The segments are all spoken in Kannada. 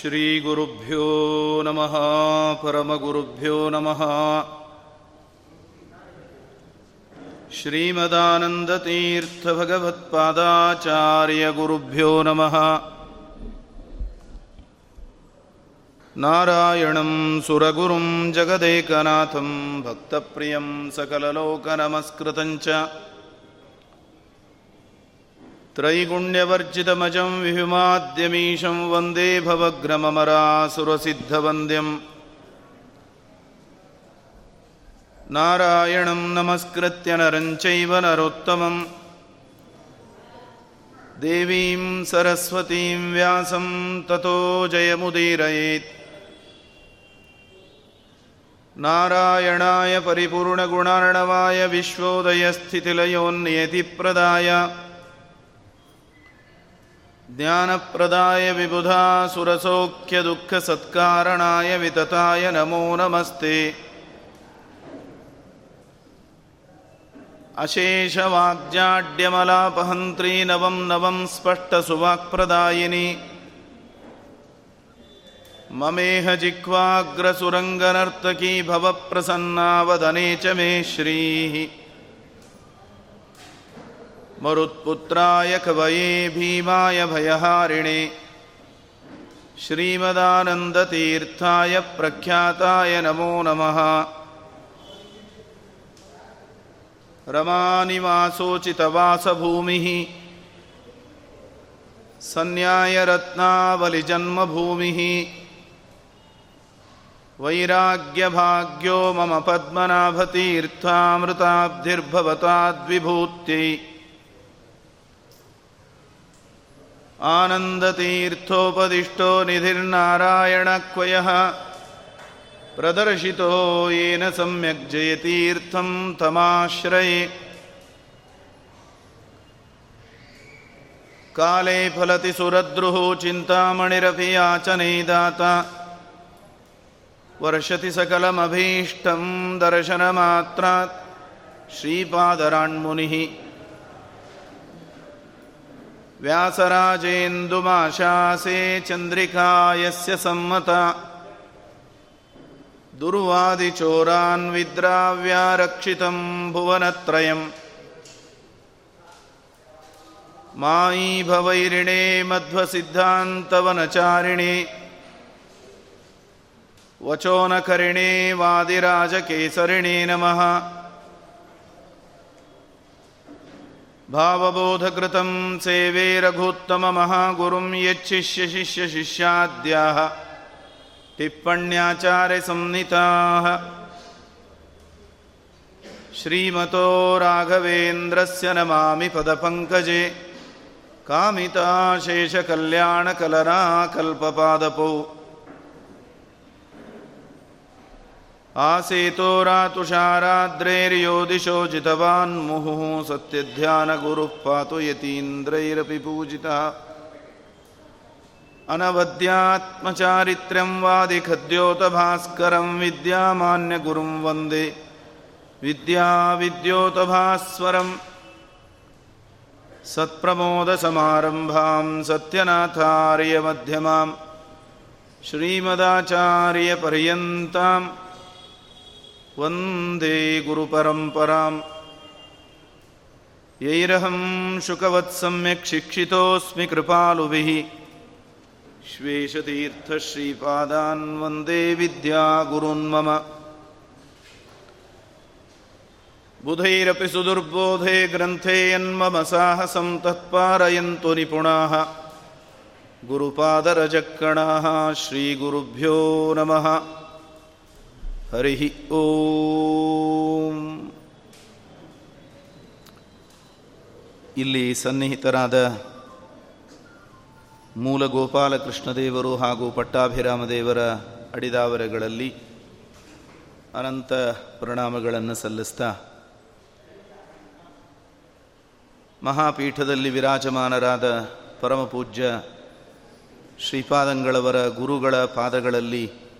श्रीगुरुभ्यो नमः परमगुरुभ्यो नमः श्रीमदानन्दतीर्थभगवत्पादाचार्यगुरुभ्यो नमः नारायणं सुरगुरुं जगदेकनाथं भक्तप्रियं सकललोकनमस्कृतं च त्रैगुण्यवर्जितमजं विहुमाद्यमीशं वन्दे भवग्रममरासुरसिद्धवन्द्यम् नारायणं नमस्कृत्य नरं चैव नरोत्तमं देवीं सरस्वतीं व्यासं ततो जयमुदीरयेत् नारायणाय परिपूर्णगुणार्णवाय विश्वोदयस्थितिलयोन्नियतिप्रदाय ज्ञानप्रदाय विबुधा सुरसौख्यदुःखसत्कारणाय वितताय नमो नमस्ते। अशेषवाग्जाड्यमलापहन्त्री नवं नवं स्पष्टसुवाक्प्रदायिनी। ममेह जिह्वाग्रसुरङ्गनर्तकी भवप्रसन्नावदने च मे श्रीः मरुत्पुत्राय कवये भीमाय भयहारिणे श्रीमदानन्दतीर्थाय प्रख्याताय नमो नमः रमानिवासोचितवासभूमिः सन्न्यायरत्नावलिजन्मभूमिः वैराग्यभाग्यो मम पद्मनाभतीर्थामृताब्धिर्भवताद्विभूत्यै आनन्दतीर्थोपदिष्टो निधिर्नारायणक्वयः प्रदर्शितो येन सम्यक् जयतीर्थं तमाश्रये काले फलति सुरद्रुः चिन्तामणिरपि याचने दाता वर्षति सकलमभीष्टं दर्शनमात्रात् श्रीपादराण्मुनिः व्यासराजेन्दुमाशासे चन्द्रिका यस्य सम्मता। दुर्वादिचोरान् विद्राव्यारक्षितं भुवनत्रयम्। मायी भवैरिणे मध्वसिद्धान्तवनचारिणे। वचोनकरिणे वादिराजकेसरिणे नमः भावबोधकृतं सेवे रघुत्तममहागुरुं यच्छिष्यशिष्यशिष्याद्याः टिप्पण्याचार्यसंनिताः श्रीमतो राघवेन्द्रस्य नमामि पदपङ्कजे कामिताशेषकल्याणकलराकल्पपादपौ आसेतो रातुषाराद्रेर्यो दिशो जितवान्मुहुः सत्यध्यानगुरुः पातु यतीन्द्रैरपि पूजितः। अनवद्यात्मचारित्र्यं वादिखद्योतभास्करं विद्यामान्यगुरुं वन्दे। विद्याविद्योतभास्वरं सत्प्रमोदसमारम्भां सत्यनाथार्यमध्यमां। श्रीमदाचार्यपर्यन्तां वन्दे गुरुपरम्परां यैरहं शुकवत्सम्यक् शिक्षितोऽस्मि कृपालुभिः श्वेशतीर्थश्रीपादान् वन्दे विद्यागुरुन्मम बुधैरपि सुदुर्बोधे ग्रन्थे यन्मम साहसं तत्पारयन्तु निपुणाः गुरुपादरजक्कणाः श्रीगुरुभ्यो नमः हरिः ಓಂ. ಇಲ್ಲಿ ಸನ್ನಿಹಿತರಾದ ಮೂಲ ಗೋಪಾಲಕೃಷ್ಣದೇವರು ಹಾಗೂ ಪಟ್ಟಾಭಿರಾಮದೇವರ ಅಡಿದಾವರೆಗಳಲ್ಲಿ ಅನಂತ ಪ್ರಣಾಮಗಳನ್ನು ಸಲ್ಲಿಸ್ತಾ ಮಹಾಪೀಠದಲ್ಲಿ ವಿರಾಜಮಾನರಾದ ಪರಮಪೂಜ್ಯ ಶ್ರೀಪಾದಂಗಳವರ ಗುರುಗಳ ಪಾದಗಳಲ್ಲಿ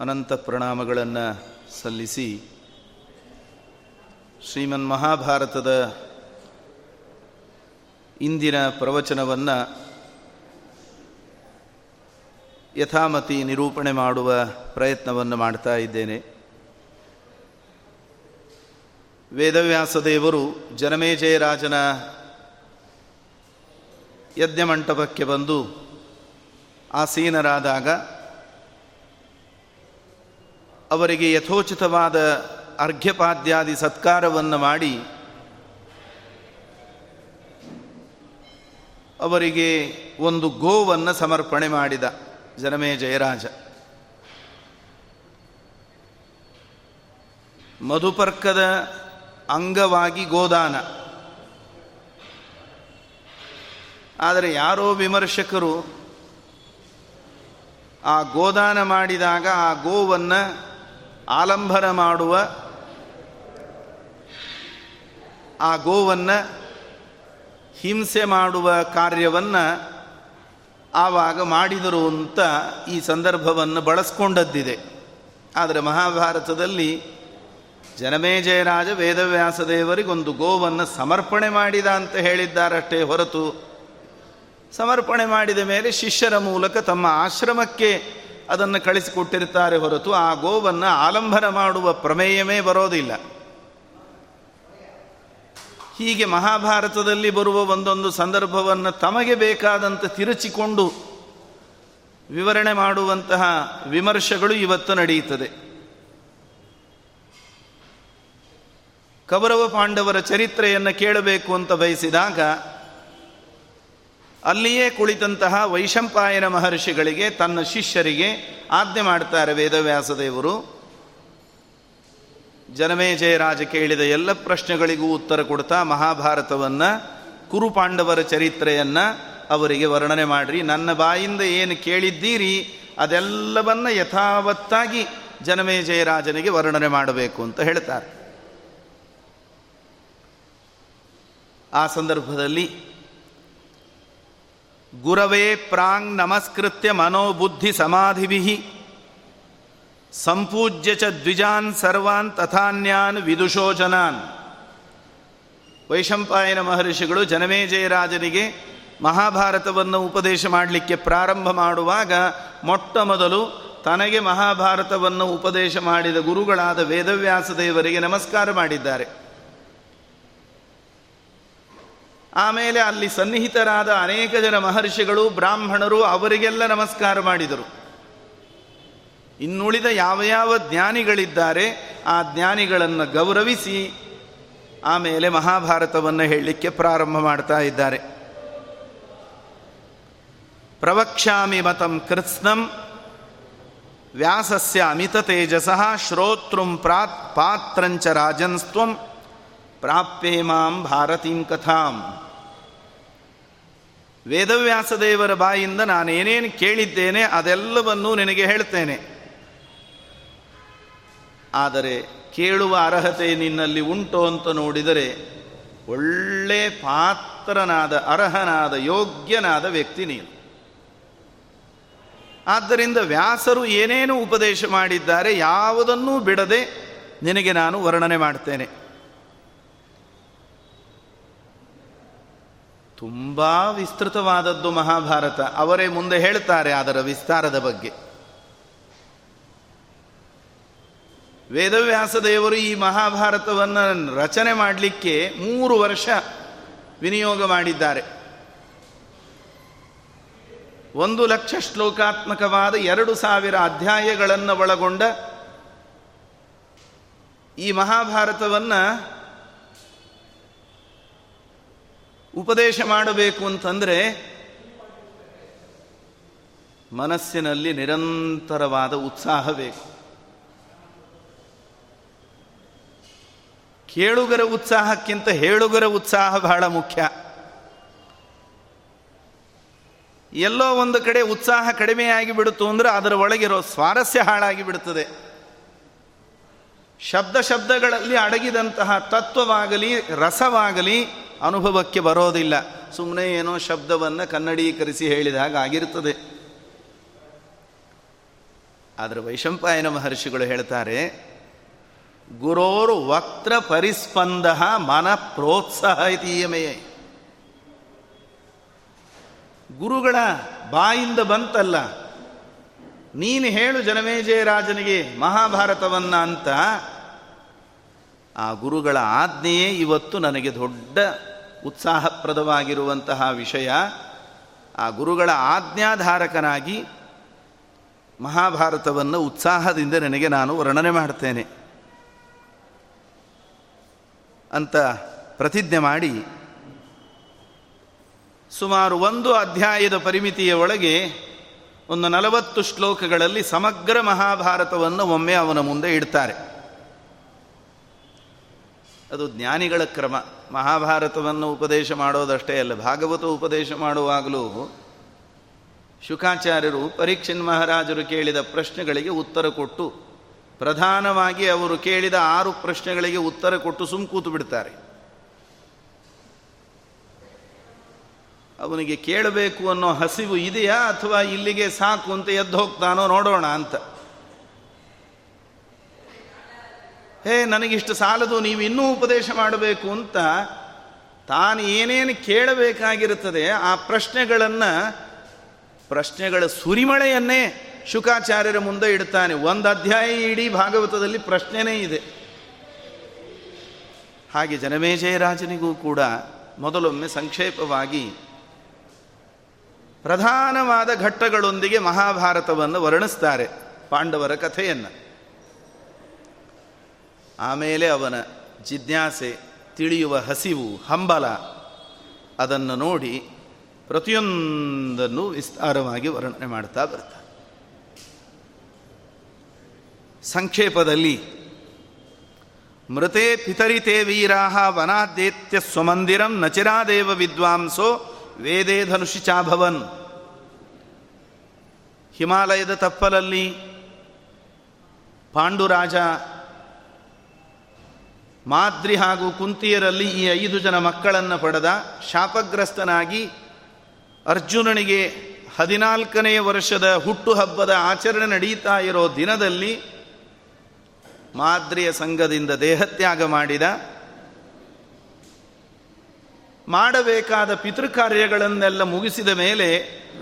ಅನಂತ ಪ್ರಣಾಮಗಳನ್ನು ಸಲ್ಲಿಸಿ ಶ್ರೀಮನ್ ಮಹಾಭಾರತದ ಇಂದಿನ ಪ್ರವಚನವನ್ನು ಯಥಾಮತಿ ನಿರೂಪಣೆ ಮಾಡುವ ಪ್ರಯತ್ನವನ್ನು ಮಾಡ್ತಾ ಇದ್ದೇನೆ. ವೇದವ್ಯಾಸದೇವರು ಜನಮೇಜಯರಾಜನ ಯಜ್ಞಮಂಟಪಕ್ಕೆ ಬಂದು ಆಸೀನರಾದಾಗ ಅವರಿಗೆ ಯಥೋಚಿತವಾದ ಅರ್ಘ್ಯಪಾದ್ಯಾದಿ ಸತ್ಕಾರವನ್ನು ಮಾಡಿ ಅವರಿಗೆ ಒಂದು ಗೋವನ್ನು ಸಮರ್ಪಣೆ ಮಾಡಿದ ಜನಮೇ ಜಯರಾಜ. ಮಧುಪರ್ಕದ ಅಂಗವಾಗಿ ಗೋದಾನ. ಆದರೆ ಯಾರೋ ವಿಮರ್ಶಕರು ಆ ಗೋದಾನ ಮಾಡಿದಾಗ ಆ ಗೋವನ್ನು ಆಲಂಬನ ಮಾಡುವ ಆ ಗೋವನ್ನು ಹಿಂಸೆ ಮಾಡುವ ಕಾರ್ಯವನ್ನು ಆವಾಗ ಮಾಡಿದರು ಅಂತ ಈ ಸಂದರ್ಭವನ್ನು ಬಳಸ್ಕೊಂಡದ್ದಿದೆ. ಆದರೆ ಮಹಾಭಾರತದಲ್ಲಿ ಜನಮೇಜಯರಾಜ ವೇದವ್ಯಾಸ ದೇವರಿಗೊಂದು ಗೋವನ್ನು ಸಮರ್ಪಣೆ ಮಾಡಿದ ಅಂತ ಹೇಳಿದ್ದಾರಷ್ಟೇ ಹೊರತು ಸಮರ್ಪಣೆ ಮಾಡಿದ ಮೇಲೆ ಶಿಷ್ಯರ ಮೂಲಕ ತಮ್ಮ ಆಶ್ರಮಕ್ಕೆ ಅದನ್ನು ಕಳಿಸಿಕೊಟ್ಟಿರ್ತಾರೆ ಹೊರತು ಆ ಗೋವನ್ನು ಆಲಂಬನ ಮಾಡುವ ಪ್ರಮೇಯವೇ ಬರೋದಿಲ್ಲ. ಹೀಗೆ ಮಹಾಭಾರತದಲ್ಲಿ ಬರುವ ಒಂದೊಂದು ಸಂದರ್ಭವನ್ನು ತಮಗೆ ಬೇಕಾದಂತೆ ತಿರುಚಿಕೊಂಡು ವಿವರಣೆ ಮಾಡುವಂತಹ ವಿಮರ್ಶೆಗಳು ಇವತ್ತು ನಡೆಯುತ್ತದೆ. ಕೌರವ ಪಾಂಡವರ ಚರಿತ್ರೆಯನ್ನು ಕೇಳಬೇಕು ಅಂತ ಬಯಸಿದಾಗ ಅಲ್ಲಿಯೇ ಕುಳಿತಂತಹ ವೈಶಂಪಾಯನ ಮಹರ್ಷಿಗಳಿಗೆ ತನ್ನ ಶಿಷ್ಯರಿಗೆ ಆಜ್ಞೆ ಮಾಡ್ತಾರೆ ವೇದವ್ಯಾಸದೇವರು. ಜನಮೇಜಯರಾಜ ಕೇಳಿದ ಎಲ್ಲ ಪ್ರಶ್ನೆಗಳಿಗೂ ಉತ್ತರ ಕೊಡ್ತಾ ಮಹಾಭಾರತವನ್ನು ಕುರುಪಾಂಡವರ ಚರಿತ್ರೆಯನ್ನು ಅವರಿಗೆ ವರ್ಣನೆ ಮಾಡಿರಿ. ನನ್ನ ಬಾಯಿಂದ ಏನು ಕೇಳಿದ್ದೀರಿ, ಅದೆಲ್ಲವನ್ನು ಯಥಾವತ್ತಾಗಿ ಜನಮೇಜಯರಾಜನಿಗೆ ವರ್ಣನೆ ಮಾಡಬೇಕು ಅಂತ ಹೇಳ್ತಾರೆ. ಆ ಸಂದರ್ಭದಲ್ಲಿ ಗುರವೇ ಪ್ರಾಂಗ್ ನಮಸ್ಕೃತ್ಯ ಮನೋಬುದ್ಧಿ ಸಮಾಧಿಭಿ ಸಂಪೂಜ್ಯ ಚ ದ್ವಿಜಾನ್ ಸರ್ವಾನ್ ತಥಾನ್ಯಾನ್ ವಿದುಷೋ ಜನಾನ್. ವೈಶಂಪಾಯನ ಮಹರ್ಷಿಗಳು ಜನಮೇಜಯರಾಜನಿಗೆ ಮಹಾಭಾರತವನ್ನು ಉಪದೇಶ ಮಾಡಲಿಕ್ಕೆ ಪ್ರಾರಂಭ ಮಾಡುವಾಗ ಮೊಟ್ಟ ಮೊದಲು ತನಗೆ ಮಹಾಭಾರತವನ್ನು ಉಪದೇಶ ಮಾಡಿದ ಗುರುಗಳಾದ ವೇದವ್ಯಾಸ ದೇವರಿಗೆ ನಮಸ್ಕಾರ ಮಾಡಿದ್ದಾರೆ. ಆಮೇಲೆ ಅಲ್ಲಿ ಸನ್ನಿಹಿತರಾದ ಅನೇಕ ಜನ ಮಹರ್ಷಿಗಳು, ಬ್ರಾಹ್ಮಣರು ಅವರಿಗೆಲ್ಲ ನಮಸ್ಕಾರ ಮಾಡಿದರು. ಇನ್ನುಳಿದ ಯಾವ ಯಾವ ಜ್ಞಾನಿಗಳಿದ್ದಾರೆ, ಆ ಜ್ಞಾನಿಗಳನ್ನು ಗೌರವಿಸಿ ಆಮೇಲೆ ಮಹಾಭಾರತವನ್ನು ಹೇಳಲಿಕ್ಕೆ ಪ್ರಾರಂಭ ಮಾಡ್ತಾ ಇದ್ದಾರೆ. ಪ್ರವಕ್ಷಾಮಿ ಮತಂ ಕೃತ್ಸ್ನಂ, ವ್ಯಾಸಸ್ಯ ಅಮಿತ ತೇಜಸ, ಶ್ರೋತೃಂ ಪ್ರಾತ್ ಪಾತ್ರಂಚ ರಾಜನ್ಸ್ತ್ವಂ, ಪ್ರಾಪ್ಯೇ ಮಾಂ ಭಾರತೀಂ ಕಥಾಂ. ವೇದವ್ಯಾಸದೇವರ ಬಾಯಿಂದ ನಾನೇನೇನು ಕೇಳಿದ್ದೇನೆ ಅದೆಲ್ಲವನ್ನೂ ನಿನಗೆ ಹೇಳ್ತೇನೆ. ಆದರೆ ಕೇಳುವ ಅರ್ಹತೆ ನಿನ್ನಲ್ಲಿ ಉಂಟು ಅಂತ ನೋಡಿದರೆ ಒಳ್ಳೆ ಪಾತ್ರನಾದ, ಅರ್ಹನಾದ, ಯೋಗ್ಯನಾದ ವ್ಯಕ್ತಿ ನೀನು. ಆದ್ದರಿಂದ ವ್ಯಾಸರು ಏನೇನು ಉಪದೇಶ ಮಾಡಿದ್ದಾರೆ ಯಾವುದನ್ನೂ ಬಿಡದೆ ನಿನಗೆ ನಾನು ವರ್ಣನೆ ಮಾಡ್ತೇನೆ. ತುಂಬ ವಿಸ್ತೃತವಾದದ್ದು ಮಹಾಭಾರತ. ಅವರೇ ಮುಂದೆ ಹೇಳ್ತಾರೆ ಅದರ ವಿಸ್ತಾರದ ಬಗ್ಗೆ. ವೇದವ್ಯಾಸ ದೇವರು ಈ ಮಹಾಭಾರತವನ್ನು ರಚನೆ ಮಾಡಲಿಕ್ಕೆ ಮೂರು ವರ್ಷ ವಿನಿಯೋಗ ಮಾಡಿದ್ದಾರೆ. ಒಂದು ಲಕ್ಷ ಶ್ಲೋಕಾತ್ಮಕವಾದ ಎರಡು ಸಾವಿರ ಅಧ್ಯಾಯಗಳನ್ನು ಒಳಗೊಂಡ ಈ ಮಹಾಭಾರತವನ್ನು ಉಪದೇಶ ಮಾಡಬೇಕು ಅಂತಂದರೆ ಮನಸ್ಸಿನಲ್ಲಿ ನಿರಂತರವಾದ ಉತ್ಸಾಹ ಬೇಕು. ಕೇಳುಗರ ಉತ್ಸಾಹಕ್ಕಿಂತ ಹೇಳುಗರ ಉತ್ಸಾಹ ಬಹಳ ಮುಖ್ಯ. ಎಲ್ಲೋ ಒಂದು ಕಡೆ ಉತ್ಸಾಹ ಕಡಿಮೆಯಾಗಿ ಬಿಡುತ್ತು ಅಂದರೆ ಅದರ ಒಳಗಿರೋ ಸ್ವಾರಸ್ಯ ಹಾಳಾಗಿ ಬಿಡುತ್ತದೆ ಶಬ್ದ ಶಬ್ದಗಳಲ್ಲಿ ಅಡಗಿದಂತಹ ತತ್ವವಾಗಲಿ, ರಸವಾಗಲಿ ಅನುಭವಕ್ಕೆ ಬರೋದಿಲ್ಲ. ಸುಮ್ಮನೆ ಏನೋ ಶಬ್ದವನ್ನು ಕನ್ನಡೀಕರಿಸಿ ಹೇಳಿದಾಗ ಆಗಿರ್ತದೆ ಆದರೆ ವೈಶಂಪಾಯನ ಮಹರ್ಷಿಗಳು ಹೇಳ್ತಾರೆ, ಗುರೋರು ವಕ್ರ ಪರಿಸ್ಪಂದ ಮನ ಪ್ರೋತ್ಸಾಹ ಇತೀಯಮೆಯೇ ಗುರುಗಳ ಬಾಯಿಂದ ಬಂತಲ್ಲ, ನೀನು ಹೇಳು ಜನಮೇಜಯ ರಾಜನಿಗೆ ಮಹಾಭಾರತವನ್ನ ಅಂತ ಆ ಗುರುಗಳ ಆಜ್ಞೆಯೇ ಇವತ್ತು ನನಗೆ ದೊಡ್ಡ ಉತ್ಸಾಹಪ್ರದವಾಗಿರುವಂತಹ ವಿಷಯ. ಆ ಗುರುಗಳ ಆಜ್ಞಾಧಾರಕನಾಗಿ ಮಹಾಭಾರತವನ್ನು ಉತ್ಸಾಹದಿಂದ ನನಗೆ ನಾನು ವರ್ಣನೆ ಮಾಡ್ತೇನೆ. ಅಂತ ಪ್ರತಿಜ್ಞೆ ಮಾಡಿ ಸುಮಾರು ಒಂದು ಅಧ್ಯಾಯದ ಪರಿಮಿತಿಯ ಒಳಗೆ ಒಂದು ನಲವತ್ತು ಶ್ಲೋಕಗಳಲ್ಲಿ ಸಮಗ್ರ ಮಹಾಭಾರತವನ್ನು ಒಮ್ಮೆ ಅವನ ಮುಂದೆ ಇಡ್ತಾರೆ. ಅದು ಜ್ಞಾನಿಗಳ ಕ್ರಮ. ಮಹಾಭಾರತವನ್ನು ಉಪದೇಶ ಮಾಡೋದಷ್ಟೇ ಅಲ್ಲ, ಭಾಗವತ ಉಪದೇಶ ಮಾಡುವಾಗಲೂ ಶುಕಾಚಾರ್ಯರು ಪರೀಕ್ಷಿನ್ ಮಹಾರಾಜರು ಕೇಳಿದ ಪ್ರಶ್ನೆಗಳಿಗೆ ಉತ್ತರ ಕೊಟ್ಟು, ಪ್ರಧಾನವಾಗಿ ಅವರು ಕೇಳಿದ ಆರು ಪ್ರಶ್ನೆಗಳಿಗೆ ಉತ್ತರ ಕೊಟ್ಟು ಸುಮ್ ಕೂತು ಬಿಡ್ತಾರೆ. ಅವನಿಗೆ ಕೇಳಬೇಕು ಅನ್ನೋ ಹಸಿವು ಇದೆಯಾ ಅಥವಾ ಇಲ್ಲಿಗೆ ಸಾಕು ಅಂತ ಎದ್ದು ಹೋಗ್ತಾನೋ ನೋಡೋಣ ಅಂತ. ಹೇ ನನಗಿಷ್ಟು ಸಾಲದು, ನೀವು ಇನ್ನೂ ಉಪದೇಶ ಮಾಡಬೇಕು ಅಂತ ತಾನು ಏನೇನು ಕೇಳಬೇಕಾಗಿರುತ್ತದೆ, ಆ ಪ್ರಶ್ನೆಗಳನ್ನು ಪ್ರಶ್ನೆಗಳ ಸುರಿಮಳೆಯನ್ನೇ ಶುಕಾಚಾರ್ಯರ ಮುಂದೆ ಇಡ್ತಾನೆ ಒಂದು ಅಧ್ಯಾಯ ಇಡೀ ಭಾಗವತದಲ್ಲಿ ಪ್ರಶ್ನೆನೇ ಇದೆ. ಹಾಗೆ ಜನಮೇಜಯ ರಾಜನಿಗೂ ಕೂಡ ಮೊದಲೊಮ್ಮೆ ಸಂಕ್ಷೇಪವಾಗಿ ಪ್ರಧಾನವಾದ ಘಟ್ಟಗಳೊಂದಿಗೆ ಮಹಾಭಾರತವನ್ನು ವರ್ಣಿಸ್ತಾರೆ ಪಾಂಡವರ ಕಥೆಯನ್ನು. ಆಮೇಲೆ ಅವನ ಜಿಜ್ಞಾಸೆ, ತಿಳಿಯುವ ಹಸಿವು, ಹಂಬಲ, ಅದನ್ನು ನೋಡಿ ಪ್ರತಿಯೊಂದನ್ನು ವಿಸ್ತಾರವಾಗಿ ವರ್ಣನೆ ಮಾಡ್ತಾ ಬರ್ತಾರೆ ಸಂಕ್ಷೇಪದಲ್ಲಿ, ಮೃತೆ ಪಿತರಿತೆ ವೀರಾಹ ವನಾದೇತ್ಯ ಸ್ವಮಂದಿರಂ ನಚಿರಾದೇವ ವಿದ್ವಾಂಸೋ ವೇದೇ ಧನುಷಿ ಚಾಭವನ್ ಹಿಮಾಲಯದ ತಪ್ಪಲಲ್ಲಿ ಪಾಂಡುರಾಜ ಮಾದ್ರಿ ಹಾಗೂ ಕುಂತಿಯರಲ್ಲಿ ಈ ಐದು ಜನ ಮಕ್ಕಳನ್ನು ಪಡೆದ ಶಾಪಗ್ರಸ್ತನಾಗಿ ಅರ್ಜುನನಿಗೆ ಹದಿನಾಲ್ಕನೆಯ ವರ್ಷದ ಹುಟ್ಟುಹಬ್ಬದ ಆಚರಣೆ ನಡೀತಾ ಇರೋ ದಿನದಲ್ಲಿ ಮಾದ್ರಿಯ ಸಂಘದಿಂದ ದೇಹತ್ಯಾಗ ಮಾಡಿದ ಮಾಡಬೇಕಾದ ಪಿತೃಕಾರ್ಯಗಳನ್ನೆಲ್ಲ ಮುಗಿಸಿದ ಮೇಲೆ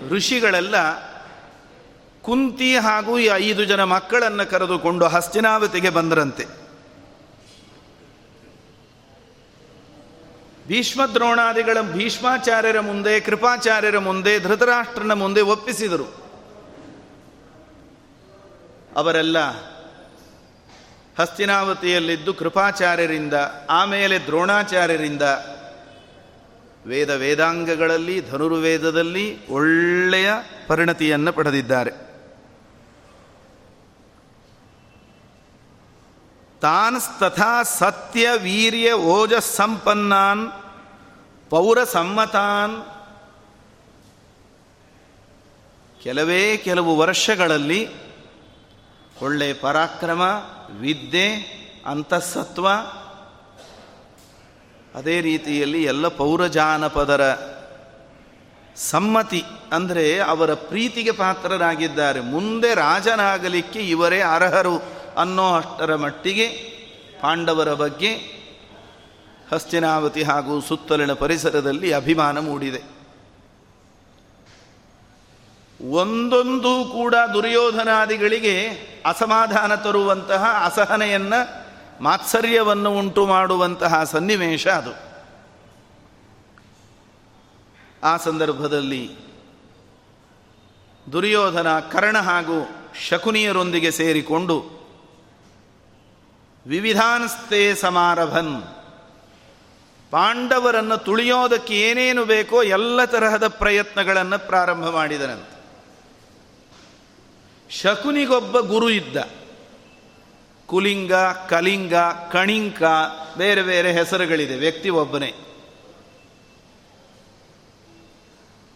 ಋಷಿಗಳೆಲ್ಲ ಕುಂತಿ ಹಾಗೂ ಈ ಐದು ಜನ ಮಕ್ಕಳನ್ನು ಕರೆದುಕೊಂಡು ಹಸ್ತಿನಾವತಿಗೆ ಬಂದರಂತೆ. ಭೀಷ್ಮದ್ರೋಣಾದಿಗಳ ಭೀಷ್ಮಾಚಾರ್ಯರ ಮುಂದೆ, ಕೃಪಾಚಾರ್ಯರ ಮುಂದೆ, ಧೃತರಾಷ್ಟ್ರನ ಮುಂದೆ ಒಪ್ಪಿಸಿದರು. ಅವರೆಲ್ಲ ಹಸ್ತಿನಾವತಿಯಲ್ಲಿದ್ದು ಕೃಪಾಚಾರ್ಯರಿಂದ, ಆಮೇಲೆ ದ್ರೋಣಾಚಾರ್ಯರಿಂದ, ವೇದ ವೇದಾಂಗಗಳಲ್ಲಿ, ಧನುರ್ವೇದದಲ್ಲಿ ಒಳ್ಳೆಯ ಪರಿಣತಿಯನ್ನು ಪಡೆದಿದ್ದಾರೆ. ತಥಾ ಸತ್ಯ ವೀರ್ಯ ಓಜಸ್ಸಂಪನ್ನಾನ್ ಪೌರಸಮ್ಮತಾನ್ ಪೌರ ಸಮ್ಮತಾನ್. ಕೆಲವೇ ಕೆಲವು ವರ್ಷಗಳಲ್ಲಿ ಒಳ್ಳೆ ಪರಾಕ್ರಮ, ವಿದ್ಯೆ, ಅಂತಃಸತ್ವ, ಅದೇ ರೀತಿಯಲ್ಲಿ ಎಲ್ಲ ಪೌರಜಾನಪದರ ಸಮ್ಮತಿ ಅಂದರೆ ಅವರ ಪ್ರೀತಿಗೆ ಪಾತ್ರರಾಗಿದ್ದಾರೆ. ಮುಂದೆ ರಾಜನಾಗಲಿಕ್ಕೆ ಇವರೇ ಅರ್ಹರು. ಅನ್ನೋ ಅಷ್ಟರ ಮಟ್ಟಿಗೆ ಪಾಂಡವರ ಬಗ್ಗೆ ಹಸ್ತಿನಾವತಿ ಹಾಗೂ ಸುತ್ತಲಿನ ಪರಿಸರದಲ್ಲಿ ಅಭಿಮಾನ ಮೂಡಿದೆ. ಒಂದೊಂದು ಕೂಡ ದುರ್ಯೋಧನಾದಿಗಳಿಗೆ ಅಸಮಾಧಾನ ತರುವಂತಹ ಅಸಹನೆಯನ್ನು, ಮಾತ್ಸರ್ಯವನ್ನು ಉಂಟು ಮಾಡುವಂತಹ ಸನ್ನಿವೇಶ ಅದು. ಆ ಸಂದರ್ಭದಲ್ಲಿ ದುರ್ಯೋಧನ ಕರ್ಣ ಹಾಗೂ ಶಕುನಿಯರೊಂದಿಗೆ ಸೇರಿಕೊಂಡು ವಿವಿಧಾನ್ಸ್ತೆ ಸಮಾರಭನ್. ಪಾಂಡವರನ್ನು ತುಳಿಯೋದಕ್ಕೆ ಏನೇನು ಬೇಕೋ ಎಲ್ಲ ತರಹದ ಪ್ರಯತ್ನಗಳನ್ನು ಪ್ರಾರಂಭ ಮಾಡಿದನಂತೆ. ಶಕುನಿಗೊಬ್ಬ ಗುರು ಇದ್ದ. ಕುಲಿಂಗ, ಕಲಿಂಗ, ಕಣಿಂಕ, ಬೇರೆ ಬೇರೆ ಹೆಸರುಗಳಿದೆ, ವ್ಯಕ್ತಿ ಒಬ್ಬನೇ.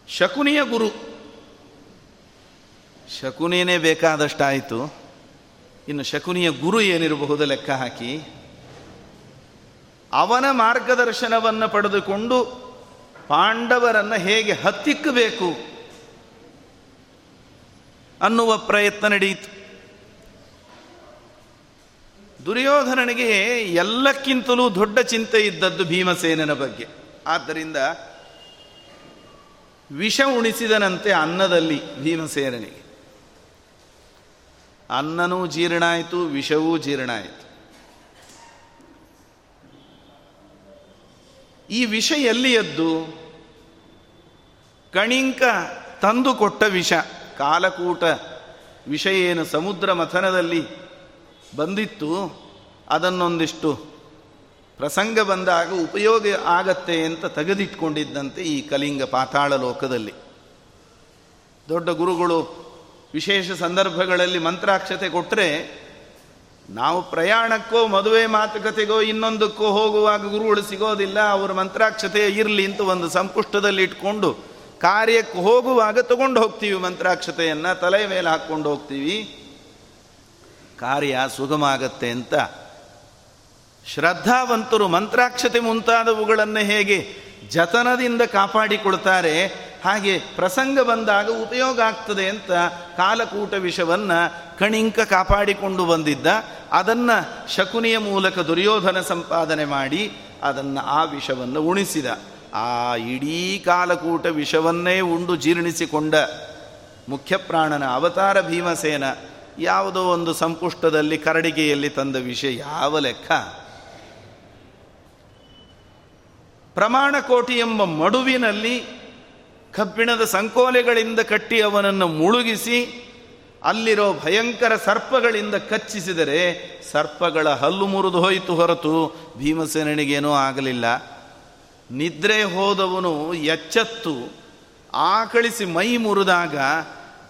ಶಕುನಿಯ ಗುರು. ಶಕುನಿನೇ ಬೇಕಾದಷ್ಟಾಯಿತು. ಇನ್ನು ಶಕುನಿಯ ಗುರು ಏನಿರಬಹುದು ಲೆಕ್ಕ ಹಾಕಿ, ಅವನ ಮಾರ್ಗದರ್ಶನವನ್ನು ಪಡೆದುಕೊಂಡು ಪಾಂಡವರನ್ನು ಹೇಗೆ ಹತ್ತಿಕ್ಕಬೇಕು ಅನ್ನುವ ಪ್ರಯತ್ನ ನಡೆಯಿತು. ದುರ್ಯೋಧನನಿಗೆ ಎಲ್ಲಕ್ಕಿಂತಲೂ ದೊಡ್ಡ ಚಿಂತೆ ಇದ್ದದ್ದು ಭೀಮಸೇನನ ಬಗ್ಗೆ. ಆದ್ದರಿಂದ ವಿಷ ಉಣಿಸಿದನಂತೆ ಅನ್ನದಲ್ಲಿ ಭೀಮಸೇನನಿಗೆ. ಅನ್ನನೂ ಜೀರ್ಣ ಆಯಿತು ವಿಷವೂ ಜೀರ್ಣ ಆಯಿತು ಈ ವಿಷ ಎಲ್ಲಿಯದ್ದು? ಕಣಿಂಕ ತಂದು ಕೊಟ್ಟ ವಿಷ, ಕಾಲಕೂಟ ವಿಷ ಏನು ಸಮುದ್ರ ಮಥನದಲ್ಲಿ ಬಂದಿತ್ತು, ಅದನ್ನೊಂದಿಷ್ಟು ಪ್ರಸಂಗ ಬಂದಾಗ ಉಪಯೋಗ ಆಗತ್ತೆ ಅಂತ ತೆಗೆದಿಟ್ಕೊಂಡಿದ್ದಂತೆ ಈ ಕಲಿಂಗ ಪಾತಾಳ ಲೋಕದಲ್ಲಿ. ದೊಡ್ಡ ಗುರುಗಳು ವಿಶೇಷ ಸಂದರ್ಭಗಳಲ್ಲಿ ಮಂತ್ರಾಕ್ಷತೆ ಕೊಟ್ಟರೆ ನಾವು ಪ್ರಯಾಣಕ್ಕೋ, ಮದುವೆ ಮಾತುಕತೆಗೋ, ಇನ್ನೊಂದಕ್ಕೋ ಹೋಗುವಾಗ ಗುರುಗಳು ಸಿಗೋದಿಲ್ಲ. ಅವರ ಮಂತ್ರಾಕ್ಷತೆ ಇರಲಿ ಅಂತ ಒಂದು ಸಂಪುಷ್ಟದಲ್ಲಿ ಇಟ್ಕೊಂಡು, ಕಾರ್ಯಕ್ಕೆ ಹೋಗುವಾಗ ತಗೊಂಡು ಹೋಗ್ತೀವಿ ಮಂತ್ರಾಕ್ಷತೆಯನ್ನು. ತಲೆ ಮೇಲೆ ಹಾಕ್ಕೊಂಡು ಹೋಗ್ತೀವಿ. ಕಾರ್ಯ ಸುಗಮ ಆಗತ್ತೆ ಅಂತ. ಶ್ರದ್ಧಾವಂತರು ಮಂತ್ರಾಕ್ಷತೆ ಮುಂತಾದವುಗಳನ್ನು ಹೇಗೆ ಜತನದಿಂದ ಕಾಪಾಡಿಕೊಳ್ತಾರೆ ಹಾಗೆ ಪ್ರಸಂಗ ಬಂದಾಗ ಉಪಯೋಗ ಆಗ್ತದೆ ಅಂತ ಕಾಲಕೂಟ ವಿಷವನ್ನು ಕಣಿಂಕ ಕಾಪಾಡಿಕೊಂಡು ಬಂದಿದ್ದ. ಅದನ್ನು ಶಕುನಿಯ ಮೂಲಕ ದುರ್ಯೋಧನ ಸಂಪಾದನೆ ಮಾಡಿ ಅದನ್ನು ಆ ವಿಷವನ್ನು ಉಣಿಸಿದ. ಆ ಇಡೀ ಕಾಲಕೂಟ ವಿಷವನ್ನೇ ಉಂಡು ಜೀರ್ಣಿಸಿಕೊಂಡ ಮುಖ್ಯಪ್ರಾಣನ ಅವತಾರ ಭೀಮಸೇನ ಯಾವುದೋ ಒಂದು ಸಂಪುಷ್ಟದಲ್ಲಿ ಕರಡಿಗೆಯಲ್ಲಿ ತಂದ ವಿಷಯ ಯಾವ ಲೆಕ್ಕ? ಪ್ರಮಾಣ ಕೋಟಿ ಎಂಬ ಮಡುವಿನಲ್ಲಿ ಕಬ್ಬಿಣದ ಸಂಕೋಲೆಗಳಿಂದ ಕಟ್ಟಿ ಅವನನ್ನು ಮುಳುಗಿಸಿ, ಅಲ್ಲಿರೋ ಭಯಂಕರ ಸರ್ಪಗಳಿಂದ ಕಚ್ಚಿಸಿದರೆ ಸರ್ಪಗಳ ಹಲ್ಲು ಮುರಿದು ಹೋಯಿತು ಹೊರತು ಭೀಮಸೇನಿಗೇನೂ ಆಗಲಿಲ್ಲ. ನಿದ್ರೆ ಹೋದವನು ಎಚ್ಚತ್ತು, ಆಕಳಿಸಿ ಮೈ ಮುರಿದಾಗ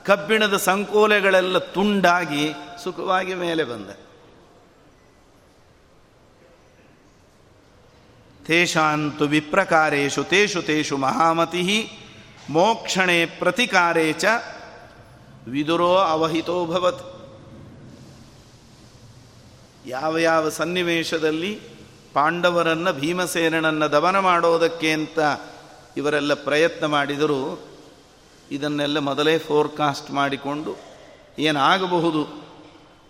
ಕಬ್ಬಿಣದ ಸಂಕೋಲೆಗಳೆಲ್ಲ ತುಂಡಾಗಿ ಸುಖವಾಗಿ ಮೇಲೆ ಬಂದ. ತೇಷಾಂತು ವಿಪ್ರಕಾರೇಶು ತೇಷು ತೇಷು ಮಹಾಮತಿ ಮೋಕ್ಷಣೆ ಪ್ರತಿಕಾರೇ ಚ ವಿದುರೋ ಅವಹಿತೋ ಭವತ್. ಯಾವ ಯಾವ ಸನ್ನಿವೇಶದಲ್ಲಿ ಪಾಂಡವರನ್ನು ಭೀಮಸೇನನನ್ನು ದಮನ ಮಾಡೋದಕ್ಕೆ ಅಂತ ಇವರೆಲ್ಲ ಪ್ರಯತ್ನ ಮಾಡಿದರು ಇದನ್ನೆಲ್ಲ ಮೊದಲೇ ಫೋರ್ಕಾಸ್ಟ್ ಮಾಡಿಕೊಂಡು ಏನಾಗಬಹುದು?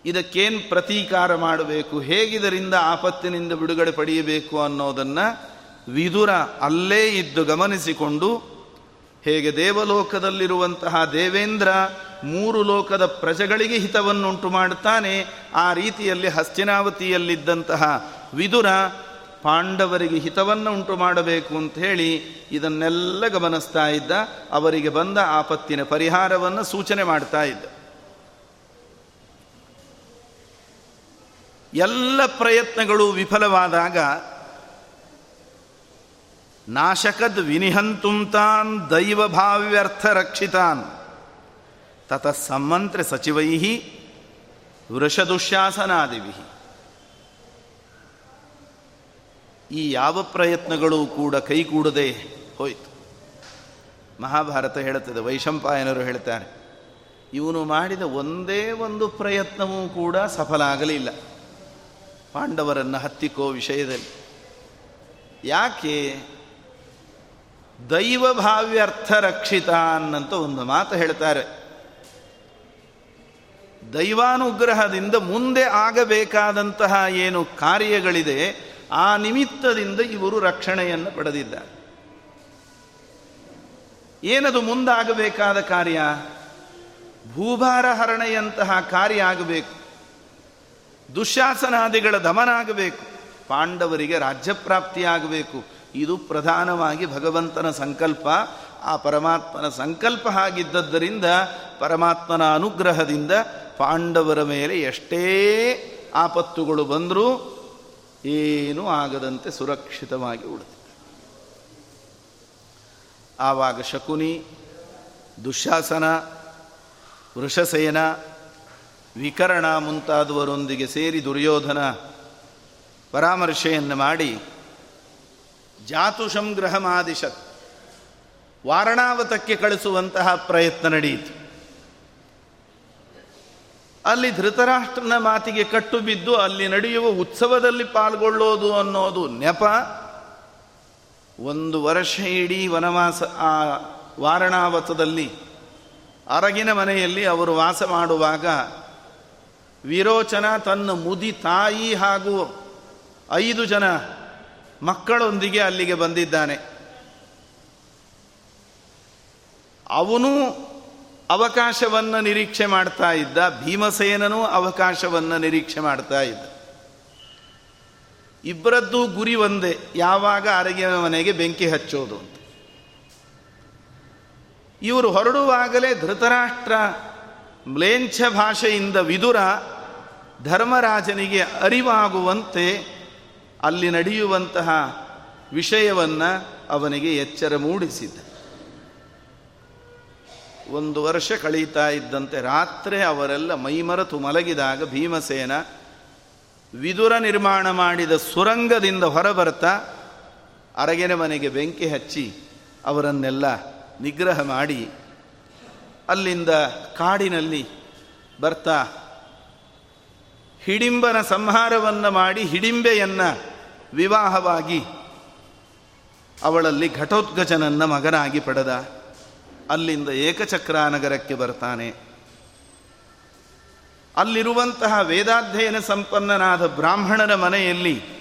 ಇದಕ್ಕೇನು ಪ್ರತೀಕಾರ ಮಾಡಬೇಕು? ಹೇಗಿದರಿಂದ ಆಪತ್ತಿನಿಂದ ಬಿಡುಗಡೆ ಪಡೆಯಬೇಕು ಅನ್ನೋದನ್ನು ವಿದುರ ಅಲ್ಲೇ ಇದ್ದು ಗಮನಿಸಿಕೊಂಡು ಹೇಗೆ ದೇವಲೋಕದಲ್ಲಿರುವಂತಹ ದೇವೇಂದ್ರ ಮೂರು ಲೋಕದ ಪ್ರಜೆಗಳಿಗೆ ಹಿತವನ್ನುಂಟು ಮಾಡುತ್ತಾನೆ, ಆ ರೀತಿಯಲ್ಲಿ ಹಸ್ತಿನಾವತಿಯಲ್ಲಿದ್ದಂತಹ ವಿದುರ ಪಾಂಡವರಿಗೆ ಹಿತವನ್ನು ಉಂಟು ಮಾಡಬೇಕು ಅಂತ ಹೇಳಿ ಇದನ್ನೆಲ್ಲ ಗಮನಿಸ್ತಾ ಇದ್ದ, ಅವರಿಗೆ ಬಂದ ಆಪತ್ತಿನ ಪರಿಹಾರವನ್ನು ಸೂಚನೆ ಮಾಡ್ತಾ ಇದ್ದ. ಎಲ್ಲ ಪ್ರಯತ್ನಗಳು ವಿಫಲವಾದಾಗ ನಾಶಕದ್ ವಿನಿಹಂತುಂತಾನ್ ದೈವಭಾವ್ಯರ್ಥ ರಕ್ಷಿತಾನ್. ತತ ಸಮ್ಮಂತ್ರ ಸಚಿವೈ ವೃಷದುಶಾಸನಾದಿವಿ ಈ ಯಾವ ಪ್ರಯತ್ನಗಳು ಕೂಡ ಕೈಗೂಡದೆ ಹೋಯಿತು. ಮಹಾಭಾರತ ಹೇಳುತ್ತದೆ, ವೈಶಂಪಾಯನರು ಹೇಳ್ತಾರೆ, ಇವನು ಮಾಡಿದ ಒಂದೇ ಒಂದು ಪ್ರಯತ್ನವೂ ಕೂಡ ಸಫಲ ಆಗಲಿಲ್ಲ ಪಾಂಡವರನ್ನು ಹತ್ತಿಕೋ ವಿಷಯದಲ್ಲಿ. ಯಾಕೆ? ದೈವ ಭಾವ್ಯರ್ಥ ರಕ್ಷಿತ ಅನ್ನಂತ ಒಂದು ಮಾತು ಹೇಳ್ತಾರೆ. ದೈವಾನುಗ್ರಹದಿಂದ ಮುಂದೆ ಆಗಬೇಕಾದಂತಹ ಏನು ಕಾರ್ಯಗಳಿದೆ, ಆ ನಿಮಿತ್ತದಿಂದ ಇವರು ರಕ್ಷಣೆಯನ್ನು ಪಡೆದಿದ್ದಾರೆ. ಏನದು ಮುಂದಾಗಬೇಕಾದ ಕಾರ್ಯ? ಭೂಭಾರ ಹರಣೆಯಂತಹ ಕಾರ್ಯ ಆಗಬೇಕು. ದುಶ್ಯಾಸನಾದಿಗಳ ದಮನ ಆಗಬೇಕು. ಪಾಂಡವರಿಗೆ ರಾಜ್ಯಪ್ರಾಪ್ತಿಯಾಗಬೇಕು ಇದು ಪ್ರಧಾನವಾಗಿ ಭಗವಂತನ ಸಂಕಲ್ಪ. ಆ ಪರಮಾತ್ಮನ ಸಂಕಲ್ಪ ಆಗಿದ್ದದ್ದರಿಂದ ಪರಮಾತ್ಮನ ಅನುಗ್ರಹದಿಂದ ಪಾಂಡವರ ಮೇಲೆ ಎಷ್ಟೇ ಆಪತ್ತುಗಳು ಬಂದರೂ ಏನೂ ಆಗದಂತೆ ಸುರಕ್ಷಿತವಾಗಿ ಉಳಿದಿದೆ ಆವಾಗ ಶಕುನಿ, ದುಶಾಸನ, ವೃಷಸೇನ, ವಿಕರಣ ಮುಂತಾದವರೊಂದಿಗೆ ಸೇರಿ ದುರ್ಯೋಧನ ಪರಾಮರ್ಶೆಯನ್ನು ಮಾಡಿ ಜಾತು ಸಂಗ್ರಹ ಮಾದಿಶತ್ ವಾರಣಾವತಕ್ಕೆ ಕಳಿಸುವಂತಹ ಪ್ರಯತ್ನ ನಡೆಯಿತು. ಅಲ್ಲಿ ಧೃತರಾಷ್ಟ್ರನ ಮಾತಿಗೆ ಕಟ್ಟು ಬಿದ್ದು ಅಲ್ಲಿ ನಡೆಯುವ ಉತ್ಸವದಲ್ಲಿ ಪಾಲ್ಗೊಳ್ಳೋದು ಅನ್ನೋದು ನೆಪ. ಒಂದು ವರ್ಷ ಇಡೀ ವನವಾಸ, ಆ ವಾರಣಾವತದಲ್ಲಿ ಅರಗಿನ ಮನೆಯಲ್ಲಿ ಅವರು ವಾಸ ಮಾಡುವಾಗ ವಿರೋಚನ ತನ್ನ ಮುದಿ ತಾಯಿ ಹಾಗೂ ಐದು ಜನ ಮಕ್ಕಳೊಂದಿಗೆ ಅಲ್ಲಿಗೆ ಬಂದಿದ್ದಾನೆ. ಅವನು ಅವಕಾಶವನ್ನು ನಿರೀಕ್ಷೆ ಮಾಡ್ತಾ ಇದ್ದ, ಭೀಮಸೇನನೂ ಅವಕಾಶವನ್ನು ನಿರೀಕ್ಷೆ ಮಾಡ್ತಾ ಇದ್ದ. ಇಬ್ಬರದ್ದು ಗುರಿ ಒಂದೇ, ಯಾವಾಗ ಅರಗಿನ ಮನೆಗೆ ಬೆಂಕಿ ಹಚ್ಚೋದು ಅಂತ. ಇವರು ಹೊರಡುವಾಗಲೇ ಧೃತರಾಷ್ಟ್ರ ಮ್ಲೇಂಛ ಭಾಷೆಯಿಂದ ವಿದುರ ಧರ್ಮರಾಜನಿಗೆ ಅರಿವಾಗುವಂತೆ ಅಲ್ಲಿ ನಡೆಯುವಂತಹ ವಿಷಯವನ್ನು ಅವನಿಗೆ ಎಚ್ಚರ ಮೂಡಿಸಿದ್ದ ಒಂದು ವರ್ಷ ಕಳೀತಾ ಇದ್ದಂತೆ ರಾತ್ರಿ ಅವರೆಲ್ಲ ಮೈಮರತು ಮಲಗಿದಾಗ ಭೀಮಸೇನ ವಿದುರ ನಿರ್ಮಾಣ ಮಾಡಿದ ಸುರಂಗದಿಂದ ಹೊರಬರ್ತಾ ಅರಗಿನ ಮನೆಗೆ ಬೆಂಕಿ ಹಚ್ಚಿ ಅವರನ್ನೆಲ್ಲ ನಿಗ್ರಹ ಮಾಡಿ ಅಲ್ಲಿಂದ ಕಾಡಿನಲ್ಲಿ ಬರ್ತಾ ಹಿಡಿಂಬನ ಸಂಹಾರವನ್ನು ಮಾಡಿ ಹಿಡಿಂಬೆಯನ್ನು ವಿವಾಹವಾಗಿ ಅವಳಲ್ಲಿ ಘಟೋತ್ಗಜನನ್ನ ಮಗನಾಗಿ ಪಡೆದ. ಅಲ್ಲಿಂದ ಏಕಚಕ್ರ ನಗರಕ್ಕೆ ಬರ್ತಾನೆ. ಅಲ್ಲಿರುವಂತಹ ವೇದಾಧ್ಯಯನ ಸಂಪನ್ನನಾದ ಬ್ರಾಹ್ಮಣನ ಮನೆಯಲ್ಲಿ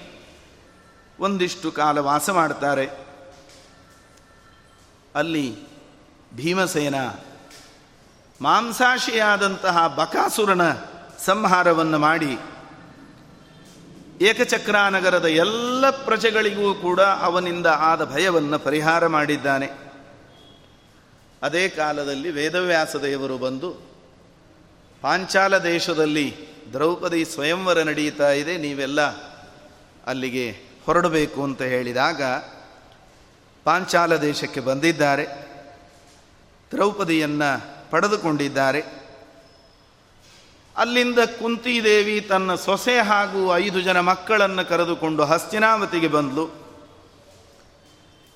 ಒಂದಿಷ್ಟು ಕಾಲ ವಾಸ ಮಾಡ್ತಾರೆ. ಅಲ್ಲಿ ಭೀಮಸೇನ ಮಾಂಸಾಶಿಯಾದಂತಹ ಬಕಾಸುರನ ಸಂಹಾರವನ್ನು ಮಾಡಿ ಏಕಚಕ್ರಾನಗರದ ಎಲ್ಲ ಪ್ರಜೆಗಳಿಗೂ ಕೂಡ ಅವನಿಂದ ಆದ ಭಯವನ್ನು ಪರಿಹಾರ ಮಾಡಿದ್ದಾನೆ. ಅದೇ ಕಾಲದಲ್ಲಿ ವೇದವ್ಯಾಸ ದೇವರು ಬಂದು, ಪಾಂಚಾಲ ದೇಶದಲ್ಲಿ ದ್ರೌಪದಿ ಸ್ವಯಂವರ ನಡೀತಾ ಇದೆ, ನೀವೆಲ್ಲ ಅಲ್ಲಿಗೆ ಹೊರಡಬೇಕು, ಅಂತ ಹೇಳಿದಾಗ ಪಾಂಚಾಲ ದೇಶಕ್ಕೆ ಬಂದಿದ್ದಾರೆ. ದ್ರೌಪದಿಯನ್ನು ಪಡೆದುಕೊಂಡಿದ್ದಾರೆ. ಅಲ್ಲಿಂದ ಕುಂತಿದೇವಿ ತನ್ನ ಸೊಸೆ ಹಾಗೂ ಐದು ಜನ ಮಕ್ಕಳನ್ನು ಕರೆದುಕೊಂಡು ಹಸ್ತಿನಾವತಿಗೆ ಬಂದಳು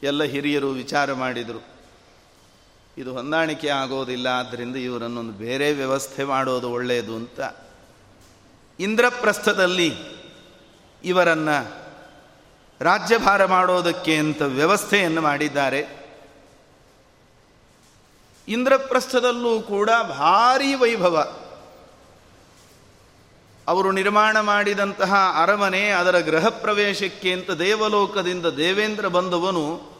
ಎಲ್ಲ ಹಿರಿಯರು ವಿಚಾರ ಮಾಡಿದರು. ಇದು ಹೊಂದಾಣಿಕೆ ಆಗೋದಿಲ್ಲ ಆದ್ದರಿಂದ ಇವರನ್ನೊಂದು ಬೇರೆ ವ್ಯವಸ್ಥೆ ಮಾಡೋದು ಒಳ್ಳೆಯದು ಅಂತ. ಇಂದ್ರಪ್ರಸ್ಥದಲ್ಲಿ ಇವರನ್ನು ರಾಜ್ಯಭಾರ ಮಾಡೋದಕ್ಕೆ ಅಂತ ವ್ಯವಸ್ಥೆಯನ್ನು ಮಾಡಿದ್ದಾರೆ. ಇಂದ್ರಪ್ರಸ್ಥದಲ್ಲೂ ಕೂಡ ಭಾರೀ ವೈಭವ. ಅವರು ನಿರ್ಮಾಣ ಮಾಡಿದಂತಹ ಅರಮನೆ ಅದರ ಗೃಹ ಪ್ರವೇಶಕ್ಕೆ ಅಂತ ದೇವಲೋಕದಿಂದ ದೇವೇಂದ್ರ ಬಂದವನು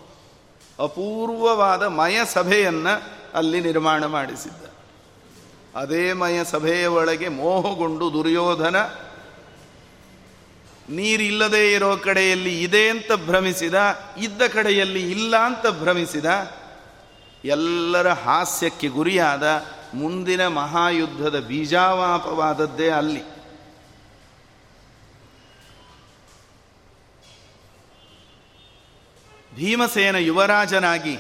ಅಪೂರ್ವವಾದ ಮಯ ಸಭೆಯನ್ನು ಅಲ್ಲಿ ನಿರ್ಮಾಣ ಮಾಡಿಸಿದ್ದ. ಅದೇ ಮಯ ಸಭೆಯ ಒಳಗೆ ಮೋಹಗೊಂಡು ದುರ್ಯೋಧನ, ನೀರಿಲ್ಲದೆ ಇರೋ ಕಡೆಯಲ್ಲಿ ಇದೆ ಅಂತ ಭ್ರಮಿಸಿದ, ಇದ್ದ ಕಡೆಯಲ್ಲಿ ಇಲ್ಲ ಅಂತ ಭ್ರಮಿಸಿದ, ಎಲ್ಲರ ಹಾಸ್ಯಕ್ಕೆ ಗುರಿಯಾದ ಮುಂದಿನ ಮಹಾಯುದ್ಧದ ಬೀಜಾವಾಪವಾದದ್ದೇ ಅಲ್ಲಿ. ಭೀಮಸೇನ ಯುವರಾಜನಾಗಿ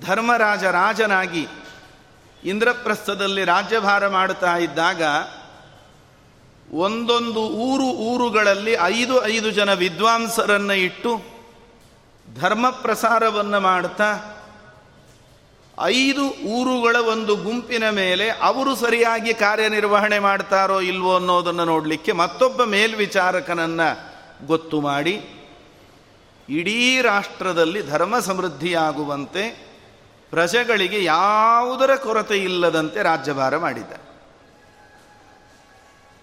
ಧರ್ಮರಾಜ ರಾಜನಾಗಿ ಇಂದ್ರಪ್ರಸ್ಥದಲ್ಲಿ ರಾಜ್ಯಭಾರ ಮಾಡುತ್ತಾ ಇದ್ದಾಗ, ಒಂದೊಂದು ಊರು ಊರುಗಳಲ್ಲಿ ಐದು ಐದು ಜನ ವಿದ್ವಾಂಸರನ್ನು ಇಟ್ಟು ಧರ್ಮ ಪ್ರಸಾರವನ್ನು ಮಾಡ್ತಾ, ಐದು ಊರುಗಳ ಒಂದು ಗುಂಪಿನ ಮೇಲೆ ಅವರು ಸರಿಯಾಗಿ ಕಾರ್ಯನಿರ್ವಹಣೆ ಮಾಡ್ತಾರೋ ಇಲ್ವೋ ಅನ್ನೋದನ್ನು ನೋಡಲಿಕ್ಕೆ ಮತ್ತೊಬ್ಬ ಮೇಲ್ವಿಚಾರಕನನ್ನು ಗೊತ್ತು ಮಾಡಿ ಇಡೀ ರಾಷ್ಟ್ರದಲ್ಲಿ ಧರ್ಮ ಸಮೃದ್ಧಿಯಾಗುವಂತೆ ಪ್ರಜೆಗಳಿಗೆ ಯಾವುದರ ಕೊರತೆ ಇಲ್ಲದಂತೆ ರಾಜ್ಯಭಾರ ಮಾಡಿದ.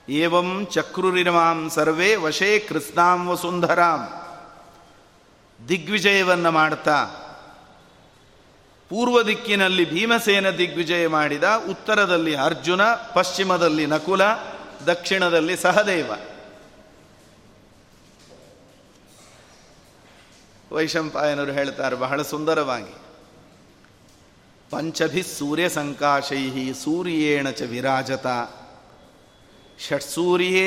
ಏವಂ ಚಕ್ರುರಿಮಾಂ ಸರ್ವೇ ವಶೇ ಕೃಷ್ಣಾಂ ವಸುಂಧರಾಂ. ದಿಗ್ವಿಜಯವನ್ನು ಮಾಡ್ತಾ, ಪೂರ್ವ ದಿಕ್ಕಿನಲ್ಲಿ ಭೀಮಸೇನ ದಿಗ್ವಿಜಯ ಮಾಡಿದ, ಉತ್ತರದಲ್ಲಿ ಅರ್ಜುನ, ಪಶ್ಚಿಮದಲ್ಲಿ ನಕುಲ, ದಕ್ಷಿಣದಲ್ಲಿ ಸಹದೇವ. ವೈಶಂಪಾಯನರು ಹೇಳ್ತಾರೆ, ಬಹಳ ಸುಂದರವಾಗಿ. ಪಂಚಭಿ ಸೂರ್ಯ ಸಂಕಾಶೈ ಸೂರ್ಯೇಣ ಚ ವಿರಾಜತ.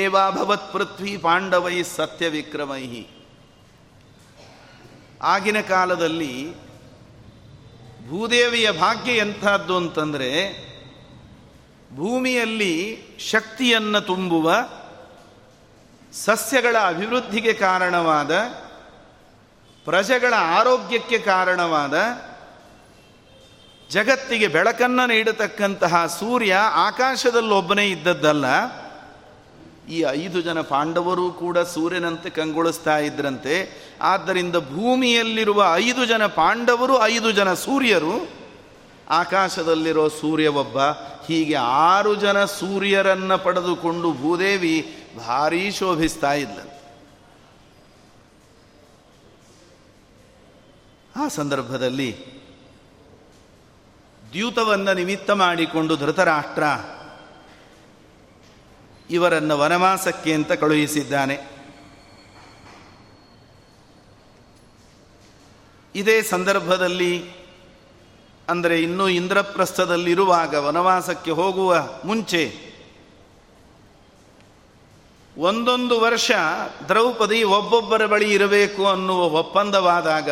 ಭವತ್ ಪೃಥ್ವಿ ಪಾಂಡವೈ ಸತ್ಯವಿಕ್ರಮೈ ಆಗಿನ ಕಾಲದಲ್ಲಿ ಭೂದೇವಿಯ ಭಾಗ್ಯ ಎಂಥದ್ದು ಅಂತಂದರೆ, ಭೂಮಿಯಲ್ಲಿ ಶಕ್ತಿಯನ್ನು ತುಂಬುವ ಸಸ್ಯಗಳ ಅಭಿವೃದ್ಧಿಗೆ ಕಾರಣವಾದ ಪ್ರಜೆಗಳ ಆರೋಗ್ಯಕ್ಕೆ ಕಾರಣವಾದ ಜಗತ್ತಿಗೆ ಬೆಳಕನ್ನು ನೀಡತಕ್ಕಂತಹ ಸೂರ್ಯ ಆಕಾಶದಲ್ಲೊಬ್ಬನೇ ಇದ್ದದ್ದಲ್ಲ, ಈ ಐದು ಜನ ಪಾಂಡವರು ಕೂಡ ಸೂರ್ಯನಂತೆ ಕಂಗೊಳಿಸ್ತಾ ಇದ್ರಂತೆ. ಆದ್ದರಿಂದ ಭೂಮಿಯಲ್ಲಿರುವ ಐದು ಜನ ಪಾಂಡವರು, ಐದು ಜನ ಸೂರ್ಯರು, ಆಕಾಶದಲ್ಲಿರೋ ಸೂರ್ಯ ಒಬ್ಬ ಹೀಗೆ ಆರು ಜನ ಸೂರ್ಯರನ್ನು ಪಡೆದುಕೊಂಡು ಭೂದೇವಿ ಭಾರೀ ಶೋಭಿಸ್ತಾ ಇದ್ಲಂತೆ ಆ ಸಂದರ್ಭದಲ್ಲಿ ದ್ಯೂತವನ್ನು ನಿಮಿತ್ತ ಮಾಡಿಕೊಂಡು ಧೃತರಾಷ್ಟ್ರ ಇವರನ್ನು ವನವಾಸಕ್ಕೆ ಅಂತ ಕಳುಹಿಸಿದ್ದಾನೆ. ಇದೇ ಸಂದರ್ಭದಲ್ಲಿ ಅಂದರೆ ಇನ್ನೂ ಇಂದ್ರಪ್ರಸ್ಥದಲ್ಲಿರುವಾಗ ವನವಾಸಕ್ಕೆ ಹೋಗುವ ಮುಂಚೆ ಒಂದೊಂದು ವರ್ಷ ದ್ರೌಪದಿ ಒಬ್ಬೊಬ್ಬರ ಬಳಿ ಇರಬೇಕು ಅನ್ನುವ ಒಪ್ಪಂದವಾದಾಗ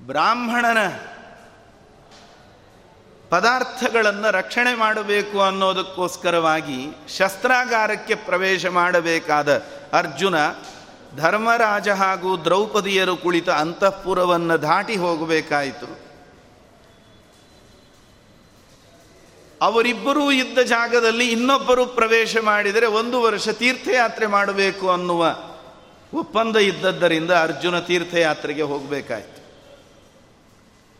ಬ್ರಾಹ್ಮಣನ ಪದಾರ್ಥಗಳನ್ನು ರಕ್ಷಣೆ ಮಾಡಬೇಕು ಅನ್ನೋದಕ್ಕೋಸ್ಕರವಾಗಿ ಶಸ್ತ್ರಾಗಾರಕ್ಕೆ ಪ್ರವೇಶ ಮಾಡಬೇಕಾದ ಅರ್ಜುನ ಧರ್ಮರಾಜ ಹಾಗೂ ದ್ರೌಪದಿಯರು ಕುಳಿತ ಅಂತಃಪುರವನ್ನು ದಾಟಿ ಹೋಗಬೇಕಾಯಿತು. ಅವರಿಬ್ಬರೂ ಇದ್ದ ಜಾಗದಲ್ಲಿ ಇನ್ನೊಬ್ಬರು ಪ್ರವೇಶ ಮಾಡಿದರೆ ಒಂದು ವರ್ಷ ತೀರ್ಥಯಾತ್ರೆ ಮಾಡಬೇಕು ಅನ್ನುವ ಒಪ್ಪಂದ ಇದ್ದದ್ದರಿಂದ ಅರ್ಜುನ ತೀರ್ಥಯಾತ್ರೆಗೆ ಹೋಗಬೇಕಾಯಿತು.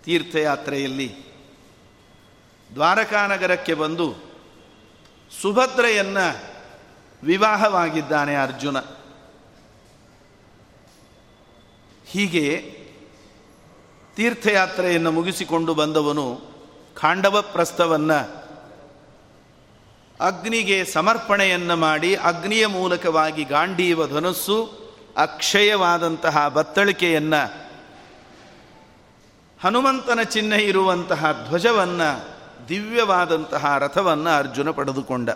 ತೀರ್ಥಯಾತ್ರೆಯಲ್ಲಿ ದ್ವಾರಕಾನಗರಕ್ಕೆ ಬಂದು ಸುಭದ್ರೆಯನ್ನ ವಿವಾಹವಾಗಿದ್ದಾನೆ ಅರ್ಜುನ. ಹೀಗೆ ತೀರ್ಥಯಾತ್ರೆಯನ್ನು ಮುಗಿಸಿಕೊಂಡು ಬಂದವನು ಖಾಂಡವ ಪ್ರಸ್ಥವನ್ನು ಅಗ್ನಿಗೆ ಸಮರ್ಪಣೆಯನ್ನು ಮಾಡಿ ಅಗ್ನಿಯ ಮೂಲಕವಾಗಿ ಗಾಂಡೀವ ಧನಸ್ಸು ಅಕ್ಷಯವಾದಂತಹ ಬತ್ತಳಿಕೆಯನ್ನು ಹನುಮಂತನ ಚಿಹ್ನೆ ಇರುವಂತಹ ಧ್ವಜವನ್ನು, ದಿವ್ಯವಾದಂತಹ ರಥವನ್ನು ಅರ್ಜುನ ಪಡೆದುಕೊಂಡ.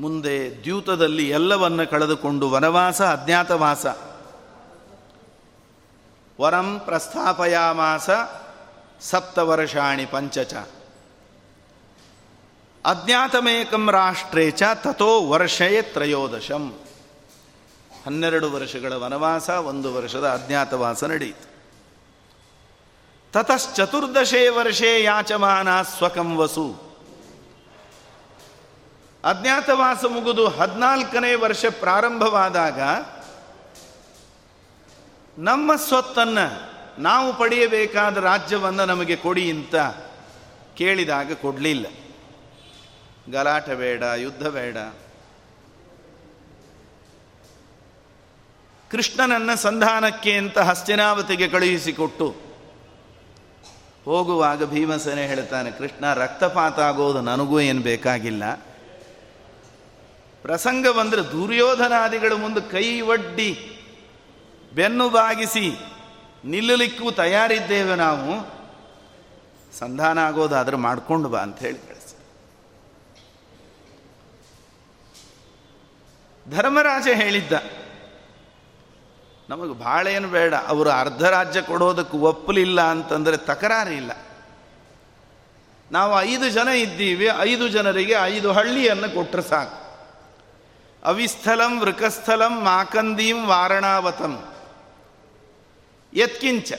ಮುಂದೆ ದ್ಯೂತದಲ್ಲಿ ಎಲ್ಲವನ್ನು ಕಳೆದುಕೊಂಡು ವನವಾಸ, ಅಜ್ಞಾತವಾಸ. ವರಂ ಪ್ರಸ್ಥಾಪಯಾಮಾಸ ಸಪ್ತವರ್ಷಾಣಿ ಪಂಚಚ. ಅಜ್ಞಾತಮೇಕಂ ರಾಷ್ಟ್ರೇ ಚ ತಥೋ ವರ್ಷಯೇ ತ್ರಯೋದಶಂ ಹನ್ನೆರಡು ವರ್ಷಗಳ ವನವಾಸ, ಒಂದು ವರ್ಷದ ಅಜ್ಞಾತವಾಸ ನಡೆಯಿತು. ತತಶ್ಚತುರ್ದಶೇ ವರ್ಷೇ ಯಾಚಮಾನ ಸ್ವಕಂ ವಸು. ಅಜ್ಞಾತವಾಸ ಮುಗಿದು ಹದಿನಾಲ್ಕನೇ ವರ್ಷ ಪ್ರಾರಂಭವಾದಾಗ ನಮ್ಮ ಸ್ವತ್ತನ್ನು ನಾವು ಪಡೆಯಬೇಕಾದ ರಾಜ್ಯವನ್ನು ನಮಗೆ ಕೊಡಿ ಅಂತ ಕೇಳಿದಾಗ ಕೊಡಲಿಲ್ಲ. ಗಲಾಟೆ ಬೇಡ, ಯುದ್ಧ ಬೇಡ. ಕೃಷ್ಣನನ್ನ ಸಂಧಾನಕ್ಕೆ ಅಂತ ಹಸ್ತಿನಾವತಿಗೆ ಕಳುಹಿಸಿಕೊಟ್ಟು ಹೋಗುವಾಗ ಭೀಮಸೇನೆ ಹೇಳ್ತಾನೆ, ಕೃಷ್ಣ ರಕ್ತಪಾತ ಆಗೋದು ನನಗೂ ಏನು ಬೇಕಾಗಿಲ್ಲ. ಪ್ರಸಂಗ ಬಂದರೆ ದುರ್ಯೋಧನಾದಿಗಳು ಮುಂದೆ ಕೈ ಒಡ್ಡಿ ಬೆನ್ನು ಬಾಗಿಸಿ ನಿಲ್ಲಲಿಕ್ಕೂ ತಯಾರಿದ್ದೇವೆ ನಾವು. ಸಂಧಾನ ಆಗೋದಾದ್ರೆ ಮಾಡ್ಕೊಂಡು ಬಾ ಅಂತ ಹೇಳಿ ಕಳಿಸಿ ಧರ್ಮರಾಜ ಹೇಳಿದ್ದ ನಮಗೆ ಭಾಳ ಏನು ಬೇಡ. ಅವರು ಅರ್ಧ ರಾಜ್ಯ ಕೊಡೋದಕ್ಕೆ ಒಪ್ಪಲಿಲ್ಲ ಅಂತಂದರೆ ತಕರಾರಿಲ್ಲ ನಾವು ಐದು ಜನ ಇದ್ದೀವಿ, ಐದು ಜನರಿಗೆ ಐದು ಹಳ್ಳಿಯನ್ನು ಕೊಟ್ಟರೆ ಸಾಕು. ಅವಿಸ್ಥಲಂ, ವೃಕಸ್ಥಲಂ, ಮಾಕಂದೀಂ, ವಾರಣಾವತಂ. ಯತ್ಕಿಂಚ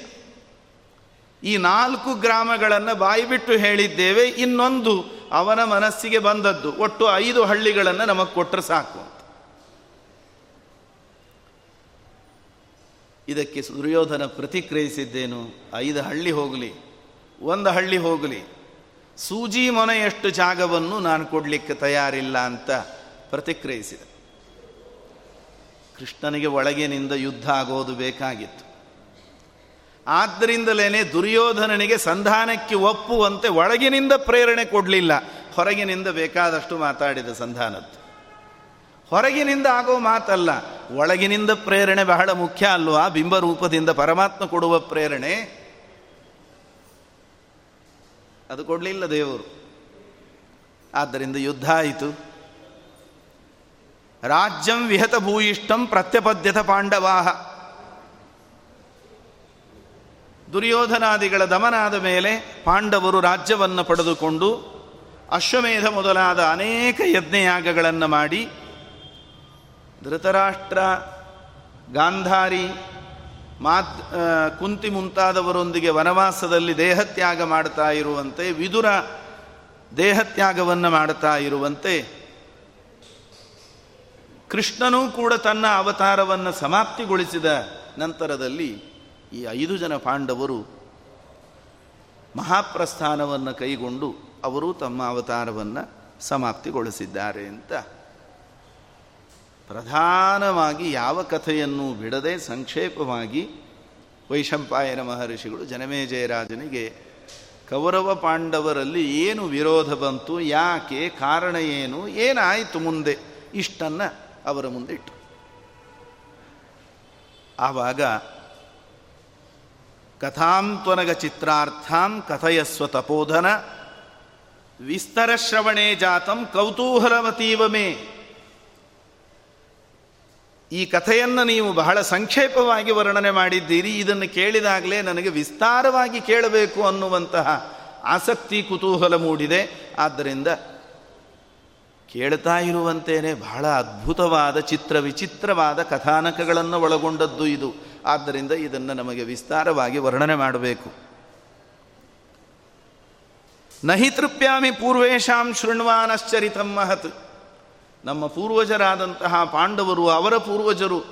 ಈ ನಾಲ್ಕು ಗ್ರಾಮಗಳನ್ನು ಬಾಯಿಬಿಟ್ಟು ಹೇಳಿದ್ದೇವೆ, ಇನ್ನೊಂದು ಅವನ ಮನಸ್ಸಿಗೆ ಬಂದದ್ದು. ಒಟ್ಟು ಐದು ಹಳ್ಳಿಗಳನ್ನು ನಮಗೆ ಕೊಟ್ಟರೆ ಸಾಕು. ಇದಕ್ಕೆ ದುರ್ಯೋಧನ ಪ್ರತಿಕ್ರಿಯಿಸಿದ್ದೇನು? ಐದು ಹಳ್ಳಿ ಹೋಗಲಿ, ಒಂದು ಹಳ್ಳಿ ಹೋಗಲಿ. ಸೂಜಿ ಮೊನೆಯಷ್ಟು ಜಾಗವನ್ನು ನಾನು ಕೊಡಲಿಕ್ಕೆ ತಯಾರಿಲ್ಲ ಅಂತ ಪ್ರತಿಕ್ರಿಯಿಸಿದೆ. ಕೃಷ್ಣನಿಗೆ ಒಳಗಿನಿಂದ ಯುದ್ಧ ಆಗೋದು ಬೇಕಾಗಿತ್ತು. ಆದ್ದರಿಂದಲೇ ದುರ್ಯೋಧನನಿಗೆ ಸಂಧಾನಕ್ಕೆ ಒಪ್ಪುವಂತೆ ಒಳಗಿನಿಂದ ಪ್ರೇರಣೆ ಕೊಡಲಿಲ್ಲ. ಹೊರಗಿನಿಂದ ಬೇಕಾದಷ್ಟು ಮಾತಾಡಿದ ಸಂಧಾನದ್ದು. ಹೊರಗಿನಿಂದ ಆಗೋ ಮಾತಲ್ಲ. ಒಳಗಿನಿಂದ ಪ್ರೇರಣೆ ಬಹಳ ಮುಖ್ಯ ಅಲ್ವಾ? ಬಿಂಬರೂಪದಿಂದ ಪರಮಾತ್ಮ ಕೊಡುವ ಪ್ರೇರಣೆ. ಅದು ಕೊಡಲಿಲ್ಲ ದೇವರು. ಆದ್ದರಿಂದ ಯುದ್ಧ ಆಯಿತು. ರಾಜ್ಯಂ ವಿಹತ ಭೂಯಿಷ್ಟಂ ಪ್ರತ್ಯಪದ್ಯತ ಪಾಂಡವಾಹ. ದುರ್ಯೋಧನಾದಿಗಳ ದಮನಾದ ಮೇಲೆ ಪಾಂಡವರು ರಾಜ್ಯವನ್ನು ಪಡೆದುಕೊಂಡು ಅಶ್ವಮೇಧ ಮೊದಲಾದ ಅನೇಕ ಯಜ್ಞಯಾಗಗಳನ್ನು ಮಾಡಿ ಧೃತರಾಷ್ಟ್ರ, ಗಾಂಧಾರಿ, ಮಾತ್ ಕುಂತಿ ಮುಂತಾದವರೊಂದಿಗೆ ವನವಾಸದಲ್ಲಿ ದೇಹತ್ಯಾಗ ಮಾಡ್ತಾ ಇರುವಂತೆ, ವಿದುರ ದೇಹತ್ಯಾಗವನ್ನು ಮಾಡ್ತಾ ಇರುವಂತೆ, ಕೃಷ್ಣನೂ ಕೂಡ ತನ್ನ ಅವತಾರವನ್ನು ಸಮಾಪ್ತಿಗೊಳಿಸಿದ ನಂತರದಲ್ಲಿ ಈ ಐದು ಜನ ಪಾಂಡವರು ಮಹಾಪ್ರಸ್ಥಾನವನ್ನು ಕೈಗೊಂಡು ಅವರು ತಮ್ಮ ಅವತಾರವನ್ನು ಸಮಾಪ್ತಿಗೊಳಿಸಿದ್ದಾರೆ ಅಂತ ಪ್ರಧಾನವಾಗಿ ಯಾವ ಕಥೆಯನ್ನು ಬಿಡದೆ ಸಂಕ್ಷೇಪವಾಗಿ ವೈಶಂಪಾಯನ ಮಹರ್ಷಿಗಳು ಜನಮೇಜಯರಾಜನಿಗೆ ಕೌರವ ಪಾಂಡವರಲ್ಲಿ ಏನು ವಿರೋಧ ಬಂತು, ಯಾಕೆ, ಕಾರಣ ಏನು, ಏನಾಯಿತು ಮುಂದೆ, ಇಷ್ಟನ್ನು ಅವರ ಮುಂದೆ ಇಟ್ಟು. ಆವಾಗ ಕಥಾಂತ್ವನಗ ಚಿತ್ರಾರ್ಥಾಂ ಕಥಯಸ್ವ ತಪೋಧನ, ವಿಸ್ತರ ಶ್ರವಣೆ ಜಾತಂ ಕೌತೂಹಲವತೀವ ಮೇ. ಈ ಕಥೆಯನ್ನು ನೀವು ಬಹಳ ಸಂಕ್ಷೇಪವಾಗಿ ವರ್ಣನೆ ಮಾಡಿದ್ದೀರಿ. ಇದನ್ನು ಕೇಳಿದಾಗಲೇ ನನಗೆ ವಿಸ್ತಾರವಾಗಿ ಕೇಳಬೇಕು ಅನ್ನುವಂತಹ ಆಸಕ್ತಿ ಕುತೂಹಲ ಮೂಡಿದೆ. ಆದ್ದರಿಂದ ಕೇಳ್ತಾ ಇರುವಂತೇನೆ ಬಹಳ ಅದ್ಭುತವಾದ, ಚಿತ್ರ ವಿಚಿತ್ರವಾದ ಕಥಾನಕಗಳನ್ನು ಒಳಗೊಂಡದ್ದು ಇದು. ಆದ್ದರಿಂದ ಇದನ್ನು ನಮಗೆ ವಿಸ್ತಾರವಾಗಿ ವರ್ಣನೆ ಮಾಡಬೇಕು. ನಹಿ ತೃಪ್ಯಾಮಿ ಪೂರ್ವೇಶಾಂ ಶೃಣ್ವಾನಶ್ಚರಿತಂ ಮಹತ್. ನಮ್ಮ ಪೂರ್ವಜರಾದಂತಹ ಪಾಂಡವರು, ಅವರ ಪೂರ್ವಜರು,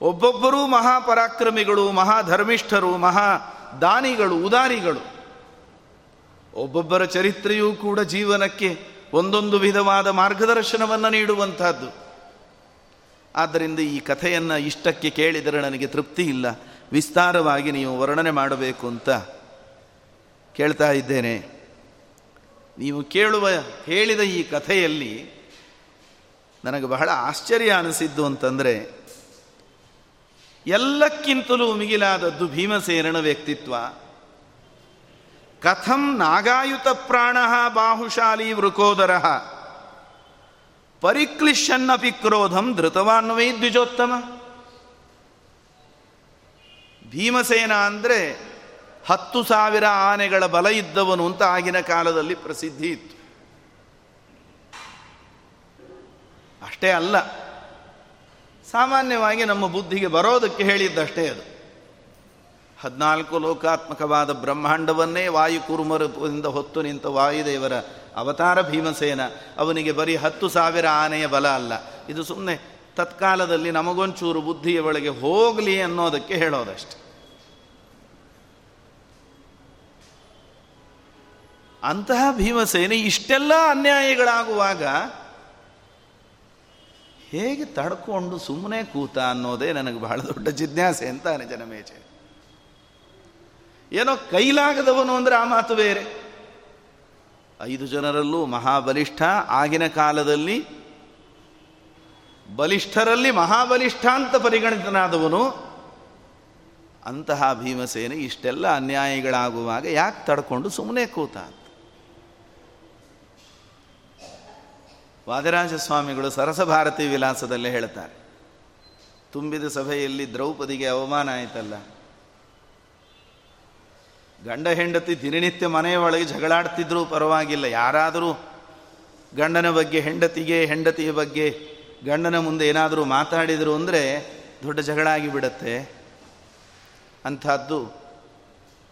ಒಬ್ಬೊಬ್ಬರೂ ಮಹಾಪರಾಕ್ರಮಿಗಳು, ಮಹಾಧರ್ಮಿಷ್ಠರು ಮಹಾ ದಾನಿಗಳು ಉದಾರಿಗಳು. ಒಬ್ಬೊಬ್ಬರ ಚರಿತ್ರೆಯೂ ಕೂಡ ಜೀವನಕ್ಕೆ ಒಂದೊಂದು ವಿಧವಾದ ಮಾರ್ಗದರ್ಶನವನ್ನು ನೀಡುವಂತಹದ್ದು. ಆದ್ದರಿಂದ ಈ ಕಥೆಯನ್ನು ಇಷ್ಟಕ್ಕೆ ಕೇಳಿದರೆ ನನಗೆ ತೃಪ್ತಿ ಇಲ್ಲ. ವಿಸ್ತಾರವಾಗಿ ನೀವು ವರ್ಣನೆ ಮಾಡಬೇಕು ಅಂತ ಕೇಳ್ತಾ ಇದ್ದೇನೆ. ನೀವು ಕೇಳುವ ಹೇಳಿದ ಈ ಕಥೆಯಲ್ಲಿ ನನಗೆ ಬಹಳ ಆಶ್ಚರ್ಯ ಅನಿಸಿದ್ದು ಅಂತಂದರೆ, ಎಲ್ಲಕ್ಕಿಂತಲೂ ಮಿಗಿಲಾದದ್ದು ಭೀಮಸೇನನ ವ್ಯಕ್ತಿತ್ವ. ಕಥಂ ನಾಗಾಯುತ ಪ್ರಾಣ ಬಾಹುಶಾಲಿ ವೃಕೋದರ. ಪರಿಕ್ಲಿಶನ್ನಪಿ ಕ್ರೋಧಂ ಧೃತವಾನ್ವೈ ದ್ವಿಜೋತ್ತಮ. ಭೀಮಸೇನ ಅಂದರೆ ಹತ್ತು ಸಾವಿರ ಆನೆಗಳ ಬಲ ಇದ್ದವನು ಅಂತ ಆಗಿನ ಕಾಲದಲ್ಲಿ ಪ್ರಸಿದ್ಧಿ ಇತ್ತು. ಅಷ್ಟೇ ಅಲ್ಲ. ಸಾಮಾನ್ಯವಾಗಿ ನಮ್ಮ ಬುದ್ಧಿಗೆ ಬರೋದಕ್ಕೆ ಹೇಳಿದ್ದಷ್ಟೇ ಅದು. ಹದಿನಾಲ್ಕು ಲೋಕಾತ್ಮಕವಾದ ಬ್ರಹ್ಮಾಂಡವನ್ನೇ ವಾಯುಕುರುಮರದಿಂದ ಹೊತ್ತು ನಿಂತ ವಾಯುದೇವರ ಅವತಾರ ಭೀಮಸೇನ, ಅವನಿಗೆ ಬರೀ ಹತ್ತು ಸಾವಿರ ಆನೆಯ ಬಲ ಅಲ್ಲ. ಇದು ಸುಮ್ಮನೆ ತತ್ಕಾಲದಲ್ಲಿ ನಮಗೊಂಚೂರು ಬುದ್ಧಿಯ ಒಳಗೆ ಹೋಗಲಿ ಅನ್ನೋದಕ್ಕೆ ಹೇಳೋದಷ್ಟೆ. ಅಂತಹ ಭೀಮಸೇನೆ ಇಷ್ಟೆಲ್ಲ ಅನ್ಯಾಯಗಳಾಗುವಾಗ ಹೇಗೆ ತಡ್ಕೊಂಡು ಸುಮ್ಮನೆ ಕೂತ ಅನ್ನೋದೇ ನನಗೆ ಬಹಳ ದೊಡ್ಡ ಜಿಜ್ಞಾಸೆ ಅಂತಾನೆ ಜನಮೇಜೆ. ಏನೋ ಕೈಲಾಗದವನು ಅಂದರೆ ಆ ಮಾತು ಬೇರೆ. ಐದು ಜನರಲ್ಲೂ ಮಹಾಬಲಿಷ್ಠ ಆಗಿನ ಕಾಲದಲ್ಲಿ ಬಲಿಷ್ಠರಲ್ಲಿ ಮಹಾಬಲಿಷ್ಠ ಅಂತ ಪರಿಗಣಿತನಾದವನು, ಅಂತಹ ಭೀಮಸೇನೆ ಇಷ್ಟೆಲ್ಲ ಅನ್ಯಾಯಗಳಾಗುವಾಗ ಯಾಕೆ ತಡ್ಕೊಂಡು ಸುಮ್ಮನೆ ಕೂತ ವಾದರಾಜ ಸ್ವಾಮಿಗಳು ಸರಸಭಾರತಿ ವಿಲಾಸದಲ್ಲೇ ಹೇಳ್ತಾರೆ. ತುಂಬಿದ ಸಭೆಯಲ್ಲಿ ದ್ರೌಪದಿಗೆ ಅವಮಾನ ಆಯಿತಲ್ಲ. ಗಂಡ ಹೆಂಡತಿ ದಿನನಿತ್ಯ ಮನೆಯ ಒಳಗೆ ಜಗಳಾಡ್ತಿದ್ರೂ ಪರವಾಗಿಲ್ಲ. ಯಾರಾದರೂ ಗಂಡನ ಬಗ್ಗೆ, ಹೆಂಡತಿಗೆ, ಹೆಂಡತಿಯ ಬಗ್ಗೆ ಗಂಡನ ಮುಂದೆ ಏನಾದರೂ ಮಾತಾಡಿದರು ಅಂದರೆ ದೊಡ್ಡ ಜಗಳ ಆಗಿಬಿಡತ್ತೆ. ಅಂಥದ್ದು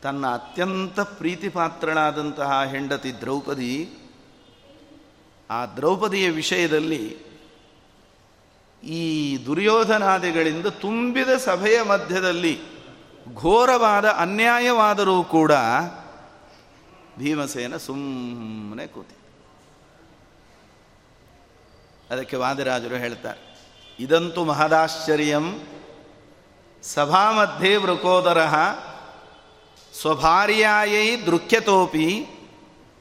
ತನ್ನ ಅತ್ಯಂತ ಪ್ರೀತಿಪಾತ್ರಳಾದಂತಹ ಹೆಂಡತಿ ದ್ರೌಪದಿ ಆ ದ್ರೌಪದಿಯ ವಿಷಯದಲ್ಲಿ ಈ ದುರ್ಯೋಧನಾದಿಗಳಿಂದ ತುಂಬಿದ ಸಭೆಯ ಮಧ್ಯದಲ್ಲಿ ಘೋರವಾದ ಅನ್ಯಾಯವಾದರೂ ಕೂಡ ಭೀಮಸೇನ ಸುಮ್ಮನೆ ಕೂತಿ. ಅದಕ್ಕೆ ವಾದಿರಾಜರು ಹೇಳ್ತಾರೆ, ಇದಂತೂ ಮಹದಾಶ್ಚರ್ಯಂ. ಸಭಾ ಮಧ್ಯೆ ವೃಕೋದರ. ಸ್ವಭಾರ್ಯಾಯೈ ದೃಖ್ಯತೋಪಿ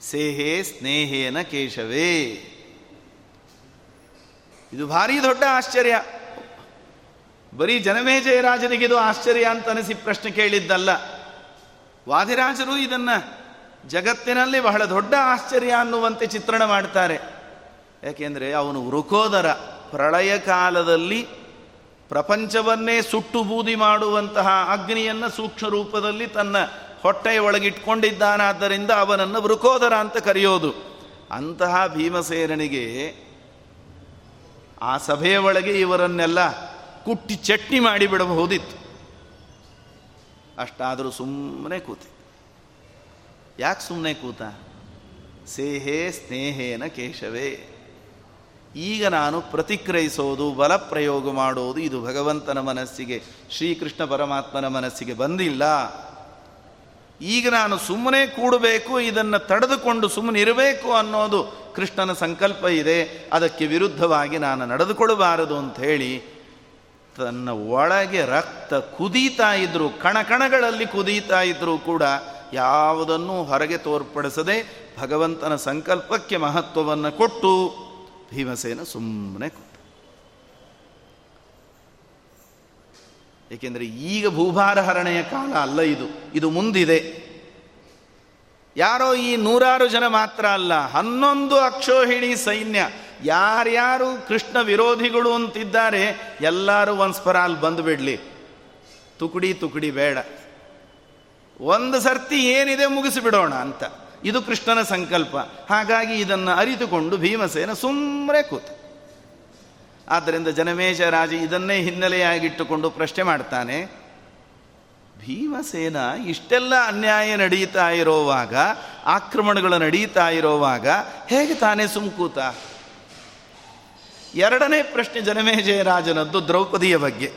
ಸೇಹೇ ಸ್ನೇಹೇನ ಕೇಶವೇ. ಇದು ಭಾರಿ ದೊಡ್ಡ ಆಶ್ಚರ್ಯ. ಬರೀ ಜನಮೇಜಯರಾಜನಿಗಿದು ಆಶ್ಚರ್ಯ ಅಂತ ಅನಿಸಿ ಪ್ರಶ್ನೆ ಕೇಳಿದ್ದಲ್ಲ. ವಾದಿರಾಜರು ಇದನ್ನ ಜಗತ್ತಿನಲ್ಲಿ ಬಹಳ ದೊಡ್ಡ ಆಶ್ಚರ್ಯ ಅನ್ನುವಂತೆ ಚಿತ್ರಣ ಮಾಡ್ತಾರೆ. ಯಾಕೆಂದರೆ ಅವನು ವೃಕೋದರ. ಪ್ರಳಯ ಕಾಲದಲ್ಲಿ ಪ್ರಪಂಚವನ್ನೇ ಸುಟ್ಟು ಬೂದಿ ಮಾಡುವಂತಹ ಅಗ್ನಿಯನ್ನು ಸೂಕ್ಷ್ಮ ರೂಪದಲ್ಲಿ ತನ್ನ ಹೊಟ್ಟೆಯ ಒಳಗಿಟ್ಕೊಂಡಿದ್ದಾನಾದ್ದರಿಂದ ಅವನನ್ನು ವೃಕೋದರ ಅಂತ ಕರೆಯೋದು. ಅಂತಹ ಭೀಮಸೇನನಿಗೆ ಆ ಸಭೆಯ ಒಳಗೆ ಇವರನ್ನೆಲ್ಲ ಕುಟ್ಟಿ ಚಟ್ನಿ ಮಾಡಿಬಿಡಬಹುದಿತ್ತು. ಅಷ್ಟಾದರೂ ಸುಮ್ಮನೆ ಕೂತಿ. ಯಾಕೆ ಸುಮ್ಮನೆ ಕೂತ? ಸೇಹೇ ಸ್ನೇಹೇನ ಕೇಶವೇ. ಈಗ ನಾನು ಪ್ರತಿಕ್ರಯಿಸೋದು ಬಲ ಪ್ರಯೋಗ ಮಾಡೋದು ಇದು ಭಗವಂತನ ಮನಸ್ಸಿಗೆ, ಶ್ರೀಕೃಷ್ಣ ಪರಮಾತ್ಮನ ಮನಸ್ಸಿಗೆ ಬಂದಿಲ್ಲ. ಈಗ ನಾನು ಸುಮ್ಮನೆ ಕೂಡಬೇಕು, ಇದನ್ನು ತಡೆದುಕೊಂಡು ಸುಮ್ಮನೆ ಇರಬೇಕು ಅನ್ನೋದು ಕೃಷ್ಣನ ಸಂಕಲ್ಪ ಇದೆ. ಅದಕ್ಕೆ ವಿರುದ್ಧವಾಗಿ ನಾನು ನಡೆದುಕೊಳ್ಳಬಾರದು ಅಂತ ಹೇಳಿ ತನ್ನ ಒಳಗೆ ರಕ್ತ ಕುದೀತಾ ಇದ್ರು ಕಣಕಣಗಳಲ್ಲಿ ಕುದೀತಾ ಇದ್ರೂ ಕೂಡ ಯಾವುದನ್ನೂ ಹೊರಗೆ ತೋರ್ಪಡಿಸದೆ ಭಗವಂತನ ಸಂಕಲ್ಪಕ್ಕೆ ಮಹತ್ವವನ್ನು ಕೊಟ್ಟು ಭೀಮಸೇನ ಸುಮ್ಮನೆ ಏಕೆಂದರೆ ಈಗ ಭೂಭಾರ ಹರಣೆಯ ಕಾಲ ಅಲ್ಲ ಇದು. ಇದು ಮುಂದಿದೆ. ಯಾರೋ ಈ ನೂರಾರು ಜನ ಮಾತ್ರ ಅಲ್ಲ, ಹನ್ನೊಂದು ಅಕ್ಷೋಹಿಣಿ ಸೈನ್ಯ. ಯಾರ್ಯಾರು ಕೃಷ್ಣ ವಿರೋಧಿಗಳು ಅಂತಿದ್ದಾರೆ, ಎಲ್ಲರೂ ಒಂದ್ಸ್ಪರ ಅಲ್ಲಿ ಬಂದು ಬಿಡಲಿ. ತುಕುಡಿ ತುಕುಡಿ ಬೇಡ. ಒಂದು ಸರ್ತಿ ಏನಿದೆ ಮುಗಿಸಿಬಿಡೋಣ ಅಂತ. ಇದು ಕೃಷ್ಣನ ಸಂಕಲ್ಪ. ಹಾಗಾಗಿ ಇದನ್ನು ಅರಿತುಕೊಂಡು ಭೀಮಸೇನ ಸುಮ್ಮನೆ ಕೂತ. ಆದ್ದರಿಂದ ಜನಮೇಜ ರಾಜ ಇದನ್ನೇ ಹಿನ್ನೆಲೆಯಾಗಿಟ್ಟುಕೊಂಡು ಪ್ರಶ್ನೆ ಮಾಡ್ತಾನೆ, ಭೀಮಸೇನ ಇಷ್ಟೆಲ್ಲ ಅನ್ಯಾಯ ನಡೀತಾ ಇರೋವಾಗ, ಆಕ್ರಮಣಗಳು ನಡೀತಾ ಇರೋವಾಗ ಹೇಗೆ ತಾನೇ ಸುಮ್ಕೂತ? ಎರಡನೇ ಪ್ರಶ್ನೆ ಜನಮೇಜಯ ರಾಜನದ್ದು ದ್ರೌಪದಿಯ ಬಗ್ಗೆ.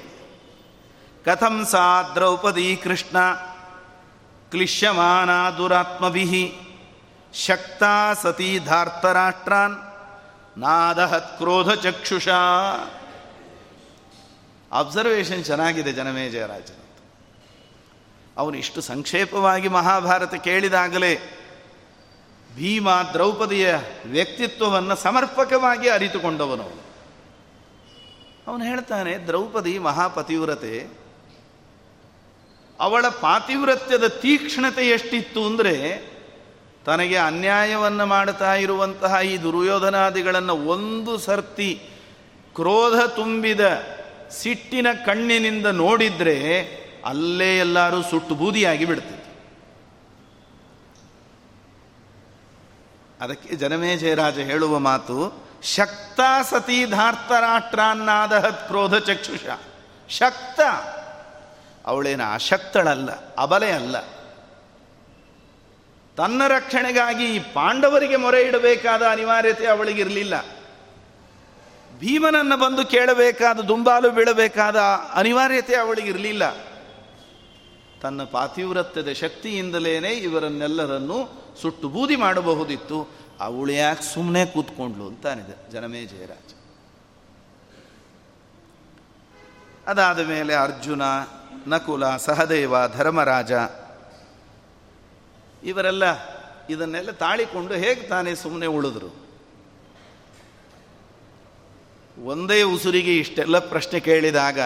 ಕಥಂ ಸಾ ದ್ರೌಪದಿ ಕೃಷ್ಣ ಕ್ಲಿಶ್ಯಮಾನ ದುರಾತ್ಮಭಿ ಶಕ್ತಾ ಸತಿ ಧಾರ್ತರಾಷ್ಟ್ರಾನ್ ನಾದಹತ್ ಕ್ರೋಧ ಚಕ್ಷುಷ. ಅಬ್ಸರ್ವೇಷನ್ ಚೆನ್ನಾಗಿದೆ ಜನಮೇಜಯ ರಾಜನ ಅವನು ಇಷ್ಟು ಸಂಕ್ಷೇಪವಾಗಿ ಮಹಾಭಾರತ ಕೇಳಿದಾಗಲೇ ಭೀಮ ದ್ರೌಪದಿಯ ವ್ಯಕ್ತಿತ್ವವನ್ನು ಸಮರ್ಪಕವಾಗಿ ಅರಿತುಕೊಂಡವನು ಅವನು ಹೇಳ್ತಾನೆ, ದ್ರೌಪದಿ ಮಹಾಪತಿವ್ರತೆ, ಅವಳ ಪಾತಿವ್ರತ್ಯದ ತೀಕ್ಷ್ಣತೆ ಎಷ್ಟಿತ್ತು ಅಂದರೆ ತನಗೆ ಅನ್ಯಾಯವನ್ನು ಮಾಡುತ್ತಾ ಇರುವಂತಹ ಈ ದುರ್ಯೋಧನಾದಿಗಳನ್ನು ಒಂದು ಸರ್ತಿ ಕ್ರೋಧ ತುಂಬಿದ ಸಿಟ್ಟಿನ ಕಣ್ಣಿನಿಂದ ನೋಡಿದರೆ ಅಲ್ಲೇ ಎಲ್ಲರೂ ಸುಟ್ಟು ಬೂದಿಯಾಗಿ ಬಿಡ್ತದೆ ಅದಕ್ಕೆ ಜನಮೇಜಯರಾಜ ಹೇಳುವ ಮಾತು, ಶಕ್ತ ಸತಿ ಧಾರ್ತರಾಷ್ಟ್ರಾನ್ನಾದಹತ್ ಕ್ರೋಧ ಚಕ್ಷುಷ. ಶಕ್ತ. ಅವಳೇನ ಅಶಕ್ತಳಲ್ಲ, ಅಬಲೆ ಅಲ್ಲ. ತನ್ನ ರಕ್ಷಣೆಗಾಗಿ ಪಾಂಡವರಿಗೆ ಮೊರೆ ಇಡಬೇಕಾದ ಅನಿವಾರ್ಯತೆ ಅವಳಿಗಿರಲಿಲ್ಲ. ಭೀಮನನ್ನು ಬಂದು ಕೇಳಬೇಕಾದ, ದುಂಬಾಲು ಬೀಳಬೇಕಾದ ಅನಿವಾರ್ಯತೆ ಅವಳಿಗಿರಲಿಲ್ಲ. ತನ್ನ ಪಾತಿವ್ರತ್ಯದ ಶಕ್ತಿಯಿಂದಲೇ ಇವರನ್ನೆಲ್ಲರನ್ನು ಸುಟ್ಟು ಬೂದಿ ಮಾಡಬಹುದಿತ್ತು. ಅವಳು ಯಾಕೆ ಸುಮ್ಮನೆ ಕೂತ್ಕೊಂಡ್ಲು ಅಂತಾನಿದೆ ಜನಮೇ ಜಯರಾಜ. ಅದಾದ ಮೇಲೆ ಅರ್ಜುನ, ನಕುಲ, ಸಹದೇವ, ಧರ್ಮರಾಜ ಇವರೆಲ್ಲ ಇದನ್ನೆಲ್ಲ ತಾಳಿಕೊಂಡು ಹೇಗೆ ತಾನೇ ಸುಮ್ಮನೆ ಉಳಿದ್ರು? ಒಂದೇ ಉಸುರಿಗೆ ಇಷ್ಟೆಲ್ಲ ಪ್ರಶ್ನೆ ಕೇಳಿದಾಗ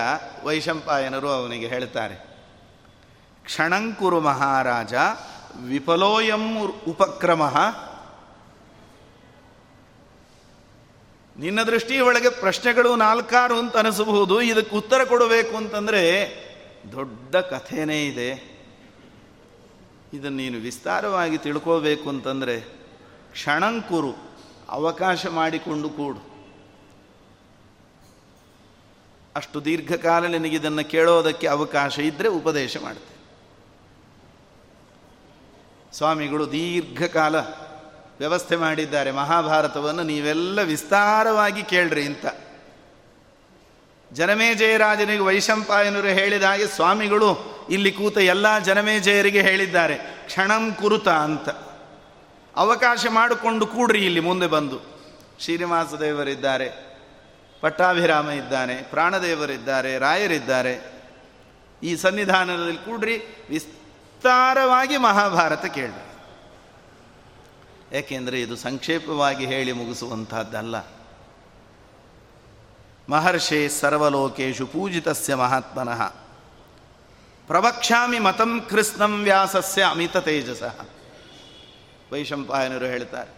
ವೈಶಂಪಾಯನರು ಅವನಿಗೆ ಹೇಳ್ತಾರೆ ಕ್ಷಣಂಕುರು ಮಹಾರಾಜ, ವಿಫಲೋಯಂ ಉಪಕ್ರಮ. ನಿನ್ನ ದೃಷ್ಟಿ ಒಳಗೆ ಪ್ರಶ್ನೆಗಳು ನಾಲ್ಕಾರು ಅಂತ ಅನಿಸಬಹುದು, ಇದಕ್ಕೆ ಉತ್ತರ ಕೊಡಬೇಕು ಅಂತಂದರೆ ದೊಡ್ಡ ಕಥೆನೇ ಇದೆ. ಇದನ್ನು ನೀನು ವಿಸ್ತಾರವಾಗಿ ತಿಳ್ಕೋಬೇಕು ಅಂತಂದರೆ ಕ್ಷಣಂಕುರು ಅವಕಾಶ ಮಾಡಿಕೊಂಡು ಕೂಡು. ಅಷ್ಟು ದೀರ್ಘಕಾಲ ನಿನಗಿದನ್ನು ಕೇಳೋದಕ್ಕೆ ಅವಕಾಶ ಇದ್ದರೆ ಉಪದೇಶ ಮಾಡುತ್ತೆ ಸ್ವಾಮಿಗಳು ದೀರ್ಘಕಾಲ ವ್ಯವಸ್ಥೆ ಮಾಡಿದ್ದಾರೆ ಮಹಾಭಾರತವನ್ನು ನೀವೆಲ್ಲ ವಿಸ್ತಾರವಾಗಿ ಕೇಳ್ರಿ ಅಂತ. ಜನಮೇಜಯರಾಜನಿಗೆ ವೈಶಂಪಾಯನರು ಹೇಳಿದ ಹಾಗೆ ಸ್ವಾಮಿಗಳು ಇಲ್ಲಿ ಕೂತ ಎಲ್ಲ ಜನಮೇಜಯರಿಗೆ ಹೇಳಿದ್ದಾರೆ, ಕ್ಷಣಂ ಕುರುತ ಅಂತ. ಅವಕಾಶ ಮಾಡಿಕೊಂಡು ಕೂಡ್ರಿ ಇಲ್ಲಿ ಮುಂದೆ ಬಂದು. ಶ್ರೀನಿವಾಸ ದೇವರಿದ್ದಾರೆ, ಪಟ್ಟಾಭಿರಾಮ ಇದ್ದಾನೆ ಪ್ರಾಣದೇವರಿದ್ದಾರೆ ರಾಯರಿದ್ದಾರೆ. ಈ ಸನ್ನಿಧಾನದಲ್ಲಿ ಕೂಡ್ರಿ, ವಿಸ್ತಾರವಾಗಿ ಮಹಾಭಾರತ ಕೇಳಿ ಏಕೆಂದರೆ ಇದು ಸಂಕ್ಷೇಪವಾಗಿ ಹೇಳಿ ಮುಗಿಸುವಂತಹದ್ದಲ್ಲ. ಮಹರ್ಷೇ ಸರ್ವಲೋಕೇಶು ಪೂಜಿತಸ್ಯ ಮಹಾತ್ಮನಃ. ಪ್ರವಕ್ಷಾಮಿ ಮತಂ ಕೃಷ್ಣಂ ವ್ಯಾಸಸ್ಯ ಅಮಿತ ತೇಜಸ. ವೈಶಂಪಾಯನರು ಹೇಳ್ತಾರೆ,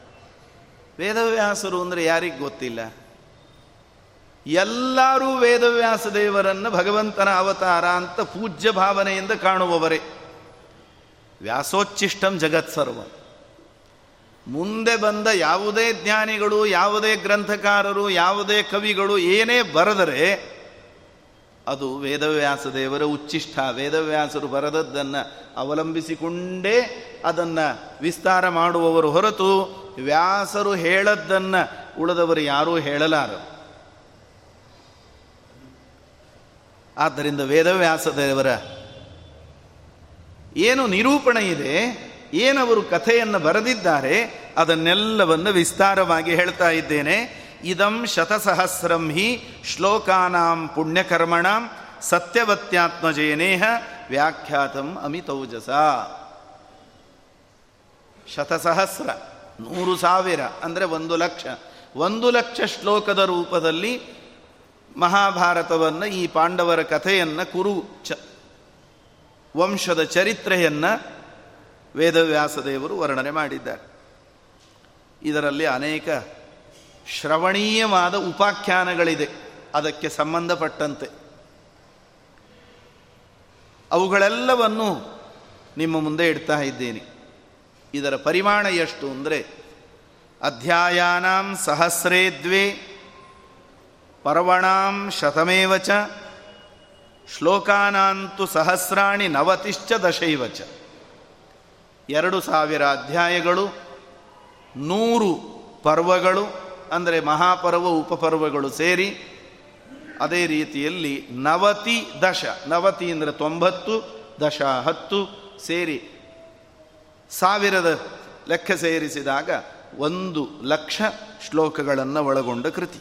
ವೇದವ್ಯಾಸರು ಅಂದರೆ ಯಾರಿಗೆ ಗೊತ್ತಿಲ್ಲ? ಎಲ್ಲರೂ ವೇದವ್ಯಾಸ ದೇವರನ್ನು ಭಗವಂತನ ಅವತಾರ ಅಂತ ಪೂಜ್ಯ ಭಾವನೆಯಿಂದ ಕಾಣುವವರೇ. ವ್ಯಾಸೋಚ್ಚಿಷ್ಟಂ ಜಗತ್ಸರ್ವ. ಮುಂದೆ ಬಂದ ಯಾವುದೇ ಜ್ಞಾನಿಗಳು, ಯಾವುದೇ ಗ್ರಂಥಕಾರರು, ಯಾವುದೇ ಕವಿಗಳು ಏನೇ ಬರೆದರೆ ಅದು ವೇದವ್ಯಾಸ ದೇವರ ಉಚ್ಚಿಷ್ಟ. ವೇದವ್ಯಾಸರು ಬರೆದದ್ದನ್ನು ಅವಲಂಬಿಸಿಕೊಂಡೇ ಅದನ್ನು ವಿಸ್ತಾರ ಮಾಡುವವರು ಹೊರತು ವ್ಯಾಸರು ಹೇಳದ್ದನ್ನು ಉಳಿದವರು ಯಾರೂ ಹೇಳಲಾರರು ಆದ್ದರಿಂದ ವೇದವ್ಯಾಸ ದೇವರ ಏನು ನಿರೂಪಣೆ ಇದೆ? ಏನವರು ಕಥೆಯನ್ನು ಬರೆದಿದ್ದಾರೆ, ಅದನ್ನೆಲ್ಲವನ್ನು ವಿಸ್ತಾರವಾಗಿ ಹೇಳ್ತಾ ಇದ್ದೇನೆ. ಇದಂ ಶತಸಹಸ್ರಂ ಹಿ ಶ್ಲೋಕಾನಾಂ ಪುಣ್ಯಕರ್ಮಣಾಂ ಸತ್ಯವತ್ಯಾತ್ಮಜೇನೇಹ ವ್ಯಾಖ್ಯಾತಂ ಅಮಿತೌಜಸ. ಶತಸಹಸ್ರ, ನೂರು ಸಾವಿರ ಅಂದರೆ ಒಂದು ಲಕ್ಷ. ಒಂದು ಲಕ್ಷ ಶ್ಲೋಕದ ರೂಪದಲ್ಲಿ ಮಹಾಭಾರತವನ್ನು ಈ ಪಾಂಡವರ ಕಥೆಯನ್ನು ಕುರು ಚ ವಂಶದ ಚರಿತ್ರೆಯನ್ನು ವೇದವ್ಯಾಸದೇವರು ವರ್ಣನೆ ಮಾಡಿದ್ದಾರೆ. ಇದರಲ್ಲಿ ಅನೇಕ ಶ್ರವಣೀಯವಾದ ಉಪಾಖ್ಯಾನಗಳಿದೆ. ಅದಕ್ಕೆ ಸಂಬಂಧಪಟ್ಟಂತೆ. ಅವುಗಳೆಲ್ಲವನ್ನು ನಿಮ್ಮ ಮುಂದೆ ಇಡ್ತಾ ಇದ್ದೇನೆ. ಇದರ ಪರಿಮಾಣ ಎಷ್ಟು ಅಂದರೆ, ಅಧ್ಯಾಯಾನಾಂ ಸಹಸ್ರೇ ದ್ವೇ, ಪರ್ವಣಾಂ ಶತಮೇವಚ ಶ್ಲೋಕಾನಾಂತು ಸಹಸ್ರಾಣಿ ನವತಿಶ್ಚ ದಶೈವಚ ಎರಡು ಸಾವಿರ ಅಧ್ಯಾಯಗಳು, ನೂರು ಪರ್ವಗಳು, ಅಂದರೆ ಮಹಾಪರ್ವ, ಉಪಪರ್ವಗಳು ಸೇರಿ, ಅದೇ ರೀತಿಯಲ್ಲಿ ನವತಿ ದಶ, ನವತಿ ಅಂದರೆ ತೊಂಬತ್ತು, ದಶ ಹತ್ತು ಸೇರಿ ಸಾವಿರದ ಲೆಕ್ಕ ಸೇರಿಸಿದಾಗ ಒಂದು ಲಕ್ಷ ಶ್ಲೋಕಗಳನ್ನು ಒಳಗೊಂಡ ಕೃತಿ.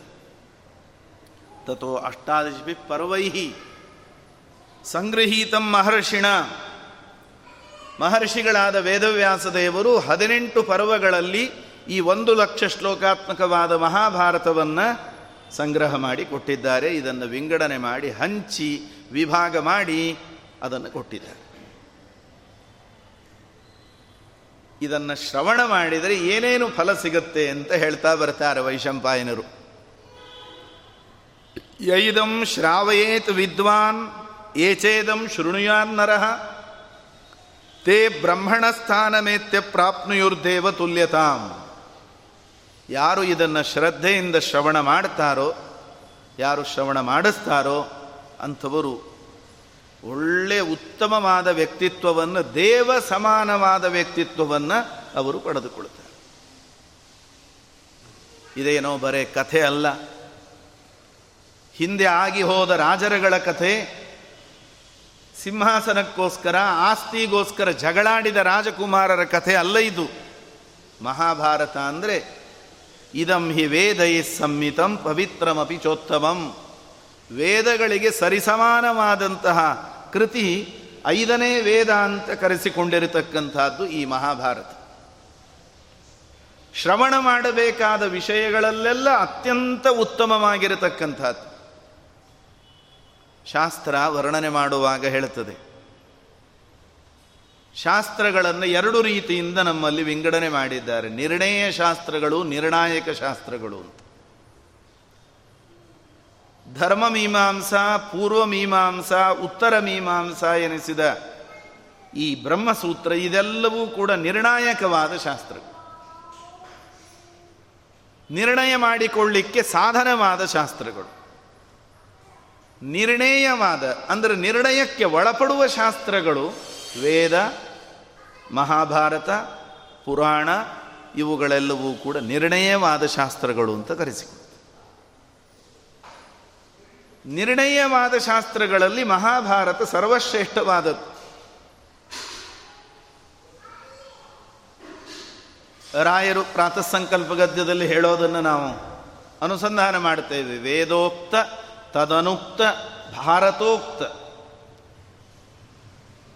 ತಥೋ ಅಷ್ಟಾದಶಿ ಪರ್ವೈಹಿ ಸಂಗೃಹೀತಂ ಮಹರ್ಷಿಣ. ಮಹರ್ಷಿಗಳಾದ ವೇದವ್ಯಾಸ ದೇವರು ಹದಿನೆಂಟು ಪರ್ವಗಳಲ್ಲಿ ಈ ಒಂದು ಲಕ್ಷ ಶ್ಲೋಕಾತ್ಮಕವಾದ ಮಹಾಭಾರತವನ್ನು ಸಂಗ್ರಹ ಮಾಡಿ ಕೊಟ್ಟಿದ್ದಾರೆ. ಇದನ್ನು ವಿಂಗಡಣೆ ಮಾಡಿ, ಹಂಚಿ, ವಿಭಾಗ ಮಾಡಿ ಅದನ್ನು ಕೊಟ್ಟಿದ್ದಾರೆ. ಇದನ್ನು ಶ್ರವಣ ಮಾಡಿದರೆ ಏನೇನು ಫಲ ಸಿಗುತ್ತೆ ಅಂತ ಹೇಳ್ತಾ ಬರ್ತಾರೆ ವೈಶಂಪಾಯನರು. ಯೈದಂ ಶ್ರಾವಯೇತ್ ವಿದ್ವಾನ್, ಏಚೇದಂ ಶೃಣುಯಾನ್ ನರಹ ತೇ ಬ್ರಹ್ಮಣ ಸ್ಥಾನಮೇತ್ಯ ಪ್ರಾಪ್ನುಯುರ್ದೇವ ತುಲ್ಯತಾಂ ಯಾರು ಇದನ್ನು ಶ್ರದ್ಧೆಯಿಂದ ಶ್ರವಣ ಮಾಡ್ತಾರೋ, ಯಾರು ಶ್ರವಣ ಮಾಡಿಸ್ತಾರೋ ಅಂಥವರು ಒಳ್ಳೆ ಉತ್ತಮವಾದ ವ್ಯಕ್ತಿತ್ವವನ್ನು, ದೇವ ಸಮಾನವಾದ ವ್ಯಕ್ತಿತ್ವವನ್ನು ಅವರು ಪಡೆದುಕೊಳ್ತಾರೆ ಇದೇನೋ ಬರೇ ಕಥೆ ಅಲ್ಲ. ಹಿಂದೆ ಆಗಿ ಹೋದ ರಾಜರುಗಳ ಕಥೆ ಸಿಂಹಾಸನಕ್ಕೋಸ್ಕರ, ಆಸ್ತಿಗೋಸ್ಕರ ಜಗಳಾಡಿದ ರಾಜಕುಮಾರರ ಕಥೆ ಅಲ್ಲ ಇದು. ಮಹಾಭಾರತ ಅಂದರೆ, ಇದಂ ಹಿ ವೇದೈ ಸಂಹಿತಂ ಪವಿತ್ರಮಪಿ ಚೋತ್ತಮಂ. ವೇದಗಳಿಗೆ ಸರಿಸಮಾನವಾದಂತಹ ಕೃತಿ ಐದನೇ ವೇದ ಅಂತ ಕರೆಸಿಕೊಂಡಿರತಕ್ಕಂಥದ್ದು ಈ ಮಹಾಭಾರತ. ಶ್ರವಣ ಮಾಡಬೇಕಾದ ವಿಷಯಗಳಲ್ಲೆಲ್ಲ ಅತ್ಯಂತ ಉತ್ತಮವಾಗಿರತಕ್ಕಂಥದ್ದು. ಶಾಸ್ತ್ರ ವರ್ಣನೆ ಮಾಡುವಾಗ ಹೇಳುತ್ತದೆ. ಶಾಸ್ತ್ರಗಳನ್ನು ಎರಡು ರೀತಿಯಿಂದ ನಮ್ಮಲ್ಲಿ ವಿಂಗಡಣೆ ಮಾಡಿದ್ದಾರೆ. ನಿರ್ಣಯ ಶಾಸ್ತ್ರಗಳು, ನಿರ್ಣಾಯಕ ಶಾಸ್ತ್ರಗಳು ಅಂತ. ಧರ್ಮ ಮೀಮಾಂಸಾ, ಪೂರ್ವ ಮೀಮಾಂಸಾ, ಉತ್ತರ ಮೀಮಾಂಸಾ ಎನಿಸಿದ ಈ ಬ್ರಹ್ಮಸೂತ್ರ ಇದೆಲ್ಲವೂ ಕೂಡ ನಿರ್ಣಾಯಕವಾದ ಶಾಸ್ತ್ರ. ನಿರ್ಣಯ ಮಾಡಿಕೊಳ್ಳಿಕ್ಕೆ ಸಾಧನವಾದ ಶಾಸ್ತ್ರಗಳು. ನಿರ್ಣಯವಾದ, ಅಂದರೆ ನಿರ್ಣಯಕ್ಕೆ ಒಳಪಡುವ ಶಾಸ್ತ್ರಗಳು ವೇದ, ಮಹಾಭಾರತ, ಪುರಾಣ, ಇವುಗಳೆಲ್ಲವೂ ಕೂಡ ನಿರ್ಣಯವಾದ ಶಾಸ್ತ್ರಗಳು ಅಂತ ಕರೆಸಿ ನಿರ್ಣಯವಾದ ಶಾಸ್ತ್ರಗಳಲ್ಲಿ ಮಹಾಭಾರತ ಸರ್ವಶ್ರೇಷ್ಠವಾದದ್ದು. ರಾಯರು ಪ್ರಾತಃ ಸಂಕಲ್ಪ ಗದ್ಯದಲ್ಲಿ ಹೇಳೋದನ್ನು ನಾವು ಅನುಸಂಧಾನ ಮಾಡ್ತೇವೆ ವೇದೋಕ್ತ ತದನುಕ್ತ ಭಾರತೋಕ್ತ.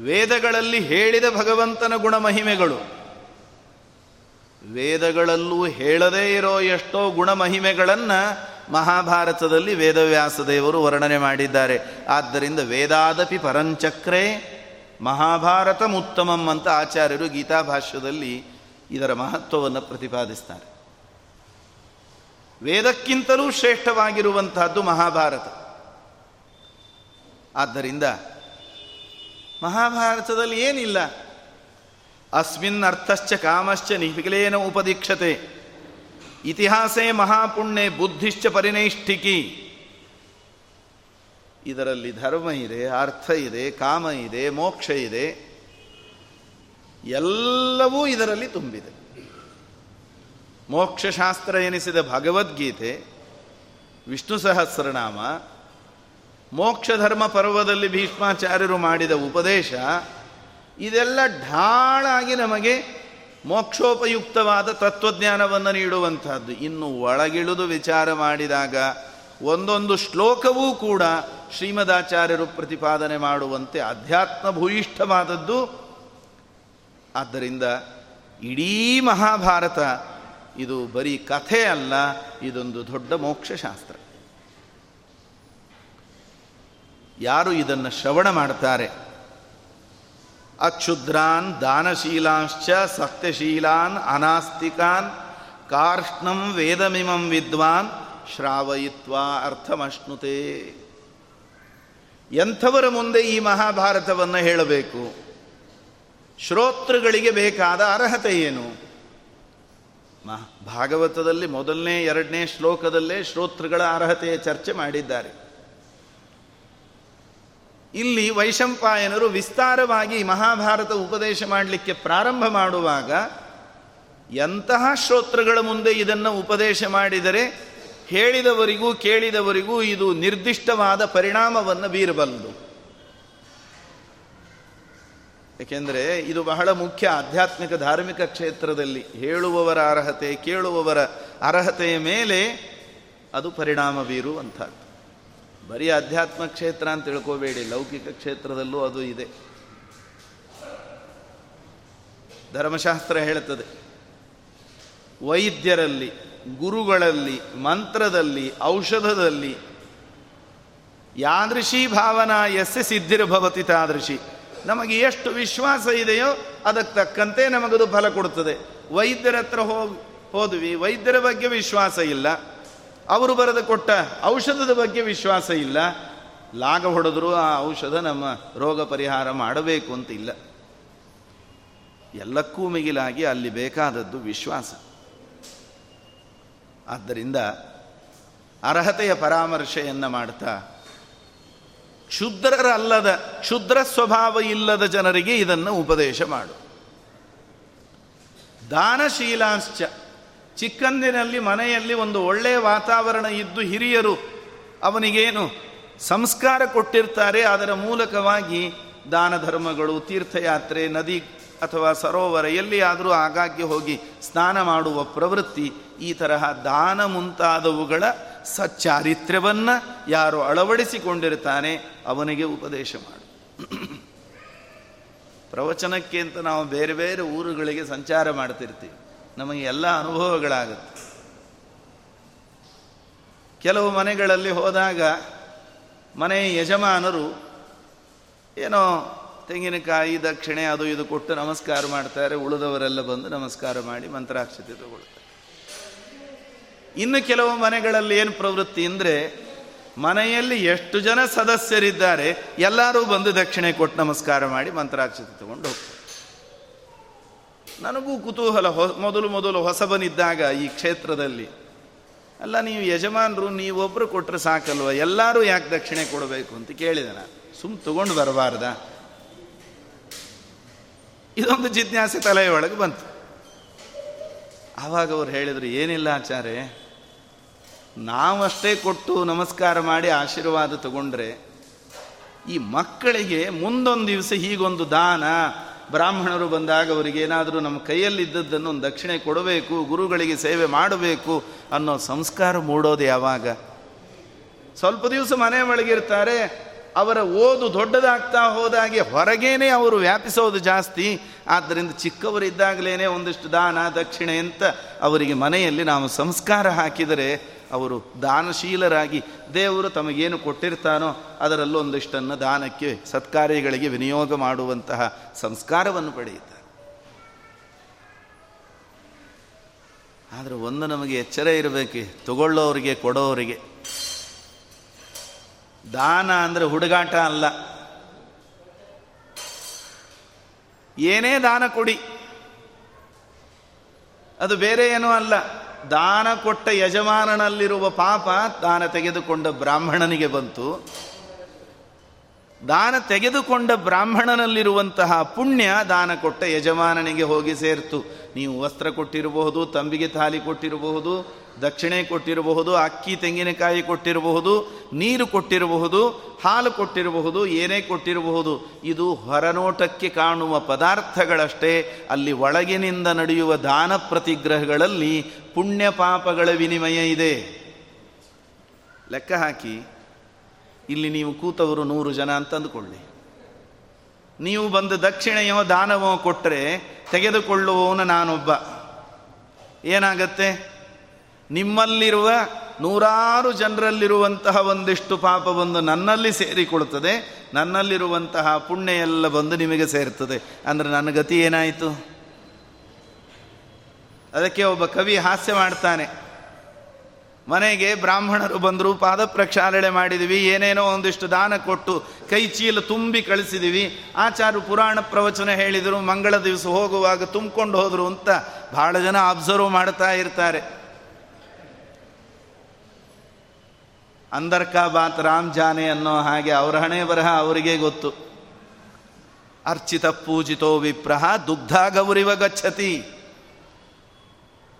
ವೇದಗಳಲ್ಲಿ ಹೇಳಿದ ಭಗವಂತನ ಗುಣಮಹಿಮೆಗಳು ವೇದಗಳಲ್ಲೂ ಹೇಳದೇ ಇರೋ ಎಷ್ಟೋ ಗುಣಮಹಿಮೆಗಳನ್ನು ಮಹಾಭಾರತದಲ್ಲಿ ವೇದವ್ಯಾಸ ದೇವರು ವರ್ಣನೆ ಮಾಡಿದ್ದಾರೆ. ಆದ್ದರಿಂದ ವೇದಾದಪಿ ಪರಂಚಕ್ರೆ ಮಹಾಭಾರತ ಉತ್ತಮಂ ಅಂತ ಆಚಾರ್ಯರು ಗೀತಾಭಾಷ್ಯದಲ್ಲಿ ಇದರ ಮಹತ್ವವನ್ನು ಪ್ರತಿಪಾದಿಸ್ತಾರೆ. ವೇದಕ್ಕಿಂತಲೂ ಶ್ರೇಷ್ಠವಾಗಿರುವಂತಹದ್ದು ಮಹಾಭಾರತ. ಆದ್ದರಿಂದ ಮಹಾಭಾರತದಲ್ಲಿ ಏನಿಲ್ಲ? ಅಸ್ಮಿನ್ ಅರ್ಥಶ್ಚ ಕಾಮಶ್ಚ ನಿಖಿಲೇನ ಉಪದೀಕ್ಷತೆ. ಇತಿಹಾಸೇ ಮಹಾಪುಣ್ಯ ಬುದ್ಧಿಶ್ಚ ಪರಿನೈಷ್ಠಿಕಿ. ಇದರಲ್ಲಿ ಧರ್ಮ ಇದೆ, ಅರ್ಥ ಇದೆ, ಕಾಮ ಇದೆ, ಮೋಕ್ಷ ಇದೆ. ಎಲ್ಲವೂ ಇದರಲ್ಲಿ ತುಂಬಿದೆ. ಮೋಕ್ಷಶಾಸ್ತ್ರ ಎನಿಸಿದ ಭಗವದ್ಗೀತೆ, ವಿಷ್ಣು ಸಹಸ್ರನಾಮ ಮೋಕ್ಷ ಧರ್ಮ ಪರ್ವದಲ್ಲಿ ಭೀಷ್ಮಾಚಾರ್ಯರು ಮಾಡಿದ ಉಪದೇಶ, ಇದೆಲ್ಲ ಢಾಳಾಗಿ ನಮಗೆ ಮೋಕ್ಷೋಪಯುಕ್ತವಾದ ತತ್ವಜ್ಞಾನವನ್ನು ನೀಡುವಂತಹದ್ದು ಇನ್ನು ಒಳಗಿಳಿದು ವಿಚಾರ ಮಾಡಿದಾಗ ಒಂದೊಂದು ಶ್ಲೋಕವೂ ಕೂಡ ಶ್ರೀಮದಾಚಾರ್ಯರು ಪ್ರತಿಪಾದನೆ ಮಾಡುವಂತೆ ಅಧ್ಯಾತ್ಮ ಭೂಯಿಷ್ಠವಾದದ್ದು ಆದ್ದರಿಂದ ಇಡೀ ಮಹಾಭಾರತ ಇದು ಬರೀ ಕಥೆ ಅಲ್ಲ, ಇದೊಂದು ದೊಡ್ಡ ಮೋಕ್ಷಶಾಸ್ತ್ರ. ಯಾರು ಇದನ್ನು ಶ್ರವಣ ಮಾಡ್ತಾರೆ ಅಕ್ಷುದ್ರಾನ್ ದಾನಶೀಲಾಂಶ್ಚ ಸತ್ಯಶೀಲಾನ್ ಅನಾಸ್ತಿಕಾನ್ ಕಾರ್ಷ್ಣಂ ವೇದಮಿಮಂ ವಿದ್ವಾನ್ ಶ್ರಾವಯಿತ್ವ ಅರ್ಥಮಶ್ನುತೆ. ಎಂಥವರ ಮುಂದೆ ಈ ಮಹಾಭಾರತವನ್ನು ಹೇಳಬೇಕು? ಶ್ರೋತೃಗಳಿಗೆ ಬೇಕಾದ ಅರ್ಹತೆ ಏನು? ಭಾಗವತದಲ್ಲಿ ಮೊದಲನೇ, ಎರಡನೇ ಶ್ಲೋಕದಲ್ಲೇ ಶ್ರೋತೃಗಳ ಅರ್ಹತೆಯ ಚರ್ಚೆ ಮಾಡಿದ್ದಾರೆ. ಇಲ್ಲಿ ವೈಶಂಪಾಯನರು ವಿಸ್ತಾರವಾಗಿ ಮಹಾಭಾರತ ಉಪದೇಶ ಮಾಡಲಿಕ್ಕೆ ಪ್ರಾರಂಭ ಮಾಡುವಾಗ ಎಂತಹ ಶ್ರೋತೃಗಳ ಮುಂದೆ ಇದನ್ನು ಉಪದೇಶ ಮಾಡಿದರೆ ಹೇಳಿದವರಿಗೂ ಕೇಳಿದವರಿಗೂ ಇದು ನಿರ್ದಿಷ್ಟವಾದ ಪರಿಣಾಮವನ್ನು ಬೀರಬಲ್ಲದು. ಏಕೆಂದರೆ ಇದು ಬಹಳ ಮುಖ್ಯ ಆಧ್ಯಾತ್ಮಿಕ ಧಾರ್ಮಿಕ ಕ್ಷೇತ್ರದಲ್ಲಿ ಹೇಳುವವರ ಅರ್ಹತೆ, ಕೇಳುವವರ ಅರ್ಹತೆಯ ಮೇಲೆ ಅದು ಪರಿಣಾಮ ಬೀರುವಂಥದ್ದು. ಬರೀ ಅಧ್ಯಾತ್ಮ ಕ್ಷೇತ್ರ ಅಂತ ತಿಳ್ಕೋಬೇಡಿ, ಲೌಕಿಕ ಕ್ಷೇತ್ರದಲ್ಲೂ ಅದು ಇದೆ. ಧರ್ಮಶಾಸ್ತ್ರ ಹೇಳುತ್ತದೆ, ವೈದ್ಯರಲ್ಲಿ, ಗುರುಗಳಲ್ಲಿ, ಮಂತ್ರದಲ್ಲಿ, ಔಷಧದಲ್ಲಿ ಯಾದೃಶಿ ಭಾವನಾ ಎಸ್ಸೆ ಸಿದ್ಧಿರ್ಭವತಿ ತಾದೃಶಿ. ನಮಗೆ ಎಷ್ಟು ವಿಶ್ವಾಸ ಇದೆಯೋ ಅದಕ್ಕೆ ತಕ್ಕಂತೆ ನಮಗದು ಫಲ ಕೊಡುತ್ತದೆ. ವೈದ್ಯರ ಹತ್ರ ಹೋಗಿ ಹೋದ್ವಿ. ವೈದ್ಯರ ಬಗ್ಗೆ ವಿಶ್ವಾಸ ಇಲ್ಲ. ಅವರು ಬರೆದು ಕೊಟ್ಟ ಔಷಧದ ಬಗ್ಗೆ ವಿಶ್ವಾಸ ಇಲ್ಲ. ಲಾಗ ಹೊಡೆದ್ರು ಆ ಔಷಧ ನಮ್ಮ ರೋಗ ಪರಿಹಾರ ಮಾಡಬೇಕು ಅಂತ ಇಲ್ಲ. ಎಲ್ಲಕ್ಕೂ ಮಿಗಿಲಾಗಿ ಅಲ್ಲಿ ಬೇಕಾದದ್ದು ವಿಶ್ವಾಸ. ಆದ್ದರಿಂದ ಅರ್ಹತೆಯ ಪರಾಮರ್ಶೆಯನ್ನು ಮಾಡ್ತಾ ಕ್ಷುದ್ರರಲ್ಲದ ಕ್ಷುದ್ರ ಸ್ವಭಾವ ಇಲ್ಲದ ಜನರಿಗೆ ಇದನ್ನು ಉಪದೇಶ ಮಾಡು. ದಾನಶೀಲಾಂಶ್ಚ ಚಿಕ್ಕಂದಿನಲ್ಲಿ ಮನೆಯಲ್ಲಿ ಒಂದು ಒಳ್ಳೆಯ ವಾತಾವರಣ ಇದ್ದು ಹಿರಿಯರು ಅವನಿಗೇನು ಸಂಸ್ಕಾರ ಕೊಟ್ಟಿರ್ತಾರೆ, ಅದರ ಮೂಲಕವಾಗಿ ದಾನ ಧರ್ಮಗಳು ತೀರ್ಥಯಾತ್ರೆ, ನದಿ ಅಥವಾ ಸರೋವರ, ಎಲ್ಲಿಯಾದರೂ ಆಗಾಗ್ಗೆ ಹೋಗಿ ಸ್ನಾನ ಮಾಡುವ ಪ್ರವೃತ್ತಿ, ಈ ತರಹ ದಾನ ಮುಂತಾದವುಗಳ ಸಚ್ಚಾರಿತ್ರ್ಯವನ್ನು ಯಾರು ಅಳವಡಿಸಿಕೊಂಡಿರ್ತಾನೆ ಅವನಿಗೆ ಉಪದೇಶ ಮಾಡು. ಪ್ರವಚನಕ್ಕೆ ಅಂತ ನಾವು ಬೇರೆ ಬೇರೆ ಊರುಗಳಿಗೆ ಸಂಚಾರ ಮಾಡ್ತಿರ್ತೀವಿ. ನಮಗೆ ಎಲ್ಲ ಅನುಭವಗಳಾಗುತ್ತೆ. ಕೆಲವು ಮನೆಗಳಲ್ಲಿ ಹೋದಾಗ ಮನೆ ಯಜಮಾನರು ಏನೋ ತೆಂಗಿನಕಾಯಿ, ದಕ್ಷಿಣೆ ಅದು ಇದು ಕೊಟ್ಟು ನಮಸ್ಕಾರ ಮಾಡ್ತಾರೆ, ಉಳಿದವರೆಲ್ಲ ಬಂದು ನಮಸ್ಕಾರ ಮಾಡಿ ಮಂತ್ರಾಕ್ಷತೆ ತಗೊಳ್ತಾರೆ. ಇನ್ನು ಕೆಲವು ಮನೆಗಳಲ್ಲಿ ಏನು ಪ್ರವೃತ್ತಿ ಅಂದರೆ ಮನೆಯಲ್ಲಿ ಎಷ್ಟು ಜನ ಸದಸ್ಯರಿದ್ದಾರೆ, ಎಲ್ಲರೂ ಬಂದು ದಕ್ಷಿಣೆ ಕೊಟ್ಟು ನಮಸ್ಕಾರ ಮಾಡಿ ಮಂತ್ರಾಕ್ಷತೆ ತಗೊಂಡು ಹೋಗ್ತಾರೆ. ನನಗೂ ಕುತೂಹಲ, ಹೊ, ಮೊದಲು ಮೊದಲು ಹೊಸಬನಿದ್ದಾಗ ಈ ಕ್ಷೇತ್ರದಲ್ಲಿ. ಅಲ್ಲ, ನೀವು ಯಜಮಾನರು ನೀವೊಬ್ಬರು ಕೊಟ್ಟರೆ ಸಾಕಲ್ವ? ಎಲ್ಲರೂ ಯಾಕೆ ದಕ್ಷಿಣೆ ಕೊಡಬೇಕು ಅಂತ ಕೇಳಿದೆ ನಾನು. ಸುಮ್ ತಗೊಂಡು ಬರಬಾರ್ದ? ಇದೊಂದು ಜಿಜ್ಞಾಸೆ ತಲೆಯೊಳಗೆ ಬಂತು. ಆವಾಗ ಅವ್ರು ಹೇಳಿದರು, ಏನಿಲ್ಲ ಆಚಾರ್ಯ ನಾವಷ್ಟೇ ಕೊಟ್ಟು ನಮಸ್ಕಾರ ಮಾಡಿ ಆಶೀರ್ವಾದ ತಗೊಂಡ್ರೆ ಈ ಮಕ್ಕಳಿಗೆ ಮುಂದೊಂದು ದಿವಸ ಹೀಗೊಂದು ದಾನ. ಬ್ರಾಹ್ಮಣರು ಬಂದಾಗ ಅವರಿಗೆ ಏನಾದರೂ ನಮ್ಮ ಕೈಯಲ್ಲಿದ್ದದ್ದನ್ನು ಒಂದು ದಕ್ಷಿಣೆ ಕೊಡಬೇಕು, ಗುರುಗಳಿಗೆ ಸೇವೆ ಮಾಡಬೇಕು ಅನ್ನೋ ಸಂಸ್ಕಾರ ಮೂಡೋದು ಯಾವಾಗ? ಸ್ವಲ್ಪ ದಿವಸ ಮನೆ ಒಳಗಿರ್ತಾರೆ ಅವರ ಓದು ದೊಡ್ಡದಾಗ್ತಾ ಹೋದಾಗೆ ಹೊರಗೇನೆ ಅವರು ವ್ಯಾಪಿಸೋದು ಜಾಸ್ತಿ. ಆದ್ದರಿಂದ ಚಿಕ್ಕವರಿದ್ದಾಗಲೇ ಒಂದಿಷ್ಟು ದಾನ, ದಕ್ಷಿಣೆ ಅಂತ ಅವರಿಗೆ ಮನೆಯಲ್ಲಿ ನಾವು ಸಂಸ್ಕಾರ ಹಾಕಿದರೆ ಅವರು ದಾನಶೀಲರಾಗಿ ದೇವರು ತಮಗೇನು ಕೊಟ್ಟಿರ್ತಾನೋ ಅದರಲ್ಲೂ ಒಂದಿಷ್ಟನ್ನು ದಾನಕ್ಕೆ ಸತ್ಕಾರ್ಯಗಳಿಗೆ ವಿನಿಯೋಗ ಮಾಡುವಂತಹ ಸಂಸ್ಕಾರವನ್ನು ಪಡೆಯುತ್ತಾರೆ. ಆದರೆ ಒಂದು ನಮಗೆ ಎಚ್ಚರ ಇರಬೇಕು, ತಗೊಳ್ಳೋರಿಗೆ, ಕೊಡೋರಿಗೆ. ದಾನ ಅಂದರೆ ಹುಡುಗಾಟ ಅಲ್ಲ. ಏನೇ ದಾನ ಕೊಡಿ. ಅದು ಬೇರೆ ಏನೂ ಅಲ್ಲ. ದಾನ ಕೊಟ್ಟ ಯಜಮಾನನಲ್ಲಿರುವ ಪಾಪ ದಾನ ತೆಗೆದುಕೊಂಡ ಬ್ರಾಹ್ಮಣನಿಗೆ ಬಂತು. ದಾನ ತೆಗೆದುಕೊಂಡ ಬ್ರಾಹ್ಮಣನಲ್ಲಿರುವಂತಹ ಪುಣ್ಯ ದಾನ ಕೊಟ್ಟ ಯಜಮಾನನಿಗೆ ಹೋಗಿ ಸೇರ್ತು. ನೀವು ವಸ್ತ್ರ ಕೊಟ್ಟಿರಬಹುದು, ತಂಬಿಗೆ ತಾಲಿ ಕೊಟ್ಟಿರಬಹುದು ದಕ್ಷಿಣೆ ಕೊಟ್ಟಿರಬಹುದು, ಅಕ್ಕಿ ತೆಂಗಿನಕಾಯಿ ಕೊಟ್ಟಿರಬಹುದು, ನೀರು ಕೊಟ್ಟಿರಬಹುದು, ಹಾಲು ಕೊಟ್ಟಿರಬಹುದು, ಏನೇ ಕೊಟ್ಟಿರಬಹುದು, ಇದು ಹೊರನೋಟಕ್ಕೆ ಕಾಣುವ ಪದಾರ್ಥಗಳಷ್ಟೇ. ಅಲ್ಲಿ ಒಳಗಿನಿಂದ ನಡೆಯುವ ದಾನ ಪ್ರತಿಗ್ರಹಗಳಲ್ಲಿ ಪುಣ್ಯ ಪಾಪಗಳ ವಿನಿಮಯ ಇದೆ. ಲೆಕ್ಕ ಹಾಕಿ, ಇಲ್ಲಿ ನೀವು ಕೂತವರು ನೂರು ಜನ ಅಂತ ಅಂದುಕೊಳ್ಳಿ ನೀವು ಬಂದು ದಕ್ಷಿಣೆಯೋ ದಾನವೋ ಕೊಟ್ಟರೆ ತೆಗೆದುಕೊಳ್ಳುವವನು ನಾನೊಬ್ಬ. ಏನಾಗತ್ತೆ? ನಿಮ್ಮಲ್ಲಿರುವ ನೂರಾರು ಜನರಲ್ಲಿರುವಂತಹ ಒಂದಿಷ್ಟು ಪಾಪ ಬಂದು ನನ್ನಲ್ಲಿ ಸೇರಿಕೊಳ್ಳುತ್ತದೆ ನನ್ನಲ್ಲಿರುವಂತಹ ಪುಣ್ಯ ಎಲ್ಲ ಬಂದು ನಿಮಗೆ ಸೇರ್ತದೆ. ಅಂದರೆ ನನ್ನ ಗತಿ ಏನಾಯಿತು? ಅದಕ್ಕೆ ಒಬ್ಬ ಕವಿ ಹಾಸ್ಯ ಮಾಡ್ತಾನೆ. ಮನೆಗೆ ಬ್ರಾಹ್ಮಣರು ಬಂದರು ಪಾದ ಪ್ರಕ್ಷಾಳನೆ ಮಾಡಿದ್ವಿ, ಏನೇನೋ ಒಂದಿಷ್ಟು ದಾನ ಕೊಟ್ಟು ಕೈ ಚೀಲ ತುಂಬಿ ಕಳಿಸಿದೀವಿ. ಆಚಾರ್ಯ ಪುರಾಣ ಪ್ರವಚನ ಹೇಳಿದರು, ಮಂಗಳ ದಿವಸ ಹೋಗುವಾಗ ತುಂಬಿಕೊಂಡು ಹೋದರು ಅಂತ ಭಾಳ ಜನ ಅಬ್ಸರ್ವ್ ಮಾಡ್ತಾ ಇರ್ತಾರೆ. ಅಂದರ್ಕಾ ಬಾತ್ ರಾಮ್ ಜಾನೆ ಅನ್ನೋ ಹಾಗೆ ಅವರ ಹಣೆ ಬರಹ ಅವರಿಗೆ ಗೊತ್ತು. ಅರ್ಚಿತ ಪೂಜಿತೋ ವಿಪ್ರಹ ದುಗ್ಧ ಗೌರಿವ ಗಚ್ಚತಿ.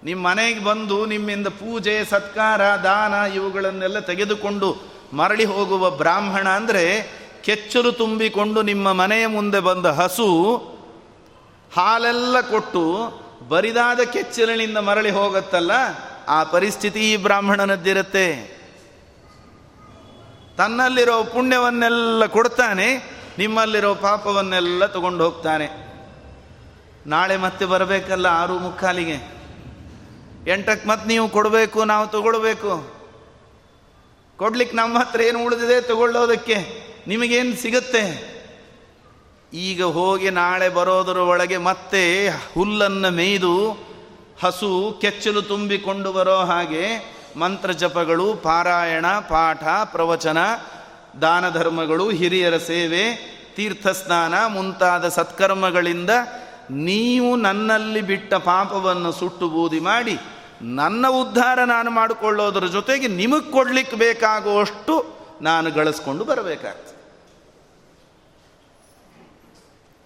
ನಿಮ್ಮ ಮನೆಗೆ ಬಂದು ನಿಮ್ಮಿಂದ ಪೂಜೆ, ಸತ್ಕಾರ, ದಾನ ಇವುಗಳನ್ನೆಲ್ಲ ತೆಗೆದುಕೊಂಡು ಮರಳಿ ಹೋಗುವ ಬ್ರಾಹ್ಮಣ ಅಂದರೆ ಕೆಚ್ಚಲು ತುಂಬಿಕೊಂಡು ನಿಮ್ಮ ಮನೆಯ ಮುಂದೆ ಬಂದ ಹಸು ಹಾಲೆಲ್ಲ ಕೊಟ್ಟು ಬರಿದಾದ ಕೆಚ್ಚಲಿನಿಂದ ಮರಳಿ ಹೋಗತ್ತಲ್ಲ, ಆ ಪರಿಸ್ಥಿತಿ ಈ ಬ್ರಾಹ್ಮಣನದ್ದಿರುತ್ತೆ. ತನ್ನಲ್ಲಿರೋ ಪುಣ್ಯವನ್ನೆಲ್ಲ ಕೊಡ್ತಾನೆ, ನಿಮ್ಮಲ್ಲಿರೋ ಪಾಪವನ್ನೆಲ್ಲ ತಗೊಂಡು ಹೋಗ್ತಾನೆ. ನಾಳೆ ಮತ್ತೆ ಬರಬೇಕಲ್ಲ ಆರು ಮುಕ್ಕಾಲಿಗೆ. ಎಂಟಕ್ಕೆ ಮತ್ತೆ ನೀವು ಕೊಡಬೇಕು, ನಾವು ತಗೊಳ್ಬೇಕು. ಕೊಡ್ಲಿಕ್ಕೆ ನಮ್ಮ ಹತ್ರ ಏನು ಉಳಿದಿದೆ ತಗೊಳ್ಳೋದಕ್ಕೆ ನಿಮಗೇನು ಸಿಗುತ್ತೆ? ಈಗ ಹೋಗಿ ನಾಳೆ ಬರೋದರ ಒಳಗೆ ಮತ್ತೆ ಹುಲ್ಲನ್ನು ಮೇಯ್ದು ಹಸು ಕೆಚ್ಚಲು ತುಂಬಿಕೊಂಡು ಬರೋ ಹಾಗೆ ಮಂತ್ರ ಜಪಗಳು, ಪಾರಾಯಣ, ಪಾಠ, ಪ್ರವಚನ, ದಾನ ಧರ್ಮಗಳು, ಹಿರಿಯರ ಸೇವೆ ತೀರ್ಥಸ್ನಾನ ಮುಂತಾದ ಸತ್ಕರ್ಮಗಳಿಂದ ನೀವು ನನ್ನಲ್ಲಿ ಬಿಟ್ಟ ಪಾಪವನ್ನು ಸುಟ್ಟು ಬೂದಿ ಮಾಡಿ ನನ್ನ ಉದ್ಧಾರ ನಾನು ಮಾಡಿಕೊಳ್ಳೋದ್ರ ಜೊತೆಗೆ ನಿಮಗೆ ಕೊಡ್ಲಿಕ್ಕೆ ಬೇಕಾಗುವಷ್ಟು ನಾನು ಗಳಿಸ್ಕೊಂಡು ಬರಬೇಕಾಗ್ತದೆ.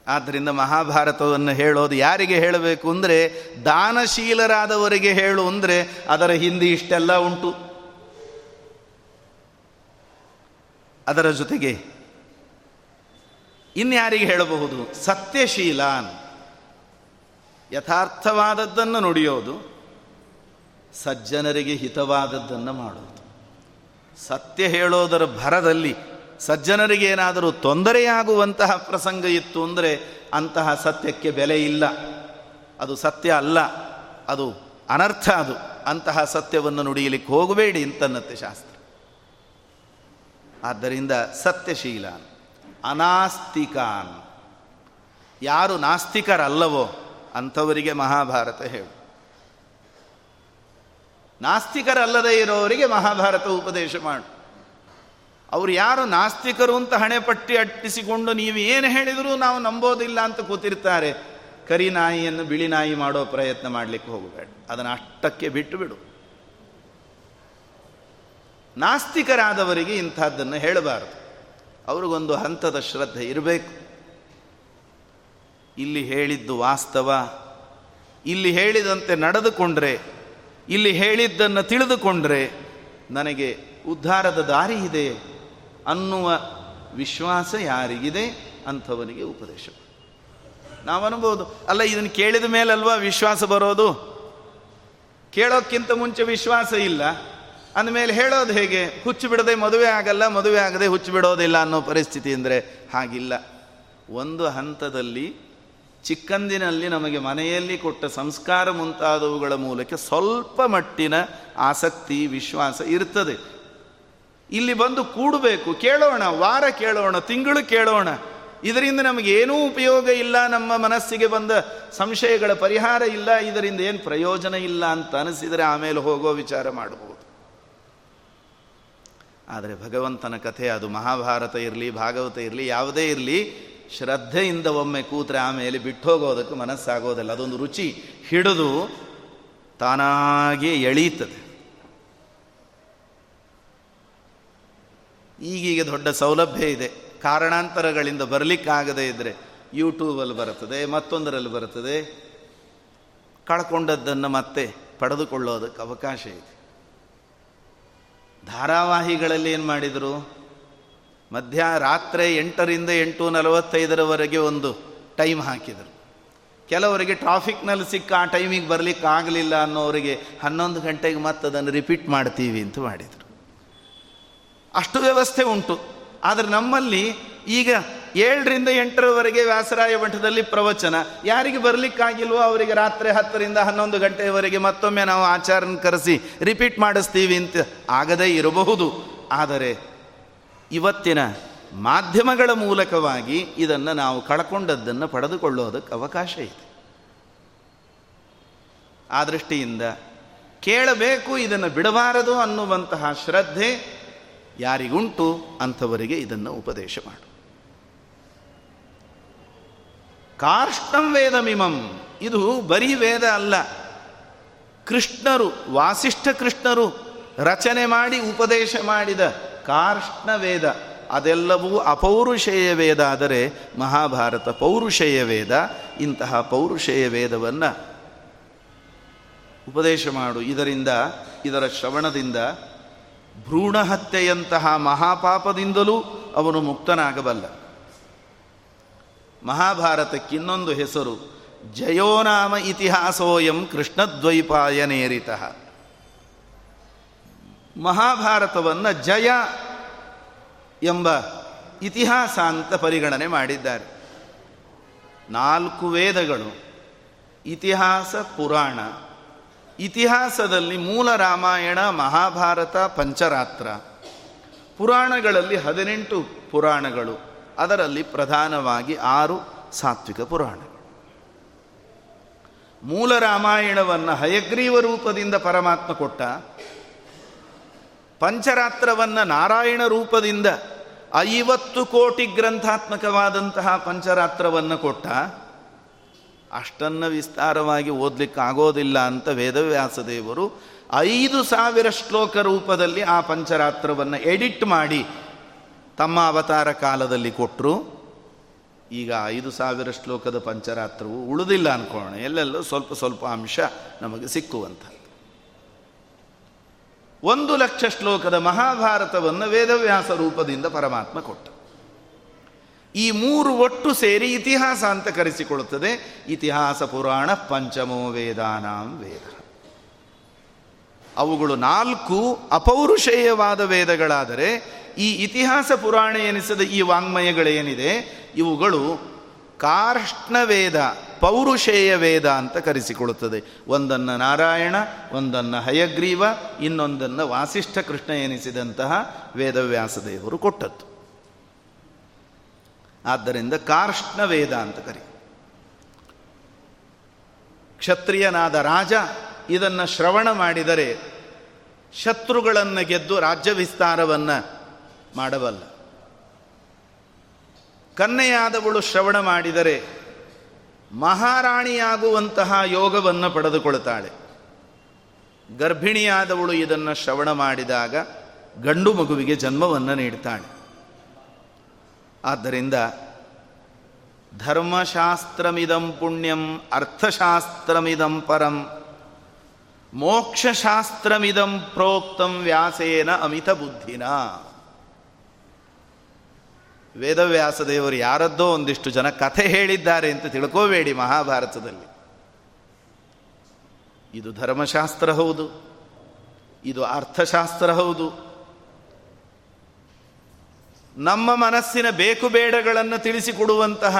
ಆದ್ದರಿಂದ ಮಹಾಭಾರತವನ್ನು ಹೇಳೋದು ಯಾರಿಗೆ ಹೇಳಬೇಕು ಅಂದರೆ ದಾನಶೀಲರಾದವರಿಗೆ ಹೇಳು ಅಂದರೆ ಅದರ ಹಿಂದೆ ಇಷ್ಟೆಲ್ಲ ಉಂಟು. ಅದರ ಜೊತೆಗೆ ಇನ್ಯಾರಿಗೆ ಹೇಳಬಹುದು? ಸತ್ಯಶೀಲಾನ್. ಯಥಾರ್ಥವಾದದ್ದನ್ನು ನುಡಿಯೋದು, ಸಜ್ಜನರಿಗೆ ಹಿತವಾದದ್ದನ್ನು ಮಾಡೋದು ಸತ್ಯ ಹೇಳೋದರ ಭರದಲ್ಲಿ ಸಜ್ಜನರಿಗೆ ಏನಾದರೂ ತೊಂದರೆಯಾಗುವಂತಹ ಪ್ರಸಂಗ ಇತ್ತು ಅಂದರೆ ಅಂತಹ ಸತ್ಯಕ್ಕೆ ಬೆಲೆ ಇಲ್ಲ. ಅದು ಸತ್ಯ ಅಲ್ಲ. ಅದು ಅನರ್ಥ ಅದು. ಅಂತಹ ಸತ್ಯವನ್ನು ನುಡಿಯಲಿಕ್ಕೆ ಹೋಗಬೇಡಿ ಅಂತನ್ನತ್ತೆ ಶಾಸ್ತ್ರ. ಆದ್ದರಿಂದ ಸತ್ಯಶೀಲ, ಅನಾಸ್ತಿಕಾನ್. ಯಾರು ನಾಸ್ತಿಕರಲ್ಲವೋ ಅಂಥವರಿಗೆ ಮಹಾಭಾರತ ಹೇಳು. ನಾಸ್ತಿಕರಲ್ಲದೇ ಇರೋರಿಗೆ ಮಹಾಭಾರತ ಉಪದೇಶ ಮಾಡು. ಅವರು ಯಾರು ನಾಸ್ತಿಕರು ಅಂತ ಹಣೆ ಪಟ್ಟಿ ಅಟ್ಟಿಸಿಕೊಂಡು ನೀವು ಏನು ಹೇಳಿದರೂ ನಾವು ನಂಬೋದಿಲ್ಲ ಅಂತ ಕೂತಿರ್ತಾರೆ. ಕರಿ ನಾಯಿಯನ್ನು ಬಿಳಿ ನಾಯಿ ಮಾಡೋ ಪ್ರಯತ್ನ ಮಾಡಲಿಕ್ಕೆ ಹೋಗಬೇಡ. ಅದನ್ನು ಅಷ್ಟಕ್ಕೆ ಬಿಟ್ಟು ಬಿಡು. ನಾಸ್ತಿಕರಾದವರಿಗೆ ಇಂಥದ್ದನ್ನು ಹೇಳಬಾರದು. ಅವ್ರಿಗೊಂದು ಹಂತದ ಶ್ರದ್ಧೆ ಇರಬೇಕು. ಇಲ್ಲಿ ಹೇಳಿದ್ದು ವಾಸ್ತವ. ಇಲ್ಲಿ ಹೇಳಿದಂತೆ ನಡೆದುಕೊಂಡ್ರೆ, ಇಲ್ಲಿ ಹೇಳಿದ್ದನ್ನು ತಿಳಿದುಕೊಂಡ್ರೆ ನನಗೆ ಉದ್ಧಾರದ ದಾರಿ ಇದೆ. ಅನ್ನುವ ವಿಶ್ವಾಸ ಯಾರಿಗಿದೆ ಅಂಥವನಿಗೆ ಉಪದೇಶ. ನಾವು ಅನ್ಬೋದು ಅಲ್ಲ ಇದನ್ನು ಕೇಳಿದ ಮೇಲಲ್ವಾ ವಿಶ್ವಾಸ ಬರೋದು? ಕೇಳೋಕ್ಕಿಂತ ಮುಂಚೆ ವಿಶ್ವಾಸ ಇಲ್ಲ. ಅಂದಮೇಲೆ ಹೇಳೋದು ಹೇಗೆ? ಹುಚ್ಚು ಬಿಡದೆ ಮದುವೆ ಆಗಲ್ಲ, ಮದುವೆ ಆಗದೆ ಹುಚ್ಚು ಬಿಡೋದಿಲ್ಲ ಅನ್ನೋ ಪರಿಸ್ಥಿತಿ ಅಂದರೆ ಹಾಗಿಲ್ಲ. ಒಂದು ಹಂತದಲ್ಲಿ ಚಿಕ್ಕಂದಿನಲ್ಲಿ ನಮಗೆ ಮನೆಯಲ್ಲಿ ಕೊಟ್ಟ ಸಂಸ್ಕಾರ ಮುಂತಾದವುಗಳ ಮೂಲಕ ಸ್ವಲ್ಪ ಮಟ್ಟಿನ ಆಸಕ್ತಿ, ವಿಶ್ವಾಸ ಇರ್ತದೆ. ಇಲ್ಲಿ ಬಂದು ಕೂಡಬೇಕು. ಕೇಳೋಣ, ವಾರ ಕೇಳೋಣ, ತಿಂಗಳು ಕೇಳೋಣ. ಇದರಿಂದ ನಮಗೆ ಏನೂ ಉಪಯೋಗ ಇಲ್ಲ, ನಮ್ಮ ಮನಸ್ಸಿಗೆ ಬಂದ ಸಂಶಯಗಳ ಪರಿಹಾರ ಇಲ್ಲ, ಇದರಿಂದ ಏನು ಪ್ರಯೋಜನ ಇಲ್ಲ ಅಂತ ಅನಿಸಿದರೆ ಆಮೇಲೆ ಹೋಗೋ ವಿಚಾರ ಮಾಡಬಹುದು ಆದರೆ ಭಗವಂತನ ಕಥೆ ಅದು ಮಹಾಭಾರತ ಇರಲಿ, ಭಾಗವತ ಇರಲಿ, ಯಾವುದೇ ಇರಲಿ, ಶ್ರದ್ಧೆಯಿಂದ ಒಮ್ಮೆ ಕೂತ್ರೆ ಆಮೇಲೆ ಬಿಟ್ಟು ಹೋಗೋದಕ್ಕೆ ಮನಸ್ಸಾಗೋದಿಲ್ಲ. ಅದೊಂದು ರುಚಿ ಹಿಡಿದು ತಾನಾಗೇ ಎಳೀತದೆ. ಈಗೀಗ ದೊಡ್ಡ ಸೌಲಭ್ಯ ಇದೆ. ಕಾರಣಾಂತರಗಳಿಂದ ಬರಲಿಕ್ಕಾಗದೇ ಇದ್ದರೆ ಯೂಟ್ಯೂಬಲ್ಲಿ ಬರ್ತದೆ, ಮತ್ತೊಂದರಲ್ಲಿ ಬರ್ತದೆ. ಕಳ್ಕೊಂಡದ್ದನ್ನು ಮತ್ತೆ ಪಡೆದುಕೊಳ್ಳೋದಕ್ಕೆ ಅವಕಾಶ ಇದೆ. ಧಾರಾವಾಹಿಗಳಲ್ಲಿ ಏನು ಮಾಡಿದರು? ಮಧ್ಯ ರಾತ್ರಿ ಎಂಟರಿಂದ ಎಂಟು ನಲವತ್ತೈದರವರೆಗೆ ಒಂದು ಟೈಮ್ ಹಾಕಿದರು. ಕೆಲವರಿಗೆ ಟ್ರಾಫಿಕ್ನಲ್ಲಿ ಸಿಕ್ಕ ಆ ಟೈಮಿಗೆ ಬರಲಿಕ್ಕೆ ಆಗಲಿಲ್ಲ ಅನ್ನೋರಿಗೆ ಹನ್ನೊಂದು ಗಂಟೆಗೆ ಮತ್ತೆ ಅದನ್ನು ರಿಪೀಟ್ ಮಾಡ್ತೀವಿ ಅಂತ ಮಾಡಿದರು. ಅಷ್ಟು ವ್ಯವಸ್ಥೆ ಉಂಟು. ಆದರೆ ನಮ್ಮಲ್ಲಿ ಈಗ ಏಳರಿಂದ ಎಂಟರವರೆಗೆ ವ್ಯಾಸರಾಯ ಮಠದಲ್ಲಿ ಪ್ರವಚನ. ಯಾರಿಗೆ ಬರಲಿಕ್ಕಾಗಿಲ್ವೋ ಅವರಿಗೆ ರಾತ್ರಿ ಹತ್ತರಿಂದ ಹನ್ನೊಂದು ಗಂಟೆಯವರೆಗೆ ಮತ್ತೊಮ್ಮೆ ನಾವು ಆಚಾರನ ಕರೆಸಿ ರಿಪೀಟ್ ಮಾಡಿಸ್ತೀವಿ ಅಂತ ಆಗದೇ ಇರಬಹುದು. ಆದರೆ ಇವತ್ತಿನ ಮಾಧ್ಯಮಗಳ ಮೂಲಕವಾಗಿ ಇದನ್ನು ನಾವು ಕಳ್ಕೊಂಡದ್ದನ್ನು ಪಡೆದುಕೊಳ್ಳೋದಕ್ಕೆ ಅವಕಾಶ ಇದೆ. ಆ ದೃಷ್ಟಿಯಿಂದ ಕೇಳಬೇಕು ಇದನ್ನು ಬಿಡಬಾರದು ಅನ್ನುವಂತಹ ಶ್ರದ್ಧೆ ಯಾರಿಗುಂಟು ಅಂಥವರಿಗೆ ಇದನ್ನು ಉಪದೇಶ ಮಾಡು. ಕಾರ್ಷ್ಟಂ ವೇದಮಿಮಂ. ಇದು ಬರೀ ವೇದ ಅಲ್ಲ. ಕೃಷ್ಣರು, ವಾಸಿಷ್ಠ ಕೃಷ್ಣರು ರಚನೆ ಮಾಡಿ ಉಪದೇಶ ಮಾಡಿದ ಕಾರ್ಷ್ಣ ವೇದ. ಅದೆಲ್ಲವೂ ಅಪೌರುಷೇಯ ವೇದ. ಆದರೆ ಮಹಾಭಾರತ ಪೌರುಷೇಯ ವೇದ. ಇಂತಹ ಪೌರುಷೇಯ ವೇದವನ್ನು ಉಪದೇಶ ಮಾಡು. ಇದರಿಂದ, ಇದರ ಶ್ರವಣದಿಂದ ಭ್ರೂಣಹತ್ಯೆಯಂತಹ ಮಹಾಪಾಪದಿಂದಲೂ ಅವನು ಮುಕ್ತನಾಗಬಲ್ಲ. ಮಹಾಭಾರತಕ್ಕೆ ಇನ್ನೊಂದು ಹೆಸರು ಜಯೋನಾಮ ಇತಿಹಾಸೋಯಂ ಕೃಷ್ಣದ್ವೈಪಾಯನೇರಿತ. ಮಹಾಭಾರತವನ್ನು ಜಯ ಎಂಬ ಇತಿಹಾಸ ಅಂತ ಪರಿಗಣನೆ ಮಾಡಿದ್ದಾರೆ. ನಾಲ್ಕು ವೇದಗಳು, ಇತಿಹಾಸ, ಪುರಾಣ ಇತಿಹಾಸದಲ್ಲಿ ಮೂಲ ರಾಮಾಯಣ, ಮಹಾಭಾರತ, ಪಂಚರಾತ್ರ. ಪುರಾಣಗಳಲ್ಲಿ ಹದಿನೆಂಟು ಪುರಾಣಗಳು. ಅದರಲ್ಲಿ ಪ್ರಧಾನವಾಗಿ ಆರು ಸಾತ್ವಿಕ ಪುರಾಣಗಳು. ಮೂಲ ರಾಮಾಯಣವನ್ನು ಹಯಗ್ರೀವ ರೂಪದಿಂದ ಪರಮಾತ್ಮ ಕೊಟ್ಟ. ಪಂಚರಾತ್ರವನ್ನು ನಾರಾಯಣ ರೂಪದಿಂದ ಐವತ್ತು ಕೋಟಿ ಗ್ರಂಥಾತ್ಮಕವಾದಂತಹ ಪಂಚರಾತ್ರವನ್ನು ಕೊಟ್ಟ. ಅಷ್ಟನ್ನು ವಿಸ್ತಾರವಾಗಿ ಓದಲಿಕ್ಕೆ ಆಗೋದಿಲ್ಲ ಅಂತ ವೇದವ್ಯಾಸ ದೇವರು ಐದು ಸಾವಿರ ಶ್ಲೋಕ ರೂಪದಲ್ಲಿ ಆ ಪಂಚರಾತ್ರವನ್ನು ಎಡಿಟ್ ಮಾಡಿ ತಮ್ಮ ಅವತಾರ ಕಾಲದಲ್ಲಿ ಕೊಟ್ಟರು ಈಗ ಐದು ಸಾವಿರ ಶ್ಲೋಕದ ಪಂಚರಾತ್ರವು ಉಳಿದಿಲ್ಲ ಅನ್ಕೋಣ. ಎಲ್ಲೆಲ್ಲೋ ಸ್ವಲ್ಪ ಸ್ವಲ್ಪ ಅಂಶ ನಮಗೆ ಸಿಕ್ಕುವಂಥ ಒಂದು ಲಕ್ಷ ಶ್ಲೋಕದ ಮಹಾಭಾರತವನ್ನು ವೇದವ್ಯಾಸ ರೂಪದಿಂದ ಪರಮಾತ್ಮ ಕೊಟ್ಟ ಈ ಮೂರು ಒಟ್ಟು ಸೇರಿ ಇತಿಹಾಸ ಅಂತ ಕರೆಸಿಕೊಳ್ಳುತ್ತದೆ. ಇತಿಹಾಸ, ಪುರಾಣ, ಪಂಚಮೋ ವೇದಾನಾಂ ವೇದ. ಅವುಗಳು ನಾಲ್ಕು ಅಪೌರುಷೇಯವಾದ ವೇದಗಳಾದರೆ, ಈ ಇತಿಹಾಸ, ಪುರಾಣ ಎನಿಸದ ಈ ವಾಂಗ್ಮಯಗಳೇನಿದೆ, ಇವುಗಳು ಕಾರ್ಷ್ಣ ವೇದ ಪೌರುಷೇಯ ವೇದ ಅಂತ ಕರೆಸಿಕೊಳ್ಳುತ್ತದೆ. ಒಂದನ್ನು ನಾರಾಯಣ, ಒಂದನ್ನು ಹಯಗ್ರೀವ, ಇನ್ನೊಂದನ್ನು ವಾಸಿಷ್ಠ ಕೃಷ್ಣ ಎನಿಸಿದಂತಹ ವೇದವ್ಯಾಸದೇವರು ಕೊಟ್ಟದ್ದು. ಆದ್ದರಿಂದ ಕಾರ್ಷ್ಣ ವೇದ ಅಂತ ಕರಿ. ಕ್ಷತ್ರಿಯನಾದ ರಾಜ ಇದನ್ನು ಶ್ರವಣ ಮಾಡಿದರೆ ಶತ್ರುಗಳನ್ನು ಗೆದ್ದು ರಾಜ್ಯ ವಿಸ್ತಾರವನ್ನು ಮಾಡಬಲ್ಲ. ಕನ್ನೆಯಾದವಳು ಶ್ರವಣ ಮಾಡಿದರೆ ಮಹಾರಾಣಿಯಾಗುವಂತಹ ಯೋಗವನ್ನು ಪಡೆದುಕೊಳ್ತಾಳೆ. ಗರ್ಭಿಣಿಯಾದವಳು ಇದನ್ನು ಶ್ರವಣ ಮಾಡಿದಾಗ ಗಂಡು ಮಗುವಿಗೆ ಜನ್ಮವನ್ನು ನೀಡ್ತಾಳೆ. ಆದ್ದರಿಂದ ಧರ್ಮಶಾಸ್ತ್ರಮಿದಂ ಪುಣ್ಯಂ, ಅರ್ಥಶಾಸ್ತ್ರಮಿದಂ ಪರಂ, ಮೋಕ್ಷಶಾಸ್ತ್ರಮಿದಂ ಪ್ರೋಕ್ತಂ ವ್ಯಾಸೇನ ಅಮಿತ ಬುದ್ಧಿನ. ವೇದವ್ಯಾಸದೇವರು ಯಾರದ್ದೋ ಒಂದಿಷ್ಟು ಜನ ಕಥೆ ಹೇಳಿದ್ದಾರೆ ಅಂತ ತಿಳ್ಕೋಬೇಡಿ ಮಹಾಭಾರತದಲ್ಲಿ. ಇದು ಧರ್ಮಶಾಸ್ತ್ರ ಹೌದು, ಇದು ಅರ್ಥಶಾಸ್ತ್ರ ಹೌದು. ನಮ್ಮ ಮನಸ್ಸಿನ ಬೇಕು ಬೇಡಗಳನ್ನು ತಿಳಿಸಿಕೊಡುವಂತಹ,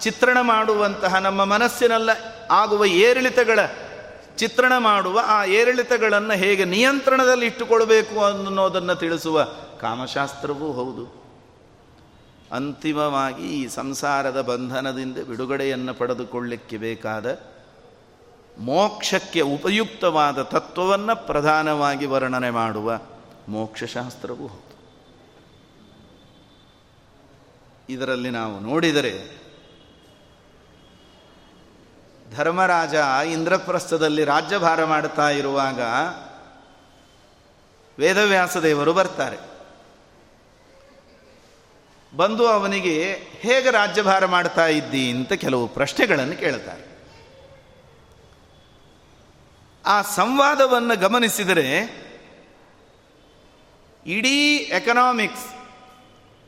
ಚಿತ್ರಣ ಮಾಡುವಂತಹ ನಮ್ಮ ಮನಸ್ಸಿನಲ್ಲ, ಆಗುವ ಏರಿಳಿತಗಳ, ಚಿತ್ರಣ ಮಾಡುವ ಆ ಏರಿಳಿತಗಳನ್ನು ಹೇಗೆ ನಿಯಂತ್ರಣದಲ್ಲಿ ಇಟ್ಟುಕೊಳ್ಬೇಕು ಅನ್ನೋದನ್ನು ತಿಳಿಸುವ ಕಾಮಶಾಸ್ತ್ರವೂ ಹೌದು. ಅಂತಿಮವಾಗಿ ಈ ಸಂಸಾರದ ಬಂಧನದಿಂದ ಬಿಡುಗಡೆಯನ್ನು ಪಡೆದುಕೊಳ್ಳಿಕ್ಕೆ ಬೇಕಾದ ಮೋಕ್ಷಕ್ಕೆ ಉಪಯುಕ್ತವಾದ ತತ್ವವನ್ನು ಪ್ರಧಾನವಾಗಿ ವರ್ಣನೆ ಮಾಡುವ ಮೋಕ್ಷಶಾಸ್ತ್ರವೂ ಹೌದು. ಇದರಲ್ಲಿ ನಾವು ನೋಡಿದರೆ ಧರ್ಮರಾಜ ಇಂದ್ರಪ್ರಸ್ಥದಲ್ಲಿ ರಾಜ್ಯಭಾರ ಮಾಡುತ್ತಾ ಇರುವಾಗ ವೇದವ್ಯಾಸದೇವರು ಬರ್ತಾರೆ. ಬಂದು ಅವನಿಗೆ ಹೇಗೆ ರಾಜ್ಯಭಾರ ಮಾಡ್ತಾ ಇದ್ದಿ ಅಂತ ಕೆಲವು ಪ್ರಶ್ನೆಗಳನ್ನು ಕೇಳ್ತಾರೆ. ಆ ಸಂವಾದವನ್ನು ಗಮನಿಸಿದರೆ ಇಡೀ ಎಕನಾಮಿಕ್ಸ್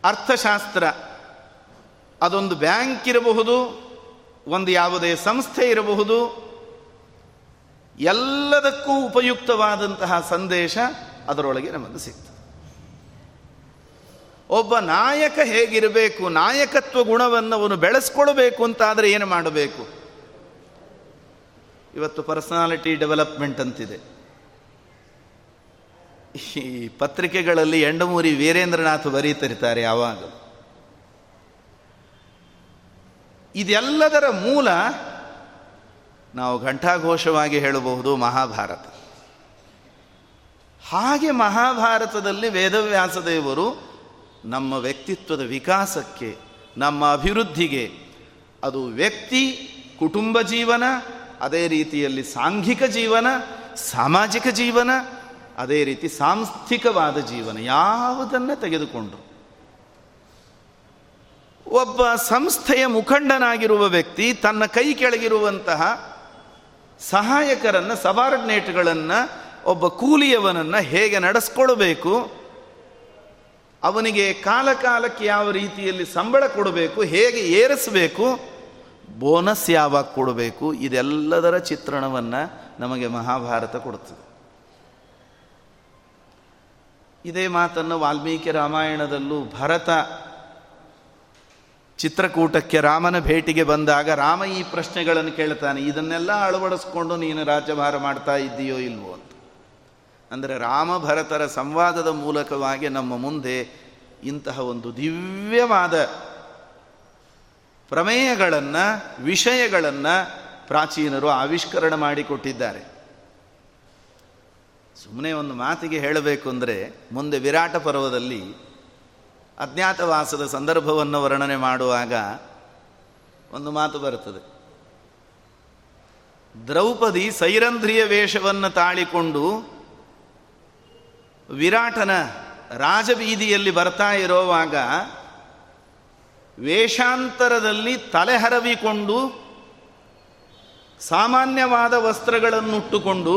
ಅರ್ಥಶಾಸ್ತ್ರ ಅದೊಂದು ಬ್ಯಾಂಕ್ ಇರಬಹುದು, ಒಂದು ಯಾವುದೇ ಸಂಸ್ಥೆ ಇರಬಹುದು. ಎಲ್ಲದಕ್ಕೂ ಉಪಯುಕ್ತವಾದಂತಹ ಸಂದೇಶ ಅದರೊಳಗೆ ನಮಗೆ ಸಿಗ್ತದೆ. ಒಬ್ಬ ನಾಯಕ ಹೇಗಿರಬೇಕು, ನಾಯಕತ್ವ ಗುಣವನ್ನು ಅವನು ಬೆಳೆಸ್ಕೊಳ್ಬೇಕು ಅಂತಾದರೆ ಏನು ಮಾಡಬೇಕು? ಇವತ್ತು ಪರ್ಸನಾಲಿಟಿ ಡೆವಲಪ್ಮೆಂಟ್ ಅಂತಿದೆ. ಈ ಪತ್ರಿಕೆಗಳಲ್ಲಿ ಎಂಡಮೂರಿ ವೀರೇಂದ್ರನಾಥ್ ಬರೀತಿರ್ತಾರೆ ಯಾವಾಗ? ಇದೆಲ್ಲದರ ಮೂಲ ನಾವು ಘಂಟಾಘೋಷವಾಗಿ ಹೇಳಬಹುದು ಮಹಾಭಾರತ. ಹಾಗೆ ಮಹಾಭಾರತದಲ್ಲಿ ವೇದವ್ಯಾಸ ದೇವರು ನಮ್ಮ ವ್ಯಕ್ತಿತ್ವದ ವಿಕಾಸಕ್ಕೆ, ನಮ್ಮ ಅಭಿವೃದ್ಧಿಗೆ, ಅದು ವ್ಯಕ್ತಿ, ಕುಟುಂಬ ಜೀವನ, ಅದೇ ರೀತಿಯಲ್ಲಿ ಸಾಂಘಿಕ ಜೀವನ, ಸಾಮಾಜಿಕ ಜೀವನ, ಅದೇ ರೀತಿ ಸಾಂಸ್ಥಿಕವಾದ ಜೀವನ, ಯಾವುದನ್ನು ತೆಗೆದುಕೊಂಡ್ರು. ಒಬ್ಬ ಸಂಸ್ಥೆಯ ಮುಖಂಡನಾಗಿರುವ ವ್ಯಕ್ತಿ ತನ್ನ ಕೈ ಕೆಳಗಿರುವಂತಹ ಸಹಾಯಕರನ್ನು, ಸಬಾರ್ಡಿನೇಟ್ಗಳನ್ನು, ಒಬ್ಬ ಕೂಲಿಯವನನ್ನು ಹೇಗೆ ನಡೆಸ್ಕೊಳ್ಬೇಕು, ಅವನಿಗೆ ಕಾಲಕಾಲಕ್ಕೆ ಯಾವ ರೀತಿಯಲ್ಲಿ ಸಂಬಳ ಕೊಡಬೇಕು, ಹೇಗೆ ಏರಿಸಬೇಕು, ಬೋನಸ್ ಯಾವಾಗ ಕೊಡಬೇಕು, ಇದೆಲ್ಲದರ ಚಿತ್ರಣವನ್ನು ನಮಗೆ ಮಹಾಭಾರತ ಕೊಡುತ್ತದೆ ಇದೇ ಮಾತನ್ನು ವಾಲ್ಮೀಕಿ ರಾಮಾಯಣದಲ್ಲೂ ಭರತ ಚಿತ್ರಕೂಟಕ್ಕೆ ರಾಮನ ಭೇಟಿಗೆ ಬಂದಾಗ ರಾಮ ಈ ಪ್ರಶ್ನೆಗಳನ್ನು ಕೇಳ್ತಾನೆ, ಇದನ್ನೆಲ್ಲ ಅಳವಡಿಸ್ಕೊಂಡು ನೀನು ರಾಜ್ಯಭಾರ ಮಾಡ್ತಾ ಇದ್ದೀಯೋ ಇಲ್ವೋ ಅಂತ. ಅಂದರೆ ರಾಮ ಭರತರ ಸಂವಾದದ ಮೂಲಕವಾಗಿ ನಮ್ಮ ಮುಂದೆ ಇಂತಹ ಒಂದು ದಿವ್ಯವಾದ ಪ್ರಮೇಯಗಳನ್ನು, ವಿಷಯಗಳನ್ನು ಪ್ರಾಚೀನರು ಆವಿಷ್ಕರಣ ಮಾಡಿಕೊಟ್ಟಿದ್ದಾರೆ. ಸುಮ್ಮನೆ ಒಂದು ಮಾತಿಗೆ ಹೇಳಬೇಕು ಅಂದರೆ, ಮುಂದೆ ವಿರಾಟ ಪರ್ವದಲ್ಲಿ ಅಜ್ಞಾತವಾಸದ ಸಂದರ್ಭವನ್ನು ವರ್ಣನೆ ಮಾಡುವಾಗ ಒಂದು ಮಾತು ಬರುತ್ತದೆ. ದ್ರೌಪದಿ ಸೈರಂಧ್ರಿಯ ವೇಷವನ್ನು ತಾಳಿಕೊಂಡು ವಿರಾಟನ ರಾಜಬೀದಿಯಲ್ಲಿ ಬರ್ತಾ ಇರೋವಾಗ ವೇಷಾಂತರದಲ್ಲಿ ತಲೆಹರವಿಕೊಂಡು ಸಾಮಾನ್ಯವಾದ ವಸ್ತ್ರಗಳನ್ನುಟ್ಟುಕೊಂಡು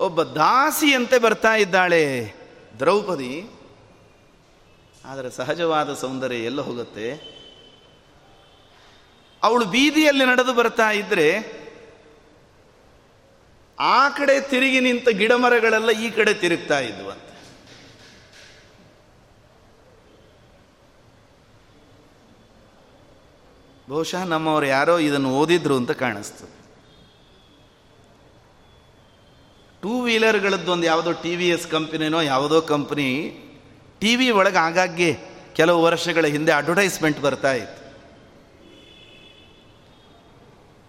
ಒಬ್ಬ ದಾಸಿಯಂತೆ ಬರ್ತಾ ಇದ್ದಾಳೆ ದ್ರೌಪದಿ. ಆದರೆ ಸಹಜವಾದ ಸೌಂದರ್ಯ ಎಲ್ಲ ಹೋಗುತ್ತೆ. ಅವಳು ಬೀದಿಯಲ್ಲಿ ನಡೆದು ಬರ್ತಾ ಇದ್ರೆ ಆ ಕಡೆ ತಿರುಗಿ ನಿಂತ ಗಿಡ ಮರಗಳೆಲ್ಲ ಈ ಕಡೆ ತಿರುಗ್ತಾ ಇದ್ವಂತೆ. ಬಹುಶಃ ನಮ್ಮವರು ಯಾರೋ ಇದನ್ನು ಓದಿದ್ರು ಅಂತ ಕಾಣಿಸ್ತದೆ. ಟೂ ವೀಲರ್ಗಳದ್ದೊಂದು ಯಾವುದೋ ಟಿ ವಿ ಎಸ್ ಕಂಪನಿನೋ ಯಾವುದೋ ಕಂಪ್ನಿ ಟಿ ವಿ ಒಳಗೆ ಆಗಾಗ್ಗೆ ಕೆಲವು ವರ್ಷಗಳ ಹಿಂದೆ ಅಡ್ವರ್ಟೈಸ್ಮೆಂಟ್ ಬರ್ತಾ ಇತ್ತು.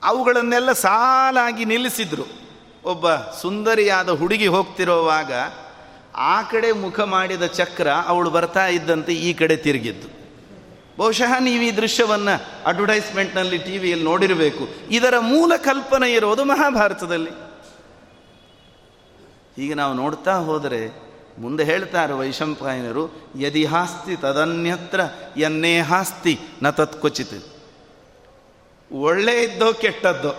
ಅವುಗಳನ್ನೆಲ್ಲ ಸಾಲಾಗಿ ನಿಲ್ಲಿಸಿದ್ರು. ಒಬ್ಬ ಸುಂದರಿಯಾದ ಹುಡುಗಿ ಹೋಗ್ತಿರೋವಾಗ ಆ ಕಡೆ ಮುಖ ಮಾಡಿದ ಚಕ್ರ ಅವಳು ಬರ್ತಾ ಇದ್ದಂತೆ ಈ ಕಡೆ ತಿರುಗಿದ್ದು. ಬಹುಶಃ ನೀವು ಈ ದೃಶ್ಯವನ್ನು ಅಡ್ವರ್ಟೈಸ್ಮೆಂಟ್ನಲ್ಲಿ ಟಿ ವಿಯಲ್ಲಿ ನೋಡಿರಬೇಕು. ಇದರ ಮೂಲ ಕಲ್ಪನೆ ಇರೋದು ಮಹಾಭಾರತದಲ್ಲಿ. ಈಗ ನಾವು ನೋಡ್ತಾ ಹೋದರೆ ಮುಂದೆ ಹೇಳ್ತಾರೆ ವೈಶಂಪಾಯನರು ಯದಿ ಹಾಸ್ತಿ ತದನ್ಯತ್ರ ಎನ್ನೇ ಹಾಸ್ತಿ ನ ತತ್ಕೊಚಿತ್ ಒಳ್ಳೆ ಇದ್ದೋ ಕೆಟ್ಟದ್ದೋ,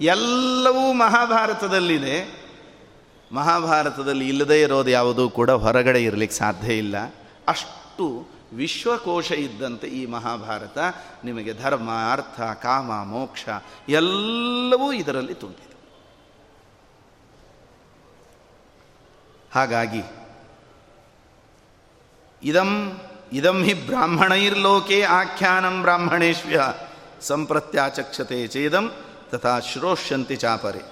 ಎಲ್ಲವೂ ಮಹಾಭಾರತದಲ್ಲಿದೆ. ಮಹಾಭಾರತದಲ್ಲಿ ಇಲ್ಲದೇ ಇರೋದು ಯಾವುದೂ ಕೂಡ ಹೊರಗಡೆ ಇರಲಿಕ್ಕೆ ಸಾಧ್ಯ ಇಲ್ಲ. ಅಷ್ಟು ವಿಶ್ವಕೋಶ ಇದ್ದಂತೆ ಈ ಮಹಾಭಾರತ ನಿಮಗೆ ಧರ್ಮ, ಅರ್ಥ, ಕಾಮ, ಮೋಕ್ಷ ಎಲ್ಲವೂ ಇದರಲ್ಲಿ ತುಂಬಿದೆ. ಹಾಗಾಗಿ ಇದಂ ಇದಂ ಹಿ ಬ್ರಾಹ್ಮಣೈರ್ಲೋಕೆ ಆಖ್ಯಾನಂ ಬ್ರಾಹ್ಮಣೇಶ್ವ್ಯ ಸಂಪ್ರತ್ಯಾಚಕ್ಷತೆ ಚೇದಂ ತಥಾ ಶ್ರೋಷ್ಯಂತಿ ಚಾಪರೆ.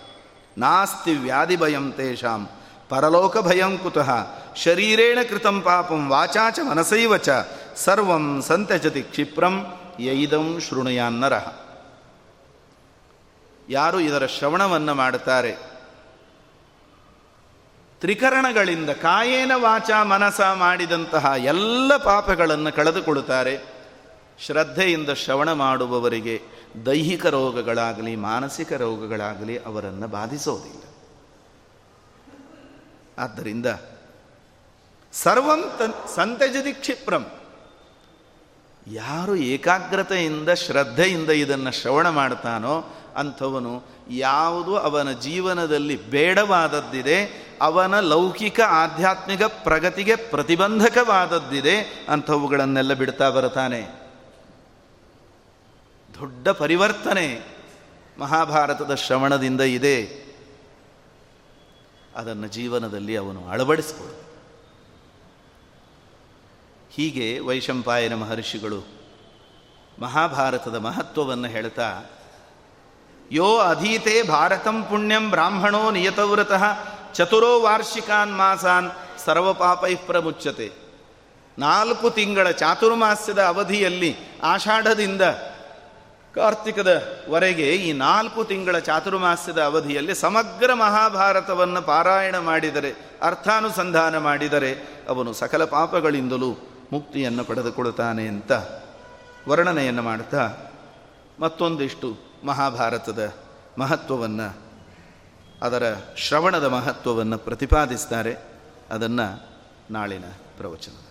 ನಾಸ್ತಿ ವ್ಯಾಧಿಭಯಂ ತೇಷಾಂ ಭಯಂ ಕುತಃ, ಶರೀರೇಣ ಕೃತಂ ಪಾಪಂ ವಾಚಾ ಚ ಮನಸೈವ ಚ, ಸರ್ವಂ ಸಂತ್ಯಜತಿ ಕ್ಷಿಪ್ರಂ ಯೈದಂ ಶೃಣುಯಾನ್ನರಹ ಯಾರು ಇದರ ಶ್ರವಣವನ್ನು ಮಾಡುತ್ತಾರೆ? ತ್ರಿಕರಣಗಳಿಂದ ಕಾಯೇನ ವಾಚ ಮನಸ ಮಾಡಿದಂತಹ ಎಲ್ಲ ಪಾಪಗಳನ್ನು ಕಳೆದುಕೊಳ್ಳುತ್ತಾರೆ ಶ್ರದ್ಧೆಯಿಂದ ಶ್ರವಣ ಮಾಡುವವರಿಗೆ ದೈಹಿಕ ರೋಗಗಳಾಗಲಿ, ಮಾನಸಿಕ ರೋಗಗಳಾಗಲಿ ಅವರನ್ನು ಬಾಧಿಸೋದಿಲ್ಲ. ಆದ್ದರಿಂದ ಸರ್ವಂ ಸಂತಜದಿ ಕ್ಷಿಪ್ರಂ. ಯಾರು ಏಕಾಗ್ರತೆಯಿಂದ, ಶ್ರದ್ಧೆಯಿಂದ ಇದನ್ನು ಶ್ರವಣ ಮಾಡ್ತಾನೋ ಅಂಥವನು ಯಾವುದು ಅವನ ಜೀವನದಲ್ಲಿ ಬೇಡವಾದದ್ದಿದೆ, ಅವನ ಲೌಕಿಕ ಆಧ್ಯಾತ್ಮಿಕ ಪ್ರಗತಿಗೆ ಪ್ರತಿಬಂಧಕವಾದದ್ದಿದೆ, ಅಂಥವುಗಳನ್ನೆಲ್ಲ ಬಿಡ್ತಾ ಬರುತ್ತಾನೆ ದೊಡ್ಡ ಪರಿವರ್ತನೆ ಮಹಾಭಾರತದ ಶ್ರವಣದಿಂದ ಇದೆ. ಅದನ್ನು ಜೀವನದಲ್ಲಿ ಅವನು ಅಳವಡಿಸಿಕೊಳ್ಳ ಹೀಗೆ ವೈಶಂಪಾಯನ ಮಹರ್ಷಿಗಳು ಮಹಾಭಾರತದ ಮಹತ್ವವನ್ನು ಹೇಳ್ತಾ ಯೋ ಅಧೀತೆ ಭಾರತಂ ಪುಣ್ಯಂ ಬ್ರಾಹ್ಮಣೋ ನಿಯತವ್ರತಃ ಚತುರೋ ವಾರ್ಷಿಕಾನ್ ಮಾಸಾನ್ ಸರ್ವಪಾಪೈ ಪ್ರಮುಚ್ಚತೆ ನಾಲ್ಕು ತಿಂಗಳ ಚಾತುರ್ಮಾಸ್ಯದ ಅವಧಿಯಲ್ಲಿ ಆಷಾಢದಿಂದ ಕಾರ್ತಿಕದವರೆಗೆ ಈ ನಾಲ್ಕು ತಿಂಗಳ ಚಾತುರ್ಮಾಸ್ಯದ ಅವಧಿಯಲ್ಲಿ ಸಮಗ್ರ ಮಹಾಭಾರತವನ್ನು ಪಾರಾಯಣ ಮಾಡಿದರೆ, ಅರ್ಥಾನುಸಂಧಾನ ಮಾಡಿದರೆ ಅವನು ಸಕಲ ಪಾಪಗಳಿಂದಲೂ ಮುಕ್ತಿಯನ್ನು ಪಡೆದುಕೊಳ್ಳುತ್ತಾನೆ ಅಂತ ವರ್ಣನೆಯನ್ನು ಮಾಡ್ತಾ ಮತ್ತೊಂದಿಷ್ಟು ಮಹಾಭಾರತದ ಮಹತ್ವವನ್ನು ಅದರ ಶ್ರವಣದ ಮಹತ್ವವನ್ನು ಪ್ರತಿಪಾದಿಸ್ತಾರೆ. ಅದನ್ನು ನಾಳಿನ ಪ್ರವಚನ.